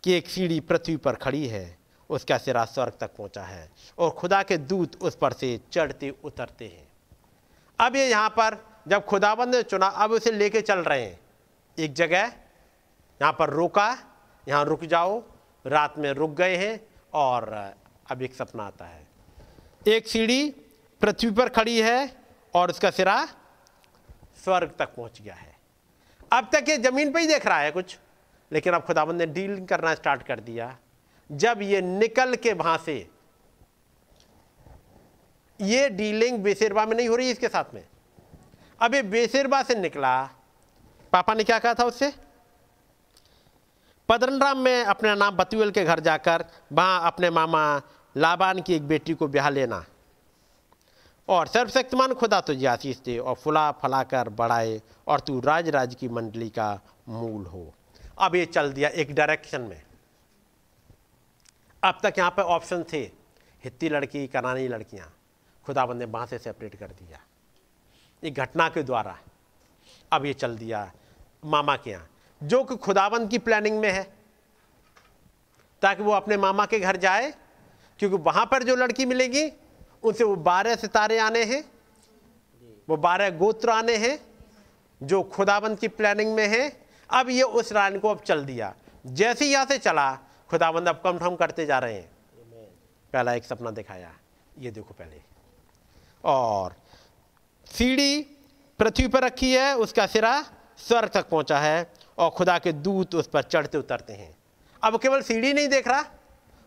कि एक सीढ़ी पृथ्वी पर खड़ी है, उसका सिरा स्वर्ग तक पहुँचा है और खुदा के दूत उस पर से चढ़ते उतरते हैं। अब ये यहाँ पर जब खुदाबंद ने चुना, अब उसे लेके चल रहे हैं। एक जगह यहाँ पर रोका, यहाँ रुक जाओ, रात में रुक गए हैं और अब एक सपना आता है। एक सीढ़ी पृथ्वी पर खड़ी है और उसका सिरा स्वर्ग तक पहुँच गया है। अब तक ये ज़मीन पे ही देख रहा है कुछ। लेकिन अब खुदाबंद ने डील करना स्टार्ट कर दिया। जब ये निकल के वहाँ से, ये डीलिंग बेसिरबा में नहीं हो रही इसके साथ में। अब ये बेसेरबा से निकला, पापा ने क्या कहा था उससे? पदरनराम में अपने नाम बतुएल के घर जाकर वहाँ अपने मामा लाबान की एक बेटी को ब्याह लेना। और सर्वशक्तिमान खुदा तुझे आशीष दे और फुला फलाकर बढ़ाए और तू राज राज की मंडली का मूल हो। अब ये चल दिया एक डायरेक्शन में। अब तक यहाँ पे ऑप्शन थे, हित्ती लड़की, कनानी लड़कियाँ। खुदाबंद ने वहाँ से सेपरेट कर दिया। एक घटना के द्वारा अब ये चल दिया मामा के यहाँ। जो कि खुदाबंद की प्लानिंग में है, ताकि वो अपने मामा के घर जाए, क्योंकि वहाँ पर जो लड़की मिलेगी, उनसे वो बारह सितारे आने हैं, वो बारह गोत्र आने हैं, जो खुदाबंद की प्लानिंग में है अब ये उस रान को अब चल दिया। जैसे ही यहाँ से चला, खुदाबंद अब कम ठम करते जा रहे हैं। पहला एक सपना दिखाया, ये देखो पहले। और सीढ़ी पृथ्वी पर रखी है, उसका सिरा स्वर्ग तक पहुँचा है और खुदा के दूत उस पर चढ़ते उतरते हैं। अब केवल सीढ़ी नहीं देख रहा,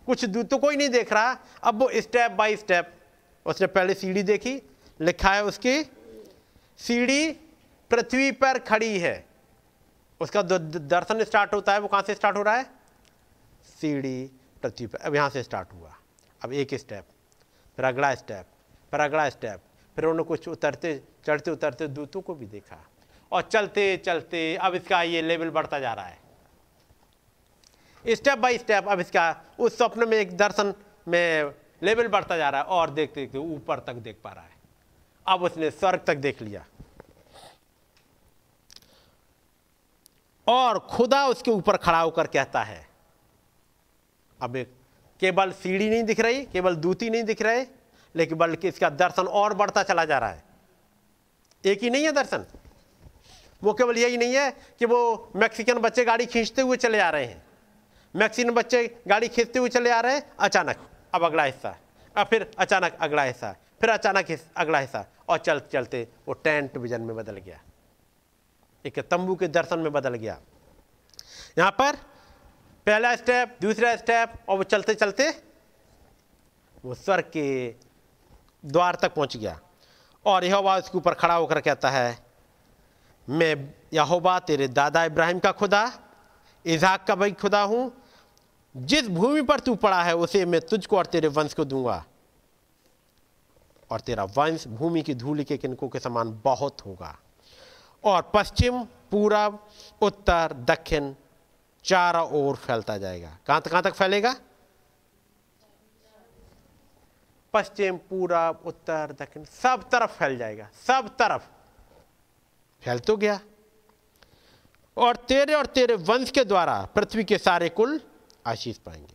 कुछ दूतों को ही नहीं देख रहा। अब वो स्टेप बाय स्टेप उसने पहले सीढ़ी देखी, लिखा है उसकी, सीढ़ी पृथ्वी पर खड़ी है। उसका दर्शन स्टार्ट होता है, वो कहाँ से स्टार्ट हो रहा है? सीढ़ी पृथ्वी पर अब यहाँ से स्टार्ट हुआ। अब एक स्टेप फिर अगला स्टेप फिर अगला स्टेप फिर उन्होंने कुछ उतरते, चढ़ते, उतरते दूतों को भी देखा। और चलते चलते अब इसका ये लेवल बढ़ता जा रहा है। स्टेप बाय स्टेप अब इसका उस स्वप्न में एक दर्शन में लेवल बढ़ता जा रहा है और देखते देखते ऊपर तक देख पा रहा है। अब उसने स्वर्ग तक देख लिया। और खुदा उसके ऊपर खड़ा होकर कहता है। अब केवल सीढ़ी नहीं दिख रही केवल दूती नहीं दिख रहे, लेकिन बल्कि इसका दर्शन और बढ़ता चला जा रहा है। एक ही नहीं है दर्शन। वो केवल यही नहीं है कि वो मैक्सिकन बच्चे गाड़ी खींचते हुए चले आ रहे हैं। मैक्सिकन बच्चे गाड़ी खींचते हुए चले आ रहे हैं, अचानक, अब अगला हिस्सा। अब फिर अचानक अगला हिस्सा, फिर अचानक अगला हिस्सा, और चलते चलते वो टेंट विजन में बदल गया। एक तंबू के दर्शन में बदल गया। यहाँ पर पहला स्टेप दूसरा स्टेप और वो चलते चलते वो स्वर्ग के द्वार तक पहुँच गया। और यहोवा उसके ऊपर खड़ा होकर कहता है, मैं यहोवा तेरे दादा इब्राहिम का खुदा इजाक का भाई खुदा हूँ। जिस भूमि पर तू पड़ा है, उसे मैं तुझको और तेरे वंश को दूँगा। और तेरा वंश भूमि की धूल के किनकों के समान बहुत होगा। और पश्चिम, पूरब, उत्तर, दक्षिण, चारों ओर फैलता जाएगा। कहाँ तक कहाँ तक फैलेगा? पश्चिम, पूरब, उत्तर, दक्षिण, सब तरफ़ फैल जाएगा, सब तरफ़। फैल तो गया। और तेरे और तेरे वंश के द्वारा पृथ्वी के सारे कुल आशीष पाएँगे।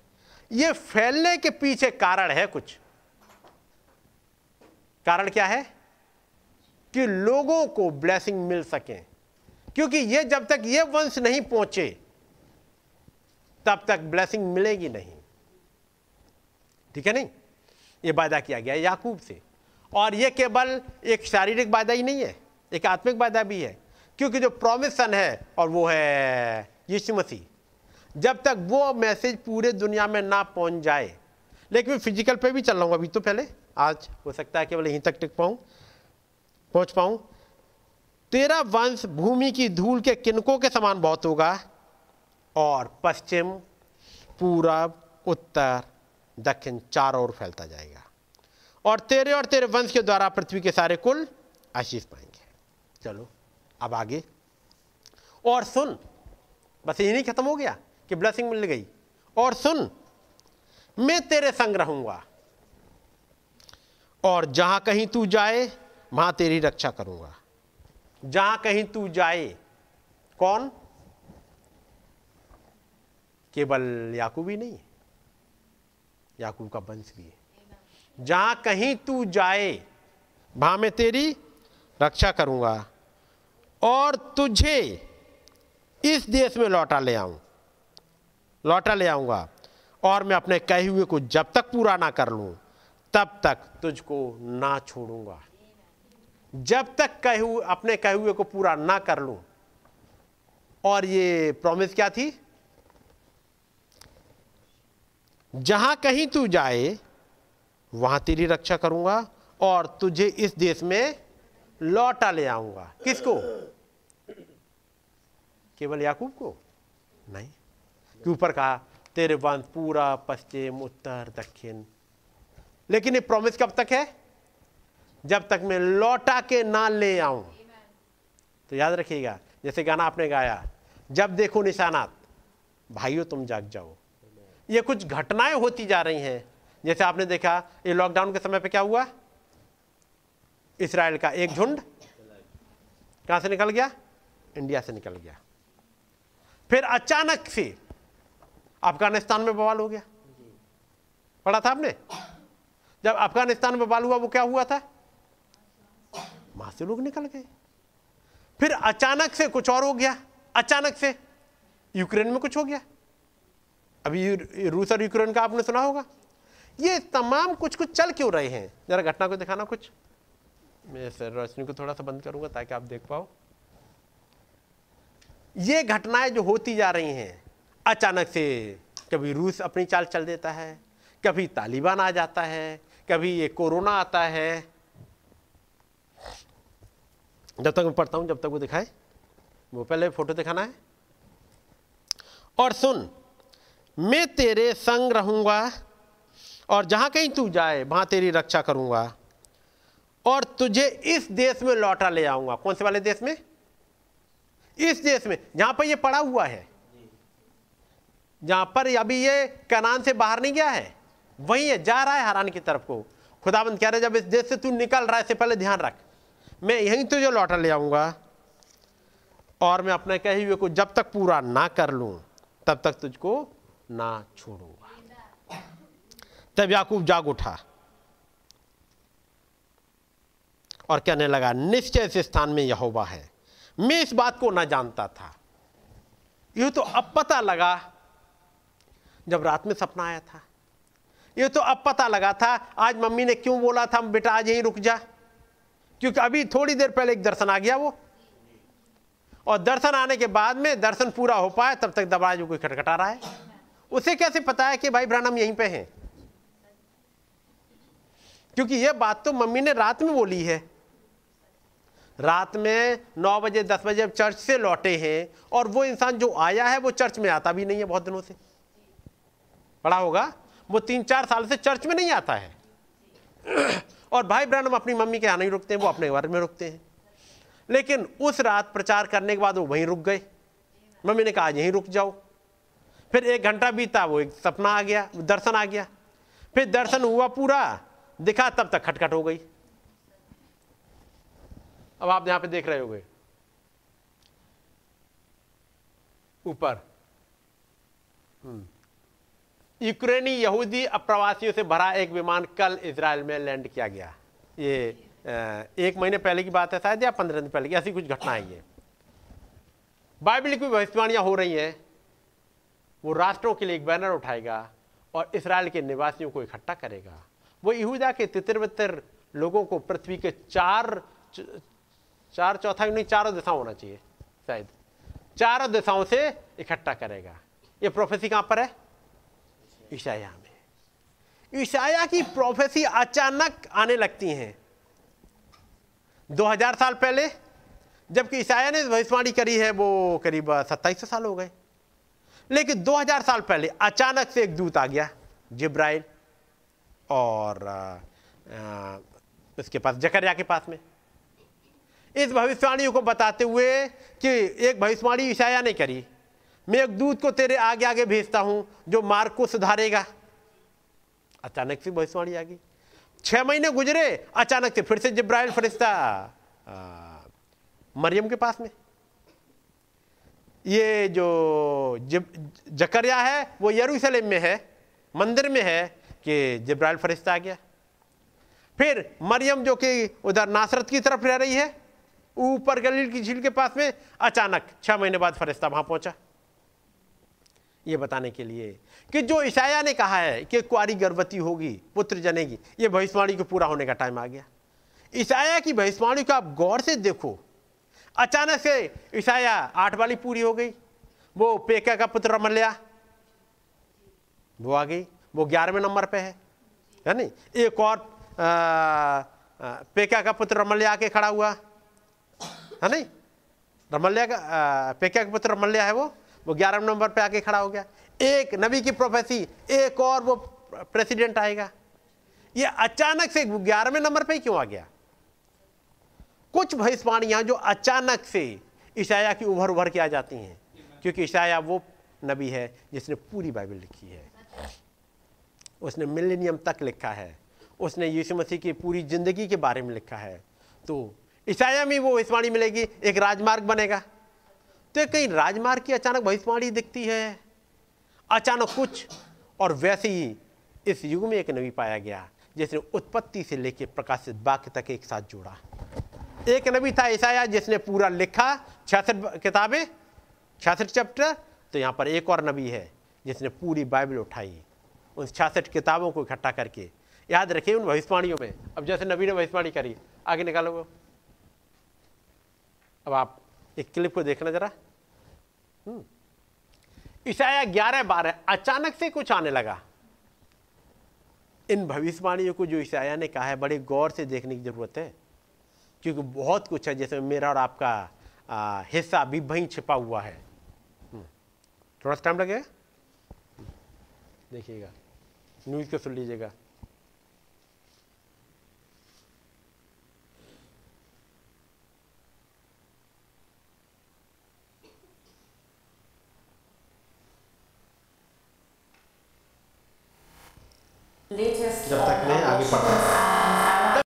ये फैलने के पीछे कारण है कुछ। कारण क्या है? कि लोगों को ब्लेसिंग मिल सके। क्योंकि ये जब तक ये वंश नहीं पहुँचे, तब तक ब्लेसिंग मिलेगी नहीं। ठीक है नहीं? ये वादा किया गया याकूब से। और ये केवल एक शारीरिक वादा ही नहीं है, एक आत्मिक वादा भी है। क्योंकि जो प्रॉमिशन है, और वो है यीशु मसीह। जब तक वो मैसेज पूरे दुनिया में ना पहुँच जाए, लेकिन मैं फ़िज़िकल पे भी चल रहा हूँ, अभी तो पहले, आज हो सकता है केवल यहीं तक टिक पाऊँ। पहुँच पाऊँ? तेरा वंश भूमि की धूल के किनकों के समान बहुत होगा? और पश्चिम, पूरब, उत्तर, दक्षिण चारों ओर फैलता जाएगा। और तेरे और तेरे वंश के द्वारा पृथ्वी के सारे कुल आशीष पाएँगे। चलो, अब आगे। और सुन, बस यही नहीं खत्म हो गया कि ब्लेसिंग मिल गई। और सुन, मैं तेरे संग रहूँगा। और जहाँ कहीं तू जाए वहाँ तेरी रक्षा करूँगा। जहाँ कहीं तू जाए, कौन? केवल याकूब ही नहीं, याकूब का वंश भी है। जहाँ कहीं तू जाए, वहाँ मैं तेरी रक्षा करूँगा और तुझे इस देश में लौटा ले आऊँ, लौटा ले आऊँगा और मैं अपने कहे हुए को जब तक पूरा ना कर लूँ, तब तक तुझको ना छोड़ूँगा। जब तक कहे हुए अपने कहे हुए को पूरा ना कर लूँ। और ये प्रॉमिस क्या थी? जहाँ कहीं तू जाए, वहाँ तेरी रक्षा करूँगा और तुझे इस देश में लौटा ले आऊँगा। किसको? केवल याकूब को? नहीं। ऊपर कहा, तेरे वंश पूरा पश्चिम, उत्तर, दक्षिण। लेकिन ये प्रॉमिस कब तक है? जब तक मैं लौटा के ना ले आऊँ। तो याद रखिएगा, जैसे गाना आपने गाया, जब देखो निशानात, भाइयों तुम जाग जाओ। ये कुछ घटनाएँ होती जा रही हैं। जैसे आपने देखा, ये लॉकडाउन के समय पे क्या हुआ? इसराइल का एक झुंड कहाँ से निकल गया? इंडिया से निकल गया। फिर अचानक से अफ़गानिस्तान में बवाल हो गया। पढ़ा था आपने? जब अफ़गानिस्तान में बवाल हुआ, वो क्या हुआ था? वहाँ से लोग निकल गए। फिर अचानक से कुछ और हो गया। अचानक से यूक्रेन में कुछ हो गया। अभी रूस और यूक्रेन का आपने सुना होगा। ये तमाम कुछ कुछ चल क्यों रहे हैं? जरा घटना को दिखाना कुछ। मैं सर रोशनी को थोड़ा सा बंद करूँगा ताकि आप देख पाओ। ये घटनाएँ जो होती जा रही हैं, अचानक से कभी रूस अपनी चाल चल देता है, कभी तालिबान आ जाता है, कभी ये कोरोना आता है जब तक मैं पढ़ता हूँ, जब तक वो दिखाए। वो पहले फ़ोटो दिखाना है। और सुन, मैं तेरे संग रहूँगा और जहाँ कहीं तू जाए, वहाँ तेरी रक्षा करूँगा और तुझे इस देश में लौटा ले आऊँगा। कौन से वाले देश में? इस देश में, जहाँ पर ये पड़ा हुआ है। जहाँ पर अभी ये कनान से बाहर नहीं गया है, वहीं है, जा रहा है हरान की तरफ़ को। खुदाबंद कह रहे जब इस देश से तू निकल, रहा है इससे पहले ध्यान रख। मैं यहीं तुझे लौटा ले आऊँगा। और मैं अपने कहे हुए को जब तक पूरा ना कर लूँ, तब तक तुझको ना छोड़ूँगा। तब याकूब जाग उठा। और कहने लगा, निश्चय से स्थान में यहोवा है। मैं इस बात को ना जानता था। यह तो अब पता लगा जब रात में सपना आया था। ये तो अब पता लगा था, आज मम्मी ने क्यों बोला था, बेटा आज यहीं रुक जा। क्योंकि अभी थोड़ी देर पहले एक दर्शन आ गया वो। और दर्शन आने के बाद में दर्शन पूरा हो पाए तब तक दरवाजे कोई खटखटा रहा है। उसे कैसे पता है कि भाई ब्रानम यहीं पे हैं? क्योंकि यह बात तो मम्मी ने रात में बोली है। रात में नौ बजे, दस बजे चर्च से लौटे हैं और वो इंसान जो आया है, वो चर्च में आता भी नहीं है बहुत दिनों से। पढ़ा होगा, वो तीन चार साल से चर्च में नहीं आता है। और भाई ब्रहणम अपनी मम्मी के यहाँ नहीं रुकते हैं वो अपने घर में रुकते हैं। लेकिन उस रात प्रचार करने के बाद वो वहीं रुक गए। मम्मी ने कहा, आज यहीं रुक जाओ। फिर एक घंटा बीता, वो एक सपना आ गया, दर्शन आ गया। फिर दर्शन हुआ पूरा, दिखा, तब तक खटखट हो गई। अब आप यहाँ पे देख रहे होगे। ऊपर। यूक्रेनी यहूदी अप्रवासियों से भरा एक विमान कल इसराइल में लैंड किया गया। ये एक महीने पहले की बात है शायद या पंद्रह दिन पहले की, ऐसी कुछ घटना है बाइबल की भविष्यवाणियाँ हो रही हैं। वो राष्ट्रों के लिए एक बैनर उठाएगा और इसराइल के निवासियों को इकट्ठा करेगा। वो यहूदा के तितर बितर लोगों को पृथ्वी के चार चार चौथाई नहीं, चारों दिशाओं होना चाहिए, शायद। चारों दिशाओं से इकट्ठा करेगा। ये प्रोफेसी कहाँ पर है? ईशाया में। ईशाया की प्रोफेसी अचानक आने लगती हैं। 2000 साल पहले, जबकि ईशाया ने भविष्यवाणी करी है, वो करीब सत्ताईस साल हो गए। लेकिन 2000 साल पहले अचानक से एक दूत आ गया, जिब्राइल, और उसके पास, जकरिया के पास में। इस भविष्यवाणी को बताते हुए कि एक भविष्यवाणी ईशाया ने करी। मैं एक दूत को तेरे आगे आगे भेजता हूँ, जो मार्ग को सुधारेगा। अचानक से भविष्यवाणी आ गई। छह महीने गुजरे, अचानक से फिर से जिब्राइल फरिश्ता मरियम के पास में। ये जो जकरिया है, वो यरूशलेम में है, मंदिर में है, कि जिब्राइल फरिश्ता आ गया। फिर मरियम जो कि उधर नासरत की तरफ़ रह रही है, ऊपर गलील की झील के पास में, अचानक छह महीने बाद फरिश्ता वहाँ पहुँचा। ये बताने के लिए कि जो ईशाया ने कहा है कि कुआरी गर्भवती होगी पुत्र जनेगी ये भविष्यवाणी को पूरा होने का टाइम आ गया। ईशाया की भविष्यवाणी को आप गौर से देखो। अचानक से ईशाया आठ वाली पूरी हो गई। वो पेका का पुत्र रमल्या वो आ गई। वो ग्यारहवें नंबर पे है है नहीं? एक और आ, आ, पेका का पुत्र रमल्या आके खड़ा हुआ है नहीं? रमल्या का पेका का पुत्र रमल्या है वो? वो ग्यारह नंबर पे आके खड़ा हो गया। एक नबी की प्रोफेसी एक और वो प्रेसिडेंट आएगा। ये अचानक से ग्यारहवें नंबर पे क्यों आ गया? कुछ भविष्यवाणियाँ जो अचानक से ईशाया की उभर उभर के आ जाती हैं, क्योंकि ईशाया वो नबी है जिसने पूरी बाइबल लिखी है। उसने मिलेनियम तक लिखा है। उसने यीशु मसीह की पूरी ज़िंदगी के बारे में लिखा है। तो ईसाया में वो भविष्यवाणी मिलेगी, एक राजमार्ग बनेगा। तो कहीं राजमार्ग की अचानक भविष्यवाणी दिखती है, अचानक कुछ, और वैसे ही इस युग में एक नबी पाया गया, जिसने उत्पत्ति से लेकर प्रकाशित वाक्य तक एक साथ जोड़ा। एक नबी था ईसाया, जिसने पूरा लिखा छियासठ किताबें, छियासठ चैप्टर तो यहाँ पर एक और नबी है, जिसने पूरी बाइबल उठाई, उन छियासठ किताबों को इकट्ठा करके। याद रखिए उन भविष्यवाणियों में। अब जैसे नबी ने भविष्यवाणी करी, आगे निकालो अब आप एक क्लिप को देखना जरा। हम्म। ईसाया ग्यारह बारह अचानक से कुछ आने लगा। इन भविष्यवाणियों को जो ईसाया ने कहा है बड़े गौर से देखने की ज़रूरत है। क्योंकि बहुत कुछ है जैसे मेरा और आपका आ, हिस्सा भी वहीं छिपा हुआ है। हम्म। थोड़ा सा टाइम लगेगा? देखिएगा। न्यूज़ को सुन लीजिएगा। जब तक मैं आगे बढ़ता हूँ।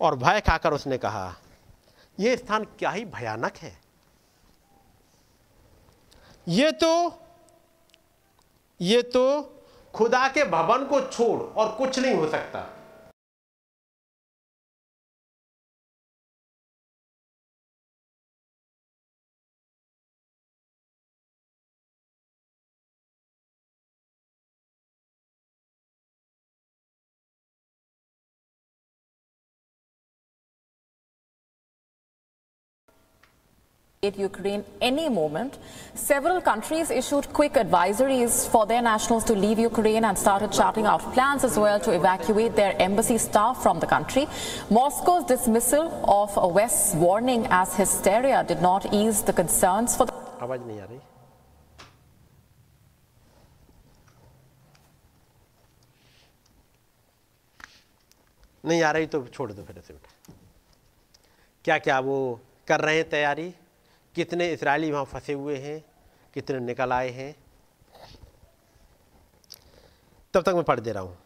और भय खाकर उसने कहा यह स्थान क्या ही भयानक है। ये तो ये तो खुदा के भवन को छोड़ और कुछ नहीं हो सकता। Ukraine any moment. Several countries issued quick advisories for their nationals to leave Ukraine and started charting out plans as well to evacuate their embassy staff from the country. Moscow's dismissal of West's warning as hysteria did not ease the concerns for the आवाज नहीं आ रही नहीं आ रही तो छोड़ दो फिर ऐसे बेटा क्या क्या वो कर रहे हैं तैयारी कितने इसराइली वहाँ फंसे हुए हैं, कितने निकल आए हैं। तब तक मैं पढ़ दे रहा हूँ।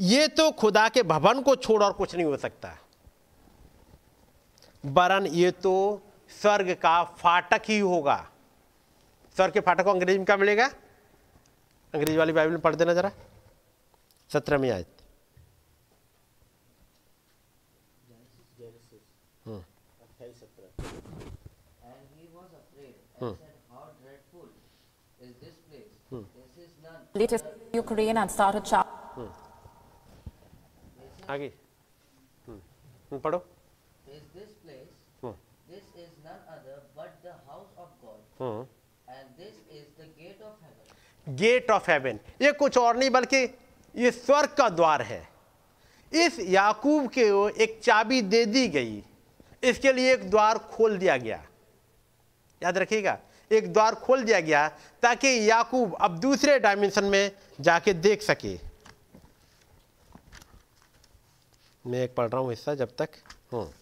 ये तो खुदा के भवन को छोड़ और कुछ नहीं हो सकता। वरन ये तो स्वर्ग का फाटक ही होगा। स्वर्ग के फाटक को अंग्रेज़ी में क्या मिलेगा? अंग्रेज़ी वाली बाइबल में पढ़ देना जरा। सत्रह में आयत And he was afraid and said, How dreadful is this place? This is none. Latest Ukraine and started charting आगे हम्म, हम्म, पढ़ो Is this place? Hmm, This is none other but the house of God. Hmm. And this is the gate of heaven. Gate of heaven ये कुछ और नहीं बल्कि ये स्वर्ग का द्वार है इस याकूब के एक चाबी दे दी गई इसके लिए एक द्वार खोल दिया गया याद रखिएगा एक द्वार खोल दिया गया ताकि याकूब अब दूसरे डायमेंशन में जाके देख सके। मैं एक पढ़ रहा हूँ हिस्सा जब तक। हूँ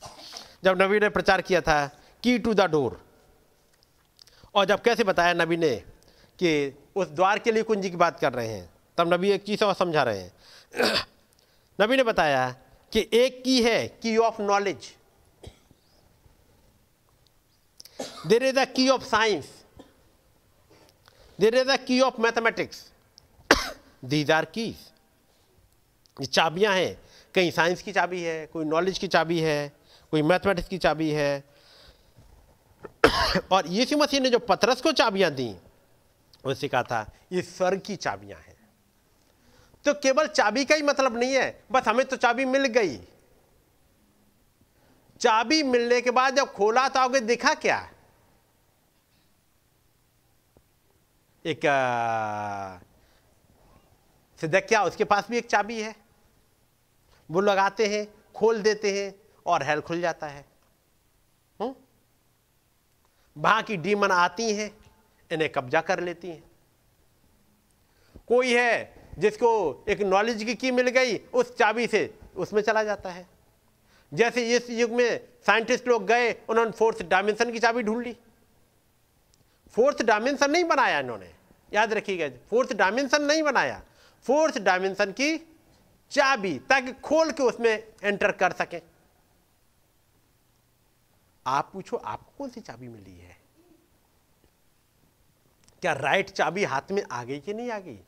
जब नबी ने प्रचार किया था, की टू द डोर और जब कैसे बताया नबी ने कि उस द्वार के लिए कुंजी की बात कर रहे हैं, तब नबी एक चीज़ और समझा रहे हैं। [CLEARS THROAT] नबी ने बताया कि एक की है, key of knowledge there is a key of science there is a key of mathematics these are keys ये चाबियाँ हैं। कहीं साइंस की चाबी है, कोई नॉलेज की चाबी है, कोई मैथमेटिक्स की चाबी है। [COUGHS] और यीशु मसीह ने जो पतरस को चाबियाँ दी उससे कहा था, ये स्वर्ग की चाबियाँ हैं। तो केवल चाबी का ही मतलब नहीं है, बस हमें तो चाबी मिल गई। चाबी मिलने के बाद जब खोला तो आगे देखा क्या? एक सिद्धक्या उसके पास भी एक चाबी है। वो लगाते हैं, खोल देते हैं और हेल खुल जाता है। हुँ? वहाँ की डीमन आती हैं, इन्हें कब्जा कर लेती हैं। कोई है जिसको एक नॉलेज की की मिल गई, उस चाबी से उसमें चला जाता है। जैसे इस युग में साइंटिस्ट लोग गए, उन्होंने फोर्थ डायमेंशन की चाबी ढूंढ ली। फोर्थ डायमेंशन नहीं बनाया इन्होंने। याद रखिएगा, फोर्थ डायमेंशन नहीं बनाया। फोर्थ डायमेंशन की चाबी ताकि खोल के उसमें एंटर कर सकें। आप पूछो, आपको कौन सी चाबी मिली है? क्या राइट चाबी हाथ में आ गई कि नहीं आ गई?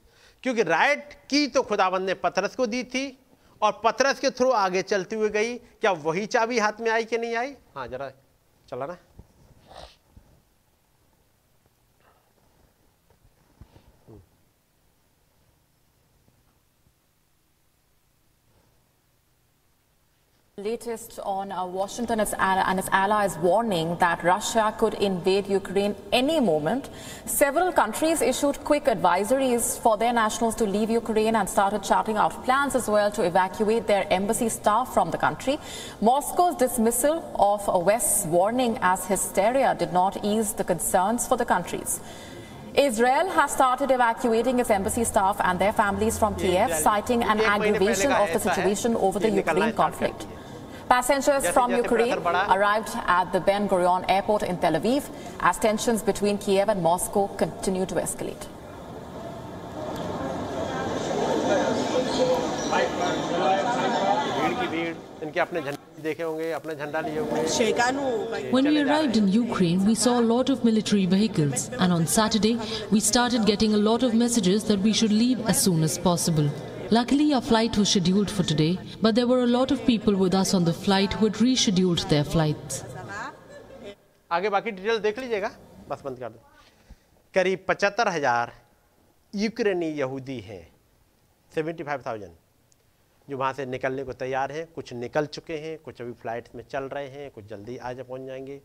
क्योंकि राइट की तो खुदाबंद ने पथरस को दी थी और पथरस के थ्रू आगे चलती हुई गई। क्या वही चाबी हाथ में आई कि नहीं आई? हाँ जरा चला ना Latest on uh, Washington and its allies warning that Russia could invade Ukraine any moment. Several countries issued quick advisories for their nationals to leave Ukraine and started charting out plans as well to evacuate their embassy staff from the country. Moscow's dismissal of West's warning as hysteria did not ease the concerns for the countries. Israel has started evacuating its embassy staff and their families from Kiev, citing an aggravation of the situation over the Ukraine conflict. Passengers from Ukraine arrived at the Ben Gurion airport in Tel Aviv as tensions between Kiev and Moscow continue to escalate. When we arrived in Ukraine, we saw a lot of military vehicles, and on Saturday, we started getting a lot of messages that we should leave as soon as possible. Luckily, our flight was scheduled for today, but there were a lot of people with us on the flight who had rescheduled their flights. आगे बाकी detail देख लीजिएगा। बस बंद कर दो। करीब पचहत्तर हज़ार यूक्रेनी यहूदी हैं। Seventy five thousand. जो वहाँ से निकलने को तैयार हैं। कुछ निकल चुके हैं। कुछ अभी फ़्लाइट में चल रहे हैं। कुछ जल्दी आज पहुँच जाएँगे।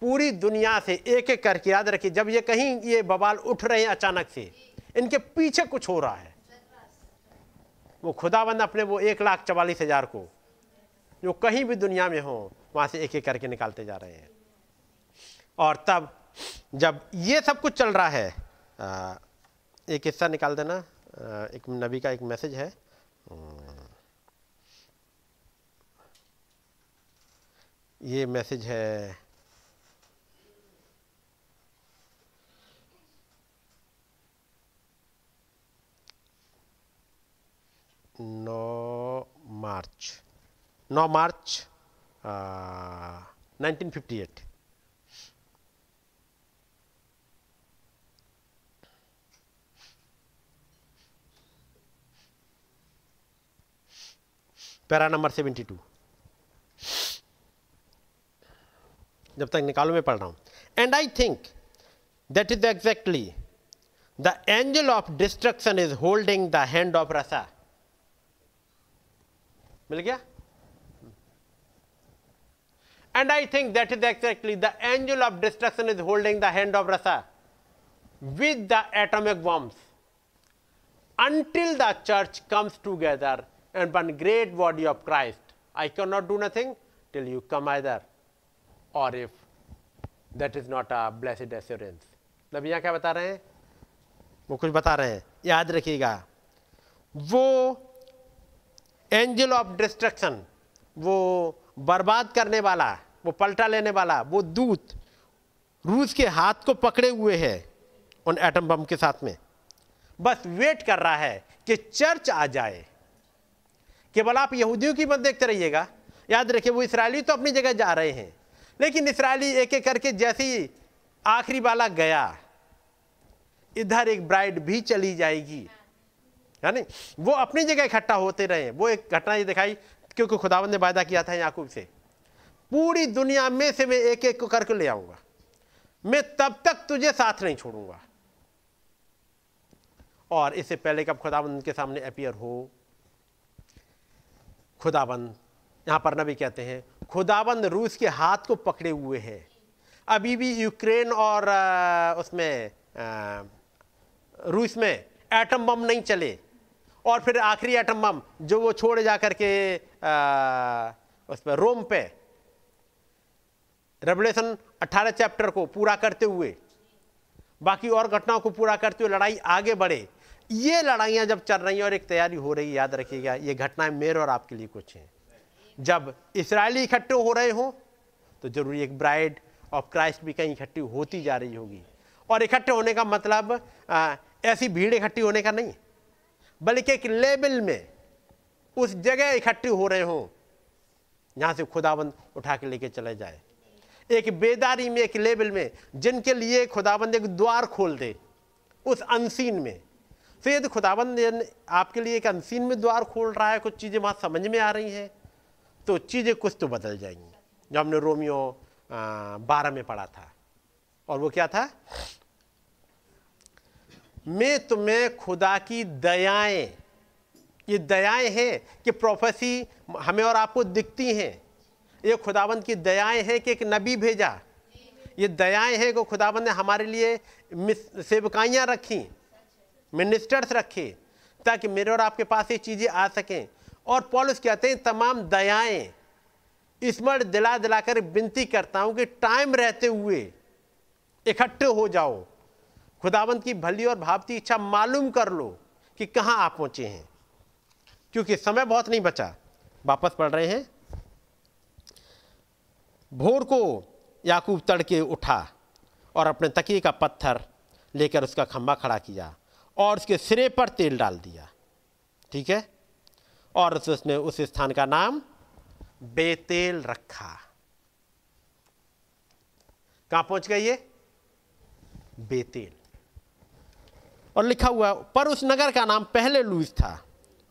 पूरी दुनिया से एक एक करके याद रखिए। जब ये कहीं ये बवाल उठ रहे हैं अचानक से इनके पीछे कुछ हो रहा है। वो खुदाबंद अपने वो एक लाख चवालीस हज़ार को, जो कहीं भी दुनिया में हो, वहाँ से एक एक करके निकालते जा रहे हैं। और तब, जब ये सब कुछ चल रहा है एक हिस्सा निकाल देना एक नबी का एक मैसेज है। ये मैसेज है नौ मार्च नौ मार्च nineteen fifty eight. Para number seventy two. जब तक निकालो मैं पढ़ रहा हूँ। And I think that is exactly the angel of destruction is holding the hand of Russia मिल गया? And I think that is exactly the angel of destruction is holding the hand of Russia with the atomic bombs until the church comes together and one great body of Christ I can not do nothing till you come other और if that is not a blessed assurance मतलब यहाँ क्या बता रहे हैं? वो कुछ बता रहे हैं। याद रखिएगा। वो एंजल ऑफ़ डिस्ट्रक्शन, वो बर्बाद करने वाला, वो पलटा लेने वाला, वो दूत रूस के हाथ को पकड़े हुए है उन एटम बम के साथ में। बस वेट कर रहा है कि चर्च आ जाए। केवल आप यहूदियों की मत देखते रहिएगा। याद रखिए, वो इसराइली तो अपनी जगह जा रहे हैं, लेकिन इसराइली एक एक करके जैसे ही आखिरी वाला गया, इधर एक ब्राइड भी चली जाएगी। नहीं वो अपनी जगह इकट्ठा होते रहे। वो एक घटना ये दिखाई, क्योंकि खुदावन ने वायदा किया था याकूब से। पूरी दुनिया में से मैं एक एक को करके ले आऊँगा। मैं तब तक तुझे साथ नहीं छोड़ूँगा। और इससे पहले कब खुदाबंद के सामने अपियर हो खुदाबंद यहाँ पर नबी कहते हैं खुदाबंद रूस के हाथ को पकड़े हुए है। अभी भी यूक्रेन और उसमें रूस में एटम बम नहीं चले। और फिर आखिरी एटम बम जो वो छोड़ जा करके उस पर रोम पे रेवलेशन 18 चैप्टर को पूरा करते हुए बाकी और घटनाओं को पूरा करते हुए लड़ाई आगे बढ़े। ये लड़ाइयाँ जब चल रही हैं और एक तैयारी हो रही है याद रखिएगा ये घटनाएँ मेरे और आपके लिए कुछ हैं। जब इसराइली इकट्ठे हो रहे हों तो ज़रूरी एक ब्राइड ऑफ़ क्राइस्ट भी कहीं इकट्ठी होती जा रही होगी। और इकट्ठे होने का मतलब आ, ऐसी भीड़ इकट्ठी होने का नहीं बल्कि एक लेवल में उस जगह इकट्ठे हो रहे हों जहाँ से खुदाबंद उठा के लेके चले जाए। एक बेदारी में, एक लेवल में, जिनके लिए खुदाबंद एक द्वार खोल दे, उस अनसीन में। तो यदि खुदाबंद आपके लिए एक अनसीन में द्वार खोल रहा है, कुछ चीज़ें वहाँ समझ में आ रही हैं तो चीज़ें कुछ तो बदल जाएँगी। जो हमने रोमियो बारह में पढ़ा था। और वो क्या था? मैं तुम्हें खुदा की दयाएँ। ये दयाएँ हैं कि प्रोफेसी हमें और आपको दिखती हैं। ये खुदाबंद की दयाएँ हैं कि एक नबी भेजा। ये दयाएँ हैं कि खुदाबंद ने हमारे लिए सेवकाइयाँ रखी मिनिस्टर्स रखे, ताकि मेरे और आपके पास ये चीज़ें आ सकें। और पॉलिस कहते हैं, तमाम दयाएँ, स्मरण दिला दिलाकर विनती करता हूँ कि टाइम रहते हुए इकट्ठे हो जाओ। खुदाबंद की भली और भावती इच्छा मालूम कर लो कि कहाँ आप पहुँचे हैं। क्योंकि समय बहुत नहीं बचा। वापस पढ़ रहे हैं। भोर को याकूब तड़के उठा और अपने तकिए का पत्थर लेकर उसका खंबा खड़ा किया और उसके सिरे पर तेल डाल दिया। ठीक है? और उसने उस स्थान का नाम बेतेल रखा। कहाँ पहुँच गए ये? बेतेल। और लिखा हुआ पर उस नगर का नाम पहले लूज था।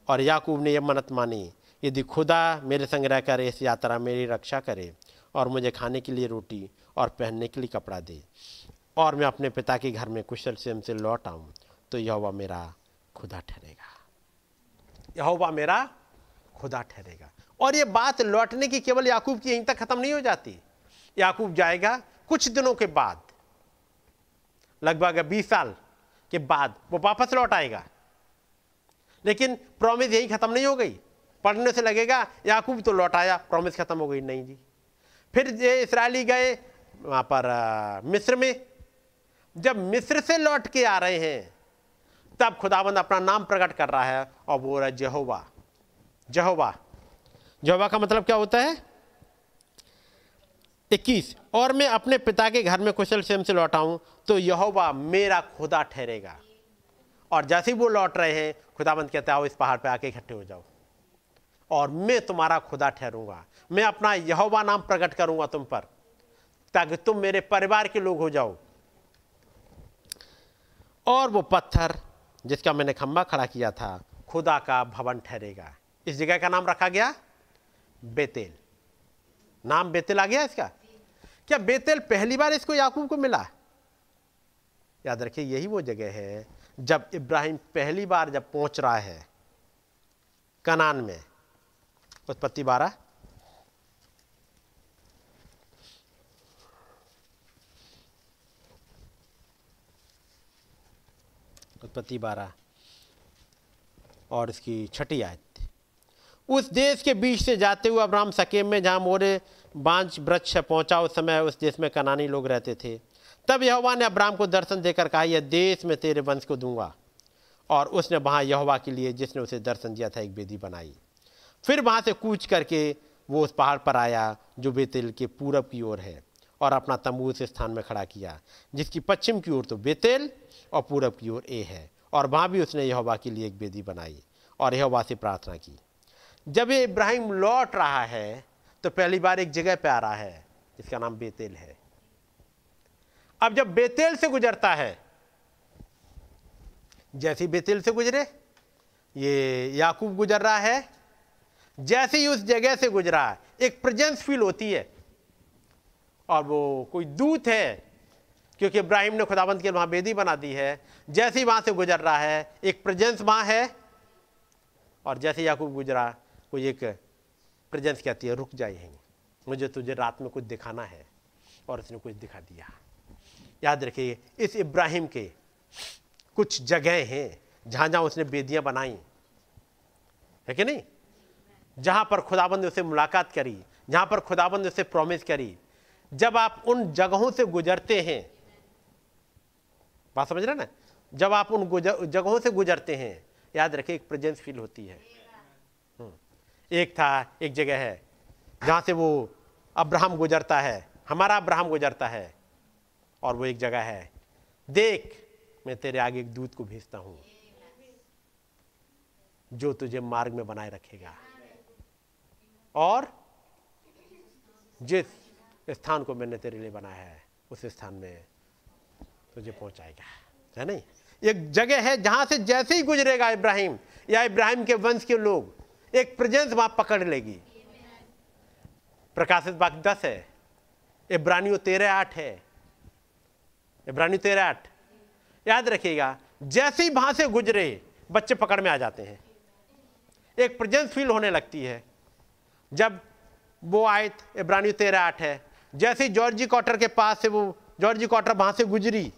और याकूब ने यह मन्नत मानी, यदि खुदा मेरे संग रहकर इस यात्रा मेरी रक्षा करे और मुझे खाने के लिए रोटी और पहनने के लिए कपड़ा दे और मैं अपने पिता के घर में कुशल से हमसे लौट आऊँ तो यहोवा मेरा खुदा ठहरेगा। यहोवा मेरा खुदा ठहरेगा। और ये बात लौटने की केवल याकूब की यहीं तक खत्म नहीं हो जाती। याकूब जाएगा कुछ दिनों के बाद, लगभग बीस साल के बाद वो वापस लौट आएगा। लेकिन प्रॉमिस यही खत्म नहीं हो गई। पढ़ने से लगेगा, याकूब तो लौट आया प्रॉमिस खत्म हो गई। नहीं जी। फिर ये इसराइली गए वहाँ पर मिस्र में। जब मिस्र से लौट के आ रहे हैं, तब खुदाबंद अपना नाम प्रकट कर रहा है, और वो रहा जहोवा। जहोवा। जहोवा का मतलब क्या होता है? इक्कीस। और मैं अपने पिता के घर में कुशल सेम से लौटा तो यहोवा मेरा खुदा ठहरेगा। और जैसे ही वो लौट रहे हैं, खुदाबंद कहते आओ इस पहाड़ पे आके इकट्ठे हो जाओ। और मैं तुम्हारा खुदा ठहरूँगा। मैं अपना यहोवा नाम प्रकट करूँगा तुम पर, ताकि तुम मेरे परिवार के लोग हो जाओ। और वो पत्थर जिसका मैंने खंबा खड़ा किया था, खुदा का भवन ठहरेगा। इस जगह का नाम रखा गया बेतेल। नाम बेतेल आ गया इसका? क्या बेतेल पहली बार इसको याकूब को मिला? याद रखिए, यही वो जगह है जब इब्राहिम पहली बार जब पहुँच रहा है कनान में। उत्पत्ति बारह। उत्पत्ति बारह और इसकी छठी आयत। उस देश के बीच से जाते हुए अब्राम सकेम में, जहाँ मोरे बांझ वृक्ष पहुँचा उस समय उस देश में कनानी लोग रहते थे। तब यहोवा ने अब्राम को दर्शन देकर कहा, यह देश में तेरे वंश को दूँगा। और उसने वहाँ यहोवा के लिए जिसने उसे दर्शन दिया था, एक बेदी बनाई। फिर वहाँ से कूच करके वो उस पहाड़ पर आया, जो बेतेल के पूरब की ओर है, और अपना तंबू उस स्थान में खड़ा किया, जिसकी पश्चिम की ओर तो बेतेल और पूरब की ओर ए है। और वहाँ भी उसने यहोवा के लिए एक बेदी बनाई और यहोवा से प्रार्थना की। जब ये इब्राहिम लौट रहा है तो पहली बार एक जगह पे आ रहा है, जिसका नाम बेतेल है। अब जब बेतेल से गुजरता है, जैसे बेतेल से गुजरे, ये याकूब गुजर रहा है, जैसे ही उस जगह से गुजरा, एक प्रेजेंस फील होती है। और वो कोई दूत है, क्योंकि इब्राहिम ने खुदाबंद की वहाँ बेदी बना दी है, जैसे ही वहाँ से गुजर रहा है, एक प्रेजेंस वहाँ है, और जैसे याकूब गुजरा, कोई एक प्रेजेंस कहती है? रुक जाए मुझे तुझे रात में कुछ दिखाना है और उसने कुछ दिखा दिया। याद रखिए, इस इब्राहिम के कुछ जगह हैं जहाँ जहाँ उसने बेदियाँ बनाई। है कि नहीं? जहाँ पर खुदाबंद उसे मुलाकात करी, जहाँ पर खुदाबंद उसे प्रॉमिस करी। जब आप उन जगहों से गुजरते हैं, बात समझ रहे ना? जब आप उन जगहों से गुजरते हैं, याद रखिए, एक प्रेजेंस फील होती है। एक था, एक जगह है, जहाँ से वो अब्राहम गुजरता है। हमारा अब्राहम गुजरता है और वो एक जगह है। देख, मैं तेरे आगे एक दूत को भेजता हूँ, जो तुझे मार्ग में बनाए रखेगा। और जिस स्थान को मैंने तेरे लिए बनाया है, उस स्थान में तुझे पहुंचाएगा, है नहीं? एक जगह है जहाँ से जैसे ही गुजरेगा इब्राहिम, या इब्राहिम के वंश के लोग एक प्रेजेंस वहाँ पकड़ लेगी। प्रकाशित बाग दस है। इब्रानियों तेरह आठ है। इब्रानियों तेरह आठ। याद रखिएगा, जैसे ही वहाँ से गुजरे, बच्चे पकड़ में आ जाते हैं। एक प्रेजेंस फील होने लगती है। जब वो आयत इब्रानी तेरह आठ है। जैसे ही जॉर्जी क्वार्टर के पास से वो, जॉर्जी क्वार्टर वहाँ से गुजरी,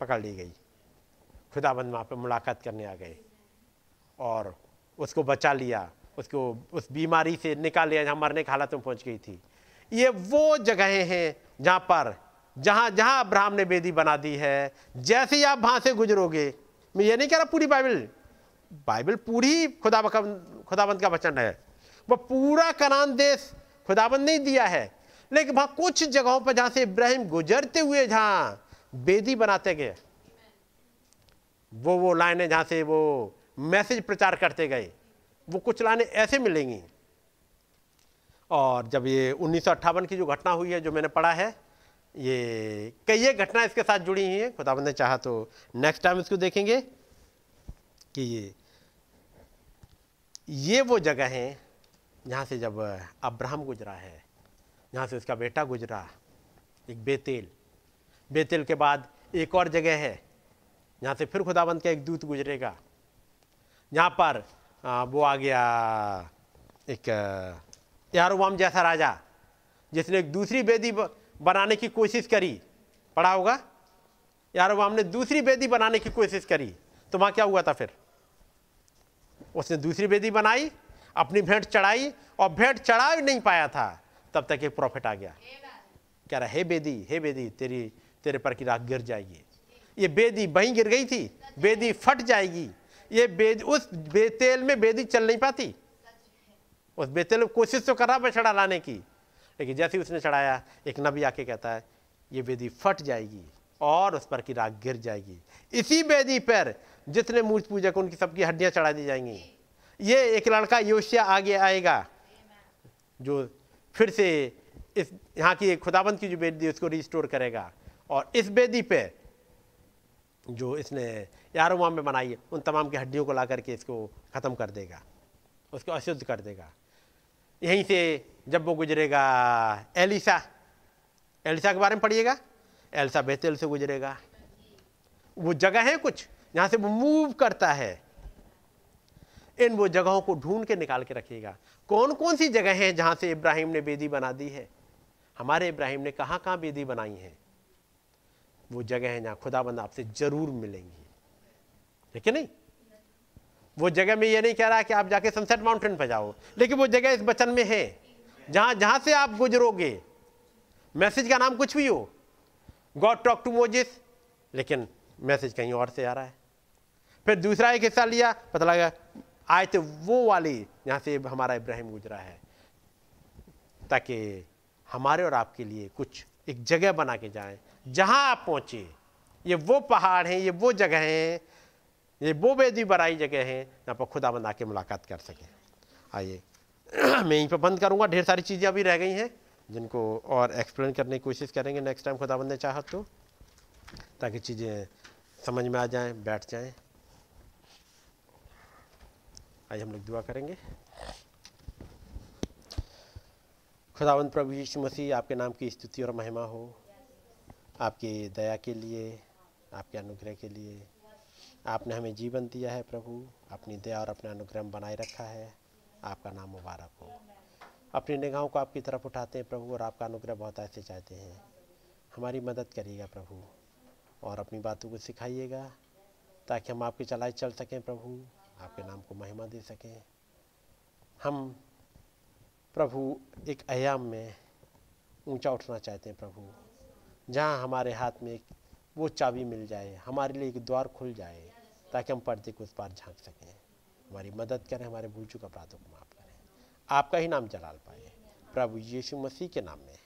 पकड़ ली गई। खुदाबंद वहाँ पे मुलाकात करने आ गए। और उसको बचा लिया, उसको, उस बीमारी से निकाल लिया जहाँ मरने की हालत में पहुँच गई थी। ये वो जगहें हैं जहाँ पर, जहाँ जहाँ अब्राहम ने बेदी बना दी है। जैसे ही आप वहाँ से गुजरोगे, मैं ये नहीं कह रहा पूरी बाइबल बाइबल पूरी खुदा खुदाबंद का वचन है। वह पूरा कनान देश खुदाबंद नहीं दिया है। लेकिन वहाँ कुछ जगहों पर जहाँ से इब्राहिम गुजरते हुए जहाँ बेदी बनाते गए, वो वो लाइनें जहाँ से वो मैसेज प्रचार करते गए, वो कुछ लाने ऐसे मिलेंगी। और जब ये उन्नीस सौ अट्ठावन की जो घटना हुई है, जो मैंने पढ़ा है, ये कई घटना इसके साथ जुड़ी हुई है। खुदाबंद ने चाहा तो नेक्स्ट टाइम इसको देखेंगे कि ये ये वो जगह हैं जहाँ से जब अब्राहम गुजरा है, जहाँ से उसका बेटा गुजरा, एक बेतेल। बेतेल के बाद एक और जगह है, जहाँ से फिर खुदाबंद का एक दूत गुजरेगा। जहाँ पर आ, वो आ गया एक यारोबाम जैसा राजा जिसने एक दूसरी बेदी बनाने की कोशिश करी पढ़ा होगा यारोबाम ने दूसरी बेदी बनाने की कोशिश करी तो वहाँ क्या हुआ था फिर उसने दूसरी बेदी बनाई अपनी भेंट चढ़ाई और भेंट चढ़ा भी नहीं पाया था तब तक एक प्रॉफिट आ गया कह रहा हे बेदी हे बेदी तेरी तेरे पर की राख गिर जाएगी ये बेदी वहीं गिर गई थी बेदी फट जाएगी ये बेद उस बेतेल में बेदी चल नहीं पाती। उस बेतेल में कोशिश तो कर रहा बछड़ा लाने की, लेकिन जैसे उसने चढ़ाया, एक नबी आके कहता है, ये बेदी फट जाएगी और उस पर की राख गिर जाएगी। इसी बेदी पर जितने मूर्ति पूजक उनकी सबकी हड्डियाँ चढ़ा दी जाएँगी। ये एक लड़का योशिया आगे आएगा, जो फिर से इस, यहाँ की खुदाबंद की जो बेदी उसको रिस्टोर करेगा और इस बेदी पे जो इसने यारोमाम में बनाई है, उन तमाम की हड्डियों को ला करके इसको ख़त्म कर देगा, उसको अशुद्ध कर देगा। यहीं से जब वो गुजरेगा, एलिसा एलिसा के बारे में पढ़िएगा। एलिसा बेतेल से गुजरेगा। वो जगह है कुछ, जहाँ से वो मूव करता है। इन वो जगहों को ढूंढ के निकाल के रखिएगा कौन कौन सी जगह हैं जहाँ से इब्राहिम ने बेदी बना दी है? हमारे इब्राहिम ने कहाँ कहाँ बेदी बनाई है? वो जगह है जहाँ खुदाबंद आपसे ज़रूर मिलेंगी। ठीक है नहीं? वो जगह में ये नहीं कह रहा कि आप जाके सनसेट माउंटेन पर जाओ, लेकिन वो जगह इस बचन में है। जहाँ जहाँ से आप गुजरोगे मैसेज का नाम कुछ भी हो। गॉड टॉक टू मोजिस लेकिन मैसेज कहीं और से आ रहा है। फिर दूसरा एक हिस्सा लिया, पता लगा आए थे वो वाली जहाँ से हमारा इब्राहिम गुजरा है, ताकि हमारे और आपके लिए कुछ एक जगह बना के जाए। जहाँ आप पहुँचे ये वो पहाड़ हैं, ये वो जगह हैं, ये वो बेदी बराई जगह हैं, जहाँ पर खुदा बंद आके मुलाकात कर सकें। आइए। [CLEARS THROAT] मैं यहीं पर बंद करूँगा। ढेर सारी चीज़ें अभी रह गई हैं, जिनको और एक्सप्लेन करने की कोशिश करेंगे नेक्स्ट टाइम खुदा बंद ने चाह तो ताकि चीज़ें समझ में आ जाएँ, बैठ जाएँ। आइए, हम लोग दुआ करेंगे। खुदावंत प्रभु यीशु मसीह, आपके नाम की स्तुति और महिमा हो। आपकी दया के लिए, आपके अनुग्रह के लिए। आपने हमें जीवन दिया है प्रभु, अपनी दया और अपना अनुग्रह बनाए रखा है। आपका नाम मुबारक हो। अपनी निगाहों को आपकी तरफ़ उठाते हैं प्रभु और आपका अनुग्रह बहुत ऐसे चाहते हैं। हमारी मदद करिएगा प्रभु और अपनी बातों को सिखाइएगा ताकि हम आपकी चलाई चल सकें प्रभु, आपके नाम को महिमा दे सकें। हम प्रभु एक आयाम में ऊँचा उठना चाहते हैं प्रभु। जहाँ हमारे हाथ में वो चाबी मिल जाए, हमारे लिए एक द्वार खुल जाए, ताकि हम पर्दे को उस पार झाँक सकें। हमारी मदद करें, हमारे भूल चुका अपराधों को माफ़ करें। आपका ही नाम जलाल पाए। प्रभु यीशु मसीह के नाम में।